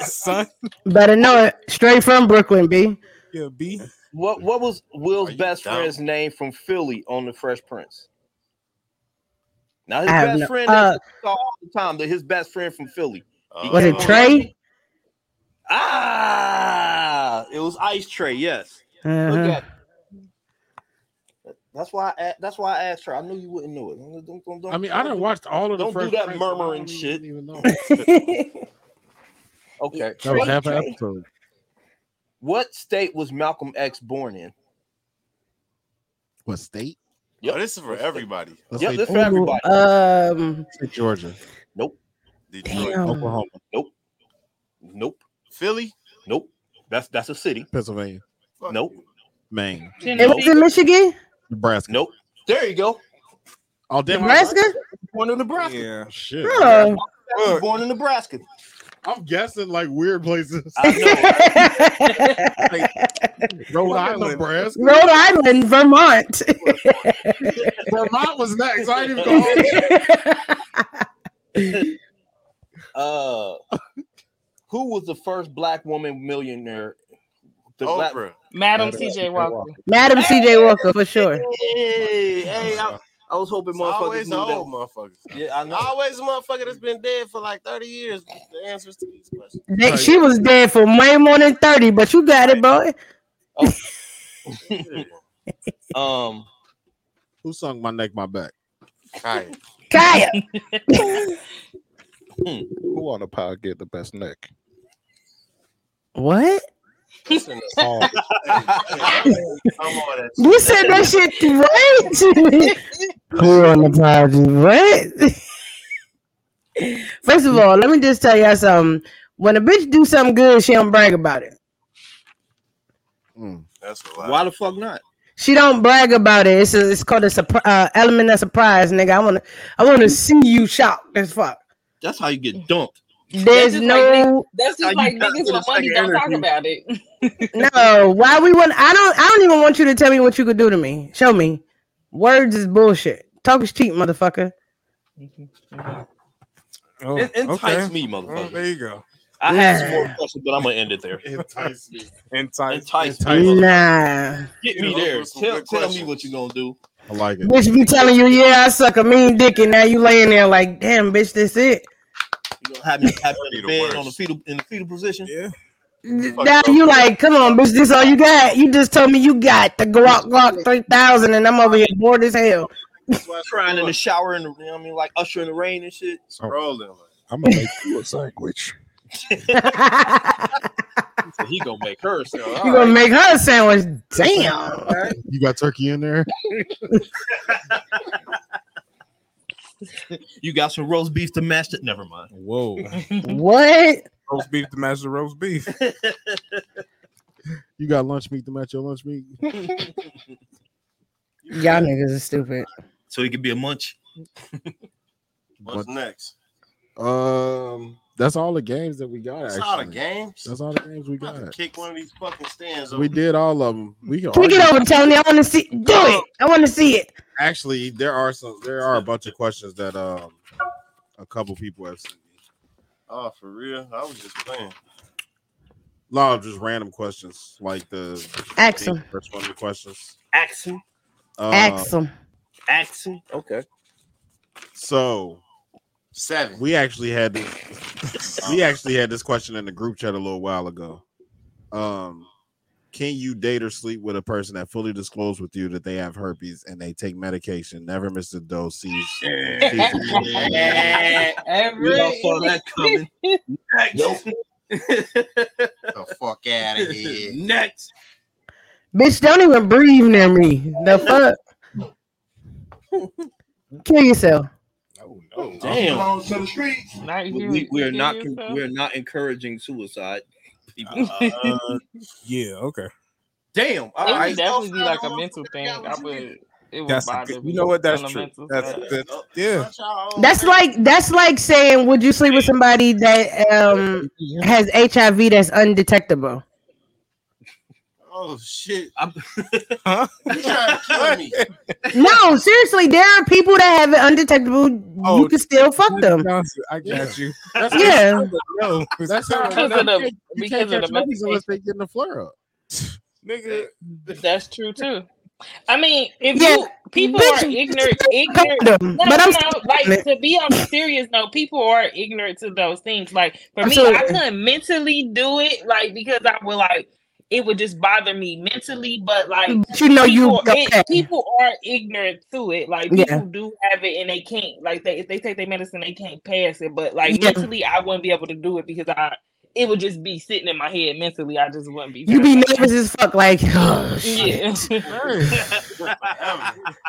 son. better know it. Straight from Brooklyn, B. Yeah, B. What What was Will's best dumb? friend's name from Philly on the Fresh Prince? Now his I best no- friend uh, saw all the time. That his best friend from Philly. He Was it Uh, Trey? Ah, it was Ice Tray. Yes. Uh-huh. at. That's why. I, a- that's why I asked her. I knew you wouldn't know it. Don't- don't- don't- don't- I mean, I didn't watch all of the. Don't do that Prince, murmuring shit. Even know. Okay. That was half an episode. What state was Malcolm X born in? What state? Oh, this is for everybody. Let's Yep, say, this for everybody. Um, Georgia, Nope. Detroit. Damn. Oklahoma, Nope. Nope. Philly. Nope. That's that's a city. Pennsylvania, Fuck Nope. you. Maine, it was in Michigan, Nebraska. Nope. There you go. All damn! Nebraska. Born in Nebraska. Yeah. Shit. Oh. He was born in Nebraska. I'm guessing like weird places. I know. Rhode Island, Nebraska. Rhode Island, Vermont. Vermont was next. I didn't even go. Uh, who was the first black woman millionaire? The black- Oprah. Madam CJ Walker. Madam CJ Walker for sure. Hey, hey, I, I was hoping It's motherfuckers always knew the that. old motherfuckers. Yeah, I know. Always a motherfucker that's been dead for like 30 years. The answers to these questions. They- she was dead for way more than 30, but you got it, boy. um, Who sung "My Neck, My Back"? Khia. Khia. Who on the pod get the best neck? What? Listen, I'm on that. You said that shit right. to me. Who on the project? What? First of all, let me just tell y'all something. When a bitch do something good, she don't brag about it. That's a lot. why the fuck not? She don't brag about it. It's a, it's called a surpri- uh, element of surprise, nigga. I wanna I wanna see you shocked as fuck. That's how you get dumped. There's just no. Like, that's just like you got niggas with money don't talk about it. no, why we want? I don't. I don't even want you to tell me what you could do to me. Show me. Words is bullshit. Talk is cheap, motherfucker. Oh, En- entice okay. me, Well, motherfucker. there you go. I have some more questions, but I'm gonna end it there. Entice me. Entice. Entice Entice me. me. Nah, Get me there. those were some Tell, tell me what you're gonna do. I like it. bitch be telling you, yeah, I suck a mean dick, and now you laying there like, damn, bitch, that's it. You gonna have me have me in the the bed worst. on the fetal in the fetal position? Yeah. Now you like, come on, bitch, this all you got? You just told me you got the Glock Glock three thousand, and I'm over here bored as hell. Crying in the shower and you know I mean, like usher in the rain and shit. Rolling. I'm gonna make you a sandwich. So he gonna make her so all gonna right. make her a sandwich? Damn. You got turkey in there? You got some roast beef to match it. Never mind. Whoa. What? roast beef to match the roast beef. You got lunch meat to match your lunch meat? Y'all niggas are stupid. So he could be a munch. What's But- next? Um, that's all the games that we got. That's actually. all the games. That's all the games we I'm to got. kick one of these fucking stands. We did all of them. We can, Kick it argue. over, Tony. I want to see. Do it. I want to see it. Actually, there are some. There are a bunch of questions that um a couple people have sent me. Oh, for real? I was just playing. A lot of just random questions, like the Ask 'em. first one of the questions. Axel. Uh, Ask them. Axel. Okay. So Seven. we actually had this. we actually had this question in the group chat a little while ago. Um, can you date or sleep with a person that fully disclosed with you that they have herpes and they take medication, never miss a dose, sees, sees We all saw that coming. Next. the fuck out of here. Next. Bitch, don't even breathe near me. The fuck? Kill yourself. Oh no. Damn. Belong to the streets. Not we, we, we, are not yourself? we are not encouraging suicide. Uh, yeah. Okay. Damn. All It would right. definitely be like a mental thing. I would. It would That's bother good, you know what? That's true. mental That's that's yeah. That's like that's like saying, would you sleep with somebody that um has HIV that's undetectable? Oh shit! Huh? You trying to kill me? No, seriously, there are people that have it undetectable. you Oh, can still fuck them. I got you. Yeah. No, That's how Because of the you because can't of the catch herpes medication. unless they get in the flare up. nigga. That's true too. I mean, if Yeah, you people bitch, are ignorant, ignorant. Condom. No, But I'm no, like to be on serious note, people are ignorant to those things. Like for me, I couldn't mentally do it, like because I would like it would just bother me mentally. But like But you know you people, it- people are ignorant to it. Like Yeah. people do have it and they can't. Like they if they take their medicine, they can't pass it. But like Yeah. mentally, I wouldn't be able to do it because I it would just be sitting in my head mentally. I just wouldn't be. You be nervous as fuck, like oh. Yeah.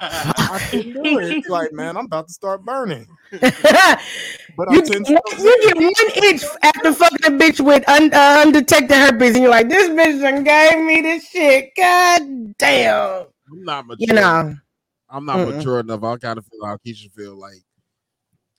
I can do it. It's like, man, I'm about to start burning. you, But I'm you ten get one inch after fucking a bitch with un, uh, undetected herpes, and you're like, this bitch done gave me this shit. God damn. I'm not mature. You know. I'm not Mm-mm. mature enough. I kind of feel how Keisha feel like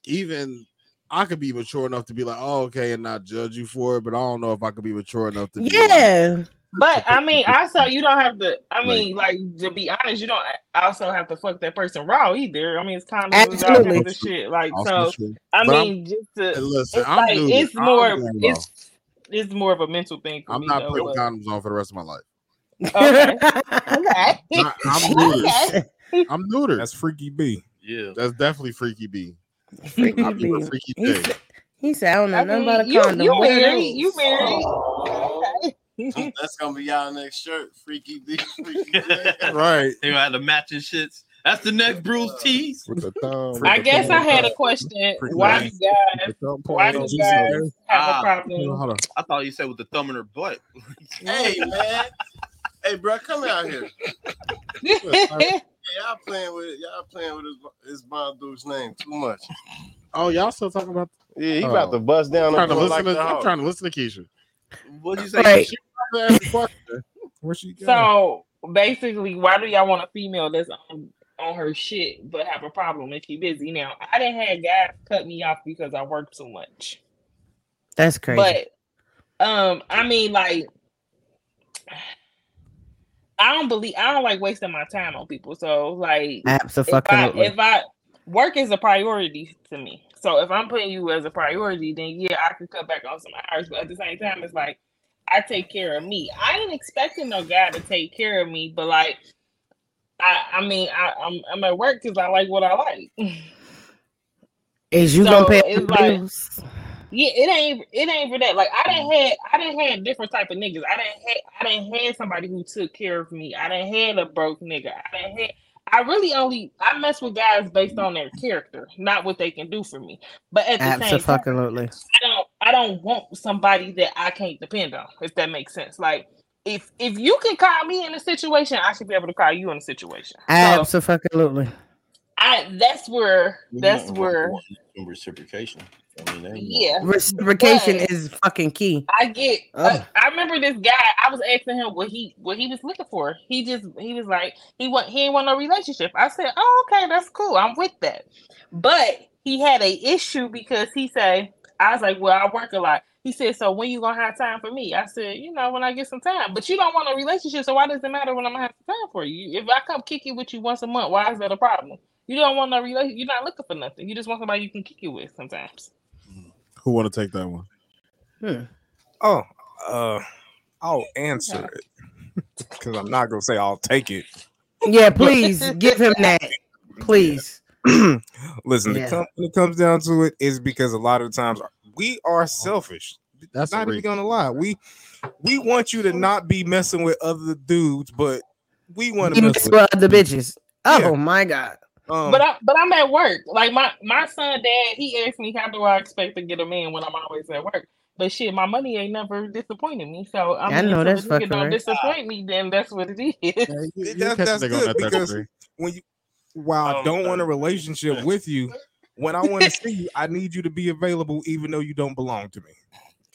even I could be mature enough to be like, oh, okay, and not judge you for it, but I don't know if I could be mature enough to be like, Yeah. But I mean, also you don't have to. I mean, like to be honest, you don't also have to fuck that person raw either. I mean, it's kind of Absolutely. the shit. Like Also so, true. I But I'm- mean, just to Hey, listen, it's I'm like new. it's I'm more going raw. it's it's more of a mental thing for I'm me. not though, putting but- condoms on for the rest of my life. Okay. okay. I, I'm neutered. I'm neutered. That's freaky B. Yeah. That's definitely freaky B. Freaky I be with B. freaky He J. said, he said, I don't know I nothing mean, about a you condom. you What married? those? You married? Okay. That's gonna be y'all next shirt. Freaky B. Freaky J. Right. They had the matching shits. That's the next Bruce tease. With the thumb. I guess I had a question. Why do you guys? Why do you guys have Ah. a problem? Hold. I thought you said with the thumb in her butt. Hey man. Hey bro, come out here. Yeah, y'all playing with y'all playing with his his bomb dude's name too much. Oh, y'all still talking about? Yeah, he Oh. about to bust down I'm trying to listen like to. the I'm trying to listen to Keisha. What'd you say? Right. She about to ask a question. Where she go? So basically, why do y'all want a female that's on, on her shit but have a problem if she busy? Now, I didn't have guys cut me off because I work too much. That's crazy. But um, I mean, like, I don't believe I don't like wasting my time on people. So like, if I, Absolutely. if I work is a priority to me. So if I'm putting you as a priority, then yeah, I could cut back on some hours. But at the same time, it's like I take care of me. I ain't expecting no guy to take care of me, but like, I I mean, I, I'm I'm at work because I like what I like. Is you So, gonna pay the like- bills? Yeah, it ain't it ain't for that. Like I didn't had I didn't had different type of niggas. I didn't had I didn't had somebody who took care of me. I didn't had a broke nigga. I didn't had I really only I mess with guys based on their character, not what they can do for me. But at the same time, Absolutely. I don't I don't want somebody that I can't depend on, if that makes sense. Like if if you can call me in a situation, I should be able to call you in a situation. So Absolutely. I that's where that's where wrong Reciprocation. I mean, yeah. Reciprocation But- is fucking key. I get. Oh. Uh, I remember this guy. I was asking him what he what he was looking for. He just he was like he want he didn't want no relationship. I said, oh okay, that's cool. I'm with that. But he had a issue because he said I was like, well, I work a lot. He said, so when you gonna have time for me? I said, you know, when I get some time. But you don't want a relationship, so why does it matter when I'm gonna have time for you? If I come kick you with you once a month, why is that a problem? You don't want no relationship. You're not looking for nothing. You just want somebody you can kick it with sometimes. Who want to take that one? Yeah. Oh, uh, I'll answer it because I'm not gonna say I'll take it. Yeah, please give him that. Please. Listen, Yeah. the com- when it comes down to it, is because a lot of times we are selfish. That's not even gonna lie. We we want you to not be messing with other dudes, but we want to mess mess with other bitches. Oh Yeah. my god. Um, But I but I'm at work. Like my my son dad, he asked me how do I expect to get a man when I'm always at work. But shit, my money ain't never disappointed me. So I, I mean, know until that's a nigga fucking don't right. disappoint me, then that's what it is. that, that's good because when you while I Um, don't want a relationship with you, when I want to see you, I need you to be available even though you don't belong to me.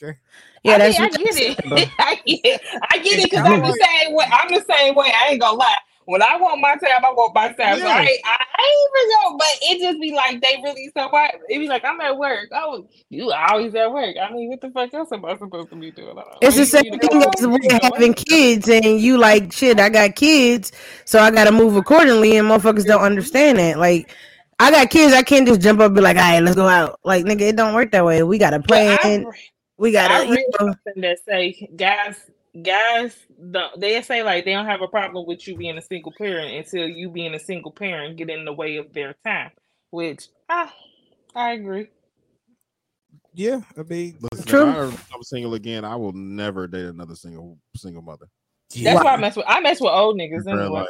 Okay. Yeah, I, that's mean, I what get it. I get it. I get it because I'm I'm the same way. I'm the same way. I ain't gonna lie. When I want my time, I want my time. So Yeah. I, ain't- I, I ain't even know, but it just be like they really so what? It be like I'm at work. Oh, you always at work. I mean, what the fuck else am I supposed to be doing? I don't know. It's the same thing as home, we you having home. kids and you like shit. I got kids, so I gotta move accordingly, and motherfuckers don't understand that. Like, I got kids, I can't just jump up and be like, "All right, let's go out." Like, nigga, it don't work that way. We gotta plan. I We gotta. I you read know, something that say guys guys don't they say like they don't have a problem with you being a single parent until you being a single parent get in the way of their time. Which ah, I agree. Yeah, I mean, Listen, True. if I ever become single again, I will never date another single single mother. That's why I mess with I mess with old niggas anyway.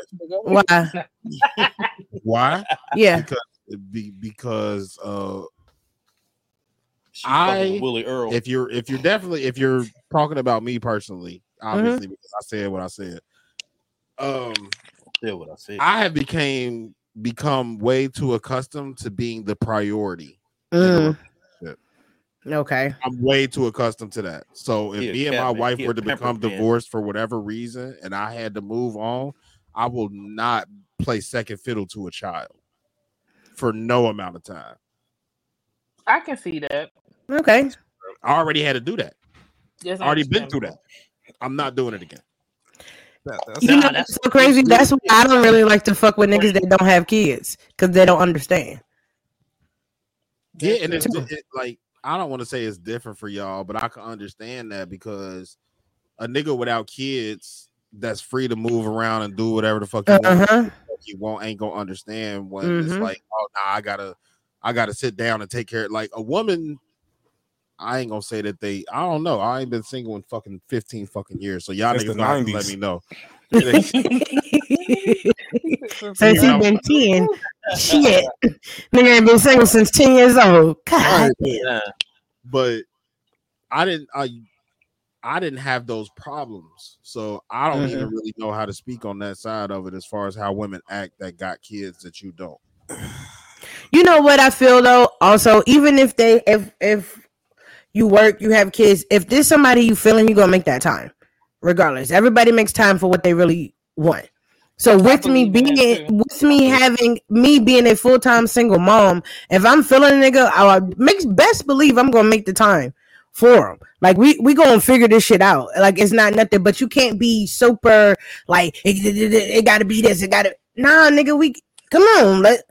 life. Why? Why? Yeah. Because be, because uh She I with Willie Earl. if you're if you're definitely if you're talking about me personally, Mm-hmm. obviously because I said what I said. Um said what I said. I have became become way too accustomed to being the priority. Mm. Okay. I'm way too accustomed to that. So if He me and my wife were to pampered become man. divorced for whatever reason and I had to move on, I will not play second fiddle to a child for no amount of time. I can see that. Okay. I already had to do that. Yes, I already been through that. I'm not doing it again. You know, that's so crazy. That's why I don't really like to fuck with niggas that don't have kids because they don't understand. Yeah, and it's it, like I don't want to say it's different for y'all, but I can understand that because a nigga without kids that's free to move around and do whatever the fuck you Uh-huh. want, he won't ain't gonna understand when it's Mhm. like, oh nah, I gotta I gotta sit down and take care. Like a woman, I ain't gonna say that they. I don't know. I ain't been single in fucking fifteen fucking years, so y'all Since niggas the gonna have to 90s. let me know. Since he been 10. Shit. Nigga ain't been single since 10 years old. God. Right. But I didn't I I didn't have those problems. So I don't even Mhm. really know how to speak on that side of it as far as how women act that got kids that you don't. You know what I feel though? Also, even if they if if you work, you have kids, if there's somebody you feeling, you gonna make that time. Regardless. Everybody makes time for what they really want. So with me being with me having me being a full-time single mom, if I'm feeling a nigga, I makes best believe I'm gonna make the time for him. Like we we gonna figure this shit out. Like it's not nothing, but you can't be super like it, it, it, it gotta be this. It gotta nah, nigga. We come on. Let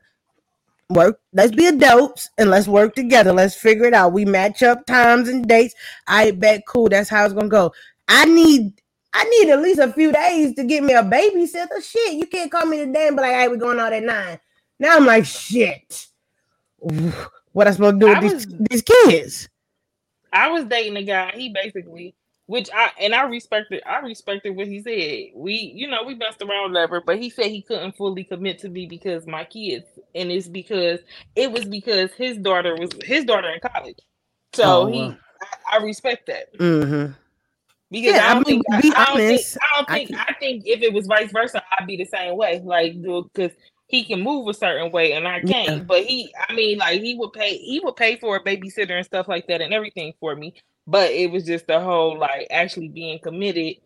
work. Let's be adults and let's work together. Let's figure it out. We match up times and dates. I bet cool. That's how it's gonna go. I need I need at least a few days to get me a babysitter. Shit, you can't call me today and be like, "Hey, we're going out at nine. Now I'm like, shit. What I supposed to do with I these, these kids? I was dating a guy. He basically, which I and I respected. I respected what he said. We, you know, we messed around, whatever. But he said he couldn't fully commit to me because my kids, and it's because it was because his daughter was his daughter in college. So Oh, he, wow. I, I respect that Mm-hmm. because Yeah, I I don't mean, think be I, I don't think I don't I think I, think if it was vice versa, I'd be the same way. Like, because he can move a certain way and I can't. Yeah. But he, I mean, like he would pay, he would pay for a babysitter and stuff like that and everything for me. But it was just the whole like actually being committed.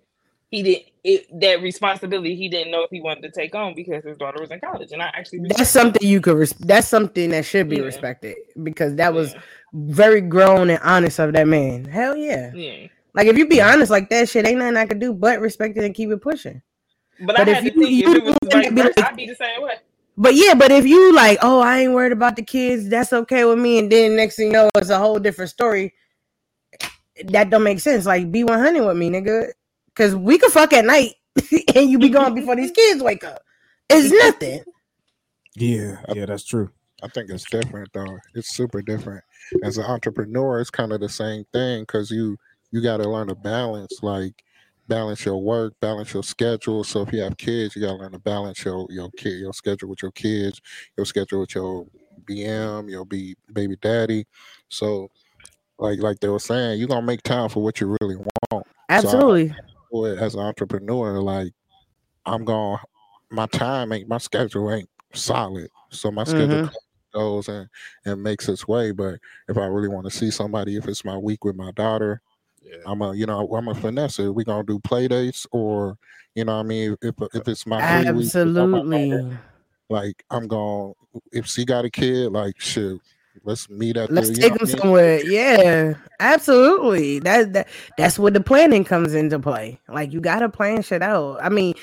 He didn't it, that responsibility. He didn't know if he wanted to take on because his daughter was in college, and I actually That's something you could. Res- that's something that should be Yeah. respected because that was very grown and honest of that man. Hell yeah. Yeah. Like if you be honest like that, shit ain't nothing I could do but respect it and keep it pushing. But, But I if had you- to think you if it was be like- I'd be the same way. But yeah, but if you like, oh, I ain't worried about the kids, that's okay with me. And then next thing you know, it's a whole different story. That don't make sense. Like, be one hundred with me, nigga. Cause we could fuck at night and you be gone before these kids wake up. It's nothing. Yeah, yeah, that's true. I think it's different though. It's super different. As an entrepreneur, it's kind of the same thing because you you got to learn to balance, like balance your work, balance your schedule. So if you have kids, you got to learn to balance your your kid, your schedule with your kids, your schedule with your BM, your be baby daddy. So like like they were saying, you're gonna make time for what you really want. So I- Absolutely. well, as an entrepreneur, like I'm going, my time ain't, my schedule ain't solid. So my schedule Mhm. goes and and makes its way. But if I really want to see somebody, if it's my week with my daughter, I'm a, you know, I'm a finesse. it. We gonna do play dates, or you know, what I mean, if if it's my free week, with my Absolutely. daughter, like I'm going. If she got a kid, like shit, let's meet up. Let's take them somewhere. Yeah, absolutely. That that that's where the planning comes into play. Like you gotta plan shit out. I mean,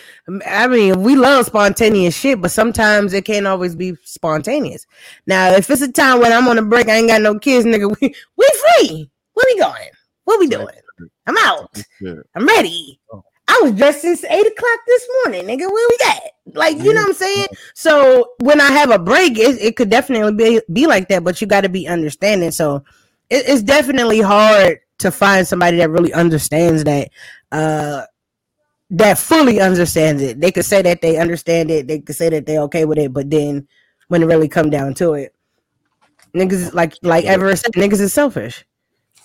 I mean, we love spontaneous shit, but sometimes it can't always be spontaneous. Now, if it's a time when I'm on a break, I ain't got no kids, nigga. We we free. Where we going? What we doing? I'm out. I'm ready. I was dressed since eight o'clock this morning, nigga. Where we at? Like, you know what I'm saying? So when I have a break, it, it could definitely be be like that, but you got to be understanding. So it, it's definitely hard to find somebody that really understands that, uh, that fully understands it. They could say that they understand it. They could say that they're okay with it, but then when it really come down to it, niggas is like like Everett said, niggas is selfish.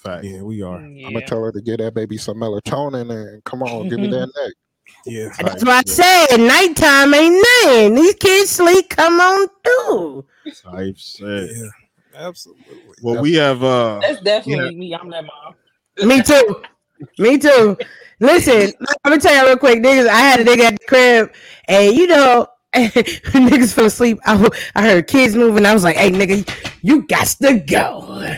Yeah, we are. I'm gonna tell her to get that baby some melatonin and come on, give me that neck. Yeah, And that's why I said nighttime ain't nothing. These kids sleep. Come on through. Type shit. Yeah, absolutely. Well, we have uh That's definitely me. I'm that mom. Me too. Me too. Listen, I'm gonna tell you real quick, niggas. I had a nigga at the crib, and you know, niggas fell asleep. I heard kids moving. I was like, "Hey, nigga, you got to go.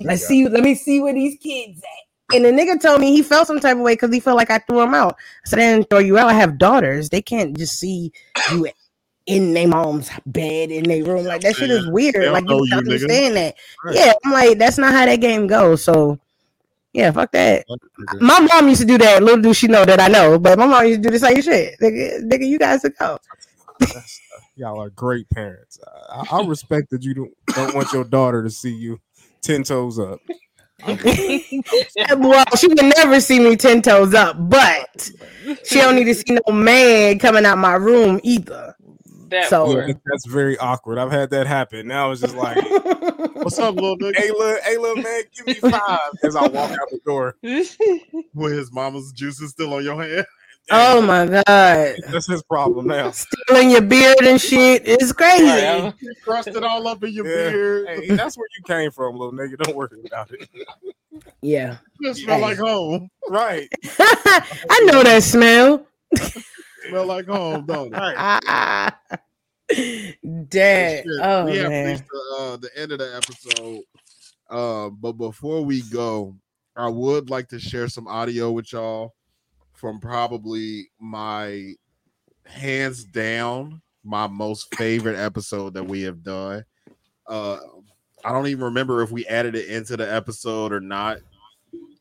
Let's see. Let me see where these kids at." And the nigga told me he felt some type of way because he felt like I threw him out. I said, "I didn't throw you out. I have daughters. They can't just see you in their mom's bed in their room. Like that shit is weird. Like you you, don't nigga. understand that. Right. Yeah, I'm like, that's not how that game goes. So." Yeah, fuck that. My mom used to do that. Little does she know that I know, but my mom used to do the same shit. Nigga, nigga you guys to go. Uh, y'all are great parents. I, I respect that you don't, don't want your daughter to see you ten toes up. well, she would never see me ten toes up, but she don't need to see no man coming out my room either. That So- Yeah, that's very awkward. I've had that happen. Now it's just like, what's up, little nigga? Hey, little, hey, little man, give me five as I walk out the door. With his mama's juice is still on your hand. Oh my god. That's his problem now. Stealing your beard and shit. It's crazy. Crusted all up in your Yeah. beard. Hey, that's where you came from, little nigga. Don't worry about it. Yeah. You smell like home. Right. I know that smell. Smell like home, don't it? Ah, Dad. Oh we have reached the, uh, the end of the episode. Uh, but before we go, I would like to share some audio with y'all from probably my hands down my most favorite episode that we have done. Uh I don't even remember if we added it into the episode or not.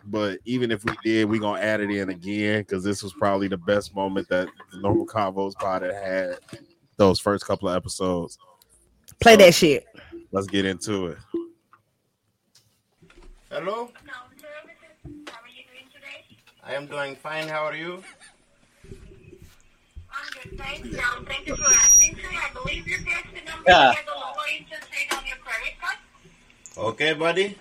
But even if we did, we gonna add it in again because this was probably the best moment that the normal convos pod had had those first couple of episodes. Play that shit. Let's get into it. Hello? I am doing fine. How are you? I'm good. Thanks, John. Um, thank you for asking, sir. I believe you're pressed the number Yeah. to get the lower interest rate on your credit card. Okay, buddy.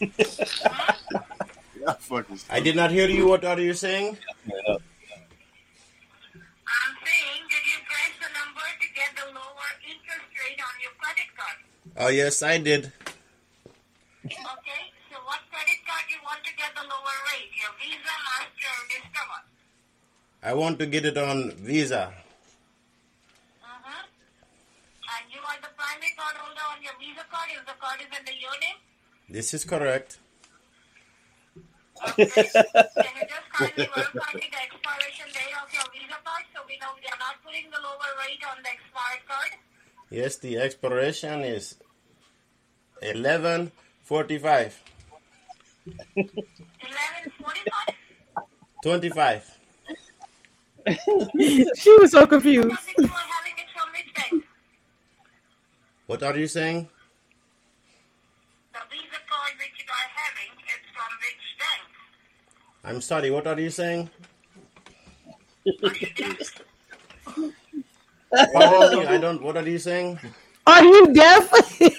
I did not hear you. What are you saying? I'm saying, did you press the number to get the lower interest rate on your credit card? Oh, yes, I did. Okay, so what credit card you want to get the lower rate? Your Visa, Master, Discover? I want to get it on Visa. Uh-huh. And you are the primary card holder on your Visa card if the card is under your name? This is correct. Can you just kindly verify the expiration date of your Visa card so we know we are not putting the lower rate on the expired card? Yes, the expiration is 1145. 1145? 25. she was so confused. What are you saying? The Visa card which you are having is from which bank? I'm sorry, what are you saying? I don't. What are you saying? Are you deaf?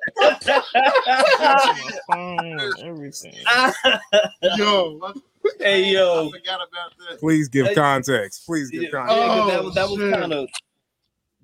Everything. yo, hey yo, I forgot about that. Please give context. Please give Yeah, context. yeah, 'cause that was that was oh, kind of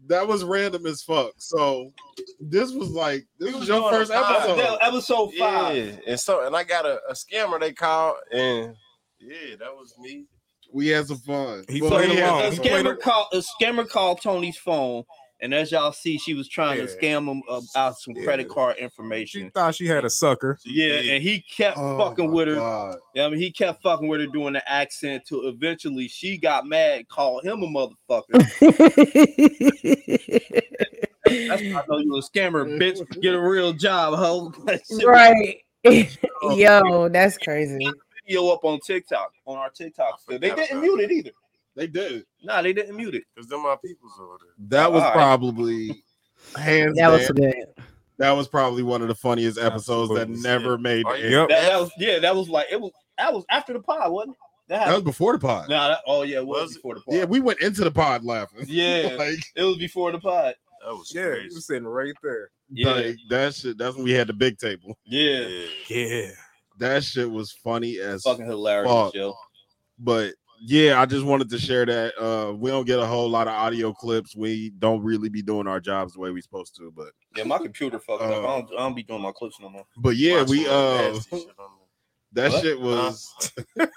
That was random as fuck. So this was like this was your first a episode. episode five. Yeah, and so and I got a, a scammer they called, and yeah, that was me. We had some fun. He Well, played we along. A some He fun. played scammer called a scammer called Tony's phone, and as y'all see, she was trying to scam him about some credit card information. She thought she had a sucker. Yeah, and he kept Oh fucking with her. God. I mean, he kept fucking with her doing the accent till eventually she got mad called him a motherfucker. That's why I know you a scammer, bitch. Get a real job, hoe. That shit was right. Yo, that's crazy. Video up on TikTok on our TikTok. Still. They didn't mute it either. They did. Nah, they didn't mute it. Cause them my people's over there. That was All right. probably hands That was down, good. That was probably one of the funniest episodes Absolutely. that never made. Oh, yeah. Yep. That, that was yeah. That was like it was. That was after the pod, wasn't it? That That was before the pod. Nah, that, oh yeah, it was, Was before the pod. Yeah, we went into the pod laughing. Yeah. like, it was before the pod. That was Yeah, he crazy. was sitting right there. Yeah, like, that shit. That's when we had the big table. yeah, Yeah. Yeah. That shit was funny as fucking hilarious, Fuck. yo. but yeah, I just wanted to share that. Uh, we don't get a whole lot of audio clips. We don't really be doing our jobs the way we supposed to, but Yeah, my computer fucked up. Uh, I don't, I don't be doing my clips no more. but yeah, Watch we uh shit that What? shit was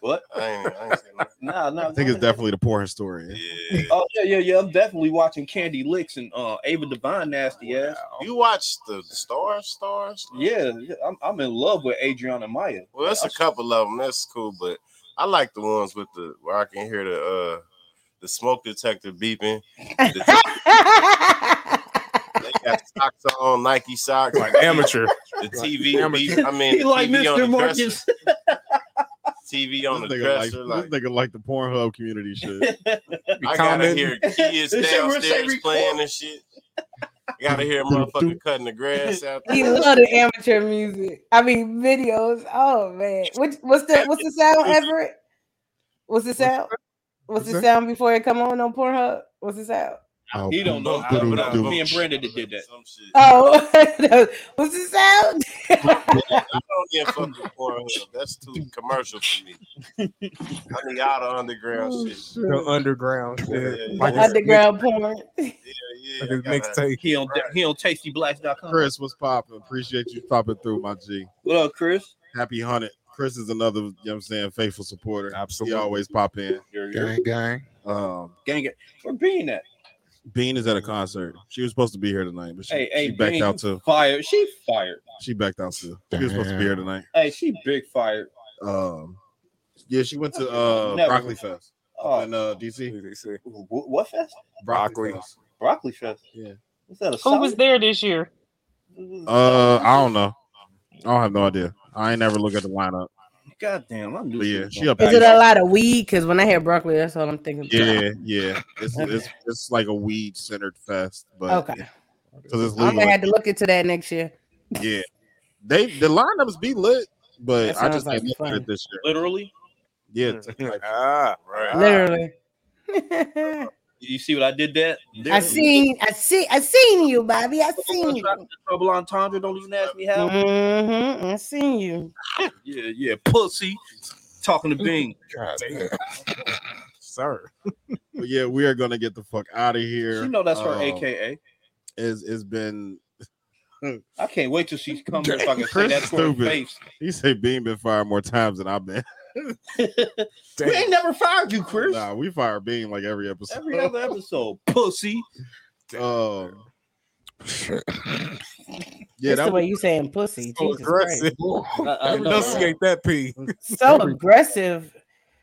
What? I ain't, I ain't saying nothing. Nah, nah. I think it's definitely the poor historian. Yeah. Oh yeah, yeah, yeah. I'm definitely watching Candy Licks and uh Ava Devine nasty ass. You watch the Stars, Stars? Yeah, yeah, I'm, I'm in love with Adriana Maya. Well, that's a couple of them. That's cool, but I like the ones with the where I can hear the uh the smoke detector beeping. They got socks on, Nike socks, Like amateur. the TV Amateur. beep. I mean, He like TV Mr. Marcus. TV on the This nigga, like, dresser. this Like, nigga like the Pornhub community shit. I gotta commenting. hear kids This shit where downstairs playing and shit. I gotta hear a motherfucker cutting the grass out He there. love the amateur music. I mean videos. Oh man. Which what's the what's the sound, Everett? What's the sound? What's the sound before it come on on Pornhub? What's the sound? Oh, He don't know. boom, But, uh, me and Brandon that did that. Oh, what's the sound? I don't get fucking Pornhub. That's too commercial for me. I need all the underground shit. The underground Yeah, yeah, yeah. Like Underground porn. Yeah, yeah. Like his mixtape. He on he on tastyblacks.com. Chris, what's popping? Appreciate you popping through, my G. What up, Chris? Happy hunted. Chris is another, you know what I'm saying, faithful supporter. Absolutely. He always pop in. Gang, gang. Um, Gang it. Where Bean at? Bean is at a concert. She was supposed to be here tonight, but she, Hey, hey, she backed Bean, out too. Fired. She fired. She backed out too. She was supposed to be here tonight. Hey, she big fired. Um, yeah, she went to uh Never. Broccoli Fest Oh, in uh DC. DC. wh- what fest? Broccoli. Broccoli. Fest. Broccoli fest. Yeah. What's that? A Who was there this year? Uh, I don't know. I don't have no idea. I ain't never look at the lineup. God damn, I knew. But she yeah, she up Is it a lot of weed? Because when I hear broccoli, that's all I'm thinking. about. Yeah, yeah. It's it's it's like a weed centered fest, but Okay. because it's I'm gonna have to look into that next year. Yeah, they the lineups be lit, but That I just like ain't looking at fun. it this year. Literally. Yeah, it's like, Ah, Right. Literally. You see what I did that? I seen, I see, I seen you, Bobby. I seen you. Trouble on entendre. Don't even ask me how. Mm-hmm. I seen you. Yeah, yeah. Pussy. Talking to Bing. God damn. sir. but yeah, we are gonna get the fuck out of here. You know that's her Um, AKA. Is it's been I can't wait till she comes if I can say Chris that is to her stupid. face. He say Bean been fired more times than I've been. We ain't never fired you, Chris. Nah, we fire Bean like every episode. Every other episode, pussy. Um, Shit. yeah, That's that the way you saying pussy. So Jesus aggressive. I, I know. Enunciate that P. So aggressive.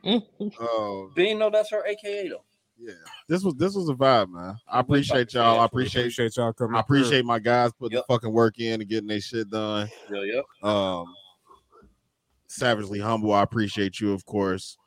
um, Bean know that's her AKA though. yeah. This was this was a vibe, man. I appreciate y'all. I appreciate Appreciate y'all coming. I appreciate my guys putting Yep. the fucking work in and getting their shit done. Yeah, yeah. Um, savagely humble. I appreciate you, of course.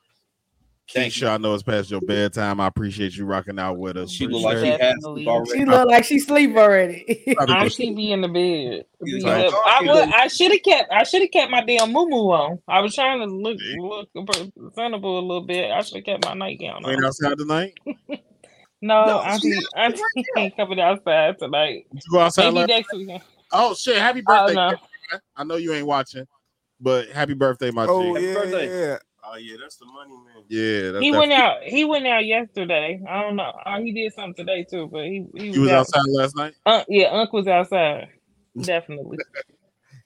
Thank Keisha, I know it's past your bedtime. I appreciate you rocking out with us. She look like she Appreciate has Definitely. already. She look like she sleep already. I should be in the bed. Be like- I would. I should have kept. I should have kept my damn moo on. I was trying to look look presentable a little bit. I should have kept my nightgown you. Ain't on. outside tonight? No, No, auntie, auntie ain't coming outside tonight. You go outside? Maybe last- next weekend. Oh shit! Happy Oh birthday! no. I know you ain't watching, but happy birthday, my Oh G. yeah, birthday. yeah. Oh yeah, that's the money man. Yeah, that's He that- went out. He went out yesterday. I don't know. Uh, he did something today too, but he he was, You was out. outside last night. Uh, yeah, Unc was outside. Definitely.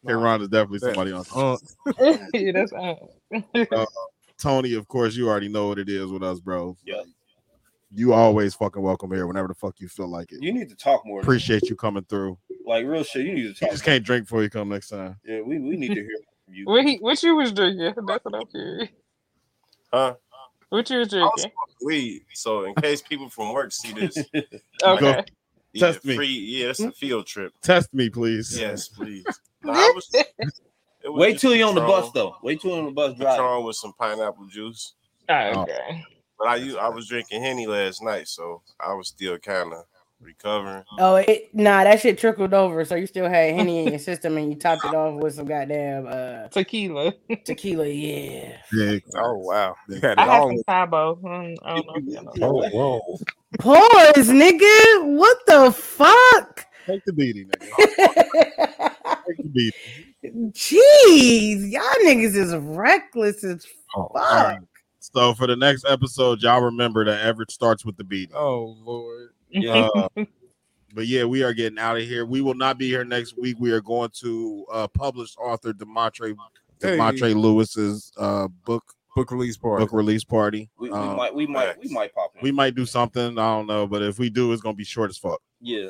Hey, Ron is definitely somebody on. Uh, yeah, that's Unc. Tony, of course, you already know what it is with us, bro. Yep. You always fucking welcome here whenever the fuck you feel like it. You need to talk more. Appreciate you coming through. Like real shit. You need to You talk. just can't drink before you come next time. Yeah, we, we need to hear from you. what he what you was drinking? That's what I'm curious. Huh? What you was I was drinking? weed. So in case people from work see this, Okay. yeah, Test me. free. Yeah, it's a field trip. Test me, please. Yes, please. No, I was, was Wait till you're on the bus though. Wait till you're on the bus driving. Patron with some pineapple juice. Oh, okay. But I, I was drinking henny last night, so I was still kind of recovering. Oh, it, nah, that shit trickled over. So you still had henny in your system, and you topped it off with some goddamn uh Tequila. tequila. Yeah. Yeah. oh wow. You had it I had some Cabo. I don't know. if you know. Oh, whoa. Pause, nigga. What the fuck? Take the beating, nigga. Take the beating. Jeez, y'all niggas is reckless as Oh, fuck. So for the next episode, y'all remember that Everett starts with the beating. Oh lord. Uh, but yeah, we are getting out of here. We will not be here next week. We are going to uh, publish author Demontre Hey. Demontre Lewis's uh, book Book release party. book release party. We, we Um, might we might we might pop in. we might do something. I don't know, but if we do, it's gonna be short as fuck. yeah.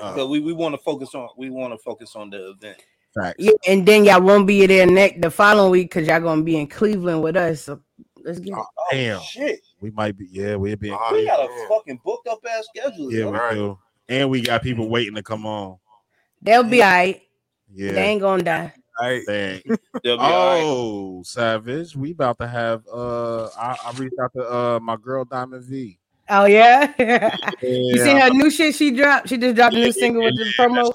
Uh, So we, we want to focus on we want to focus on the event. facts. Yeah, and then y'all won't be there next the following week because y'all gonna be in Cleveland with us. So let's get it. Oh, Oh, Damn. shit. We might be. Yeah, we'll be. In Oh, We got a fucking booked up ass schedule. yeah, yo. we Right. do. And we got people waiting to come on. They'll be all right. Yeah. They ain't gonna die. Hey, Dang. They'll be all right. Oh, Savage. We about to have uh I, I reached out to uh my girl Diamond V. Oh yeah. you Yeah. seen her new shit she dropped? She just dropped a new single with the promo.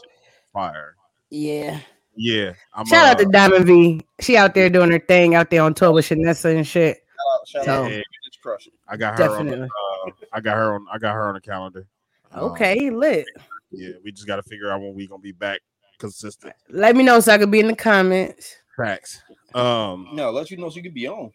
Fire. Yeah. Yeah. I'm Shout out uh, to Diamond V. She out there doing her thing out there on tour with Shanessa and shit. Shout out, shout out. Yeah. It's crushing. I got her on Definitely. uh, I got her on I got her on the calendar. Um, Okay, lit. yeah, we just got to figure out when we gonna be back consistent. Let me know so I could be in the comments. Tracks. Um, No, let you know so you can be on.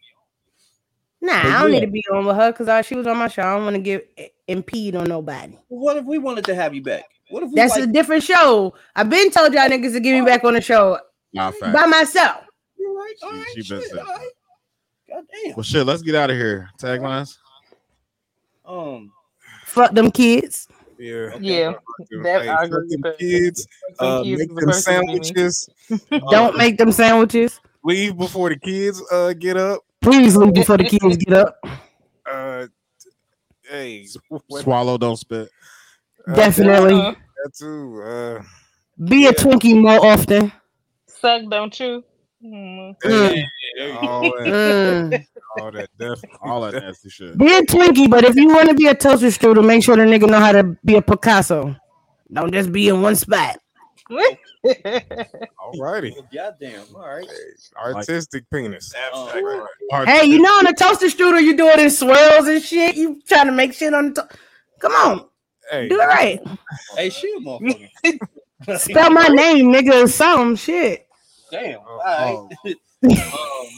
Nah, But I don't yeah. need to be on with her because she was on my show. I don't want to get impede on nobody. What if we wanted to have you back? What if we That's like, a different show. I've been told y'all niggas to get me back on the show nah, by myself. You're right. All right, She been shit, said. all right. God damn. Well, shit. Let's get out of here. Taglines. Um, Fuck them kids. Yeah. Yeah, that, Hey, I fuck agree them with that. kids. Uh, kids make them first thing to me. sandwiches. Don't make them sandwiches. Leave before the kids uh get up. Please leave before the kids get up. Uh, hey, Swallow, don't spit. uh, Definitely. Uh, That too. Uh, Be a Twinkie more often. suck, don't you? Mm. Mm. all that, all that, definitely. All that nasty shit. Be a Twinkie, but if you want to be a toaster strudel, make sure the nigga know how to be a Picasso. Don't just be in one spot. All righty. goddamn. All right. Artistic penis. Abstract, Uh, right. Hey, you know on a toaster strudel, you do it in swirls and shit. You trying to make shit on the. To- Come on, Hey, do it right. Hey, shit, motherfucker. Spell my name, nigga. or Some shit. Damn. Oh, All right.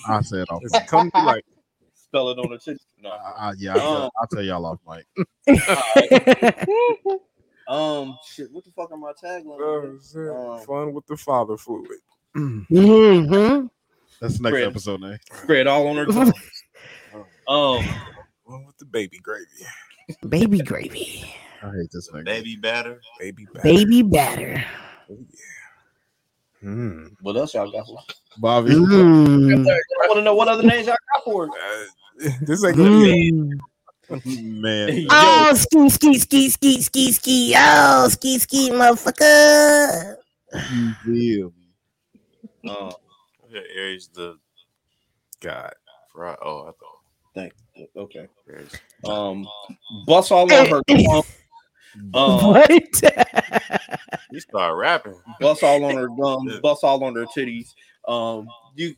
I said off. it's come to like Spell it on the tip. No. Uh, yeah, I'll tell, I'll tell y'all off, Mike. Um, shit. What the fuck am I taglines? uh, fun with the father fluid. hmm That's the next Fred. episode name. Spread all on her tongue. um, Fun with the baby gravy. Baby gravy, I hate this nigga. Baby batter. Baby batter. baby batter. Mm. what else y'all got for? Bobby. Mm. I want to know what other names y'all got for it. Uh, this ain't gonna Mm. Man. Oh, ski, ski, ski, ski, ski, ski. Oh, ski, ski, motherfucker. You feel me? uh, Yeah, Aries the God. Fri- Oh, I thought thank. Okay. Aries. Um, bust all on her. gum. Um, What? You start rapping. bust all on her gums, bust all on her titties. Um, you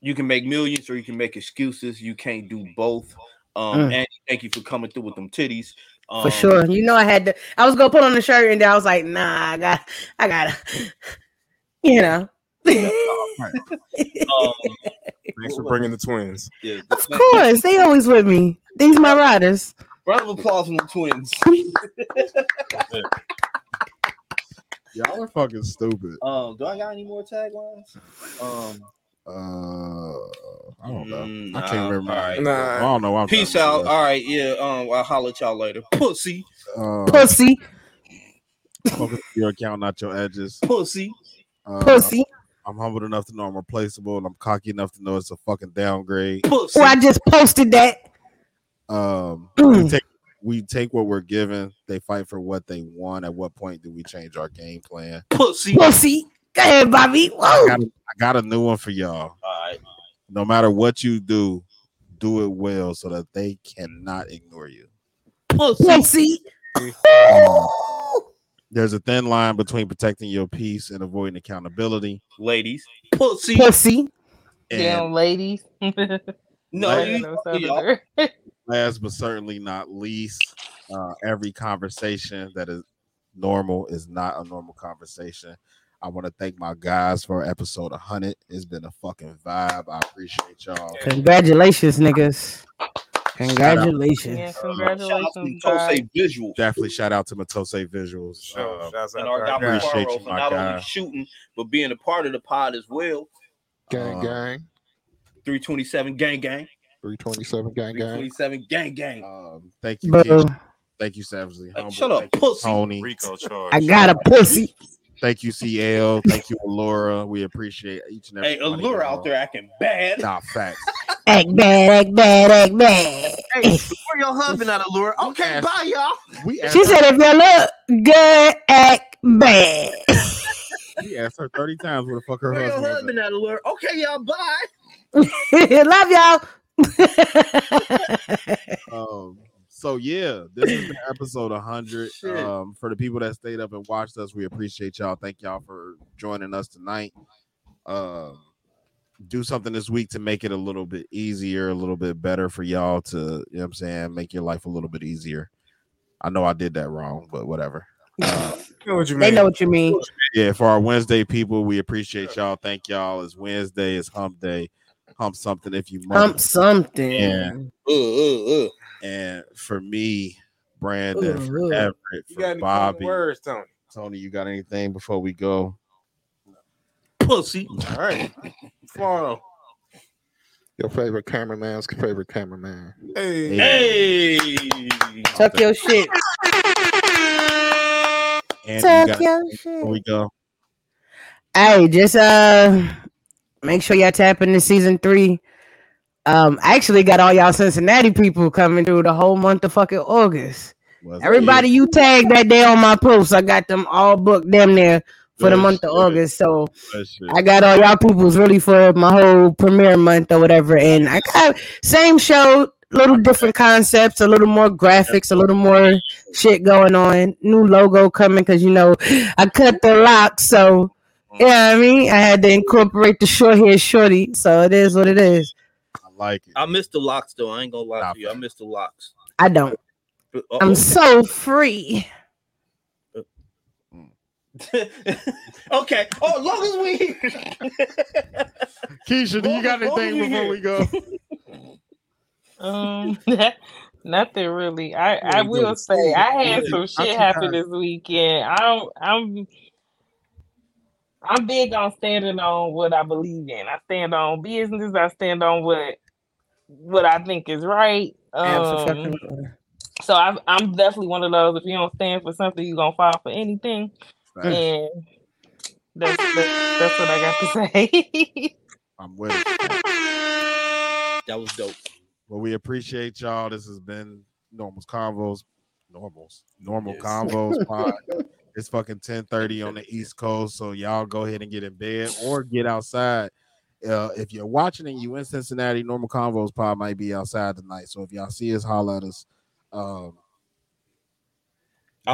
you can make millions or you can make excuses. You can't do both. Um, Mm. and thank you for coming through with them titties. Um, For sure. You know, I had to, I was going to put on the shirt and then I was like, nah, I got, I got to, you know. Um, Thanks for bringing the twins. yeah, Of course. They always with me. These my riders. Round of applause for the twins. Y'all are fucking stupid. Um, do I got any more taglines? Um, Uh, I don't know. Mm, I can't remember. alright. I don't know. I'm peace out. about All right, yeah. Um, I'll holler at y'all later. Pussy. Uh, Pussy. focus your account, not your edges. pussy. Uh, Pussy. I'm humbled enough to know I'm replaceable, and I'm cocky enough to know it's a fucking downgrade. Pussy. Oh, I just posted that. Um, we take we take what we're given. They fight for what they want. At what point do we change our game plan? Pussy. Pussy. Go ahead, Bobby. I got a, I got a new one for y'all. All right. No matter what you do, do it well so that they cannot ignore you. Pussy. Pussy. There's a thin line between protecting your peace and avoiding accountability. Ladies. Pussy. Pussy. And Damn, ladies. No, I you, know y'all. Southerner. Last but certainly not least, uh, every conversation that is normal is not a normal conversation. I want to thank my guys for episode 100. It's been a fucking vibe. I appreciate y'all. Congratulations, niggas. Congratulations. yeah, Shout out to congratulations. Kosei guys. Visual. Definitely shout out to Matose Visuals. Sure. Uh, Shouts And our guy our. Appreciate you, for not guy. only shooting but being a part of the pod as well. Gang, Uh, gang. 327 gang gang. 327 gang, gang. 327 gang gang. um, thank you, Bro, Keith. Thank you, Savagely. Hey, Humble. shut up, Thank pussy. Tony. Rico charge. I got a pussy. Thank you, CL. Thank you, Allura. We appreciate each and every Hey, one Allura out there acting bad. Nah, facts. Act bad, act bad, act bad. Hey, where your husband out of lure? Okay, asked- bye, y'all. We asked, She said, if you look good, act bad. we asked her 30 times where the fuck her Where your husband was. husband out of lure? Okay, y'all, bye. Love y'all. Um, so yeah, this is been episode 100. Um, for the people that stayed up and watched us, we appreciate y'all. Thank y'all for joining us tonight. Um, do something this week to make it a little bit easier, a little bit better for y'all to, you know what I'm saying, make your life a little bit easier. I know I did that wrong, but whatever. Uh, know what you They know what you mean. yeah, for our Wednesday people, we appreciate y'all. Thank y'all. It's Wednesday. It's hump day. Hump something if you Hump something. And, Uh, and for me, Brandon, Ugh, for ugh. Everett, You for got Bobby, words, Tony? Tony, you got anything before we go? Pussy. All right. Follow. Your favorite cameraman's favorite cameraman. Hey. Hey. Tuck your shit. And Tuck got your shit. before we go? Hey, just uh make sure y'all tap into season three. Um, I actually got all y'all Cincinnati people coming through the whole month of fucking August. Was Everybody you tagged that day on my post, I got them all booked damn near for the month of shit. August. So I got all y'all peoples really for my whole premiere month or whatever. And I got same show, little different concepts, a little more graphics, a little more shit going on. New logo coming because you know I cut the lock, so yeah, I mean I had to incorporate the short hair shorty. So it is what it is. I like it. I missed the locks though. I ain't gonna lie to you. I missed the locks. I don't. But- uh, I'm so free. okay. Oh, as long as we. Keisha, do you got anything before we go? Um, nothing really. I I will good. say I had some shit happen this weekend. I don't. I'm. I'm big on standing on what I believe in. I stand on business. I stand on what what I think is right. Um, Absolutely. so I, I'm definitely one of those. If you don't stand for something, you're gonna fall for anything. Facts. And that's, that's that's what I got to say. I'm with it. That was dope. Well, we appreciate y'all. This has been Normals Convos. Normals. Normal Yes. Convos pod. It's fucking 10:30 on the East Coast. So y'all go ahead and get in bed or get outside. Uh, if you're watching and you in Cincinnati, Normal Convos pod might be outside tonight. So if y'all see us, holler at us. Um,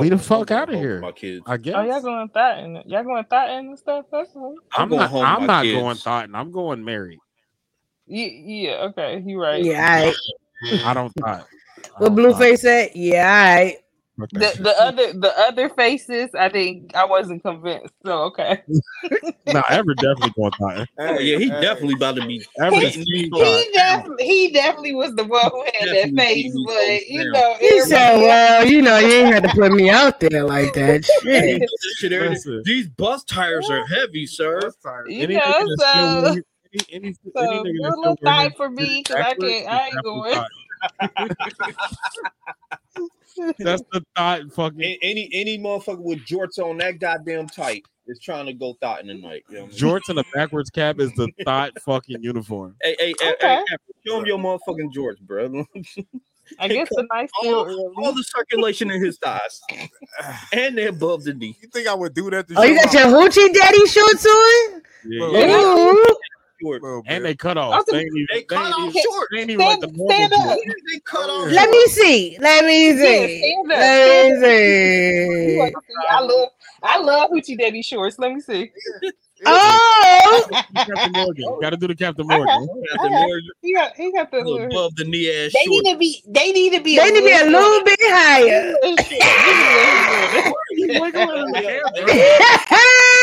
we the fuck out of here. My kids. I guess. oh, y'all going thought and y'all going thought and stuff. That's all. I'm, I'm going not. home I'm not kids. going thought, I'm going married. Yeah, yeah, okay, you right. Yeah, all right. I don't thought. What Blueface said? Yeah, all right. The the other the other faces, I think I wasn't convinced. So okay. No, Ever definitely going thought. Oh yeah, he definitely about to be. Ever He, screen he definitely he definitely was the one who had that face, but you know, He said, well, you know, you ain't had to put me out there like that. Shit. This shit, everything- Listen. These bus tires are heavy, sir. you Any know, nigga that still so any- any- any so nigga that do a still little thigh for me because I can't I ain't going. Thought. That's the thought fucking A- Any any motherfucker with jorts on that goddamn tight is trying to go thought in the night. You know what I mean? jorts and a backwards cap is the thought fucking uniform. Hey, hey, hey, Okay. hey, hey, show him your motherfucking jorts, bro. I guess the nice all, early. all the circulation in his thighs, and they're above the knee. You think I would do that to Oh, you got your hoochie daddy shorts on? Yeah. Ooh. Short. And they cut off. Also, They They cut off even- short. they ain't like the Stand, stand up. They cut off. Let me see. Let me see. stand up. Let me Stand up. You see. see? I love I love Hoochie Daddy shorts. Let me see. Oh, Captain Morgan. Got to do the Captain Okay. Morgan. Captain Okay. Morgan, He got he got the little. above the knee ass They short. need to be. They need to be. they need to be a little bit higher.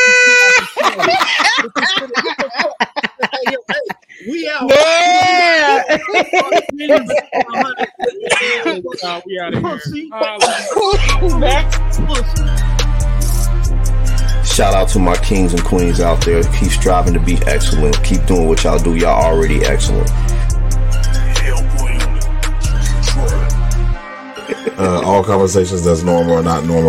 We out. yeah. Shout out to my kings and queens out there. Keep striving to be excellent. Keep doing what y'all do. Y'all already excellent. Uh, all conversations that's normal are not normal.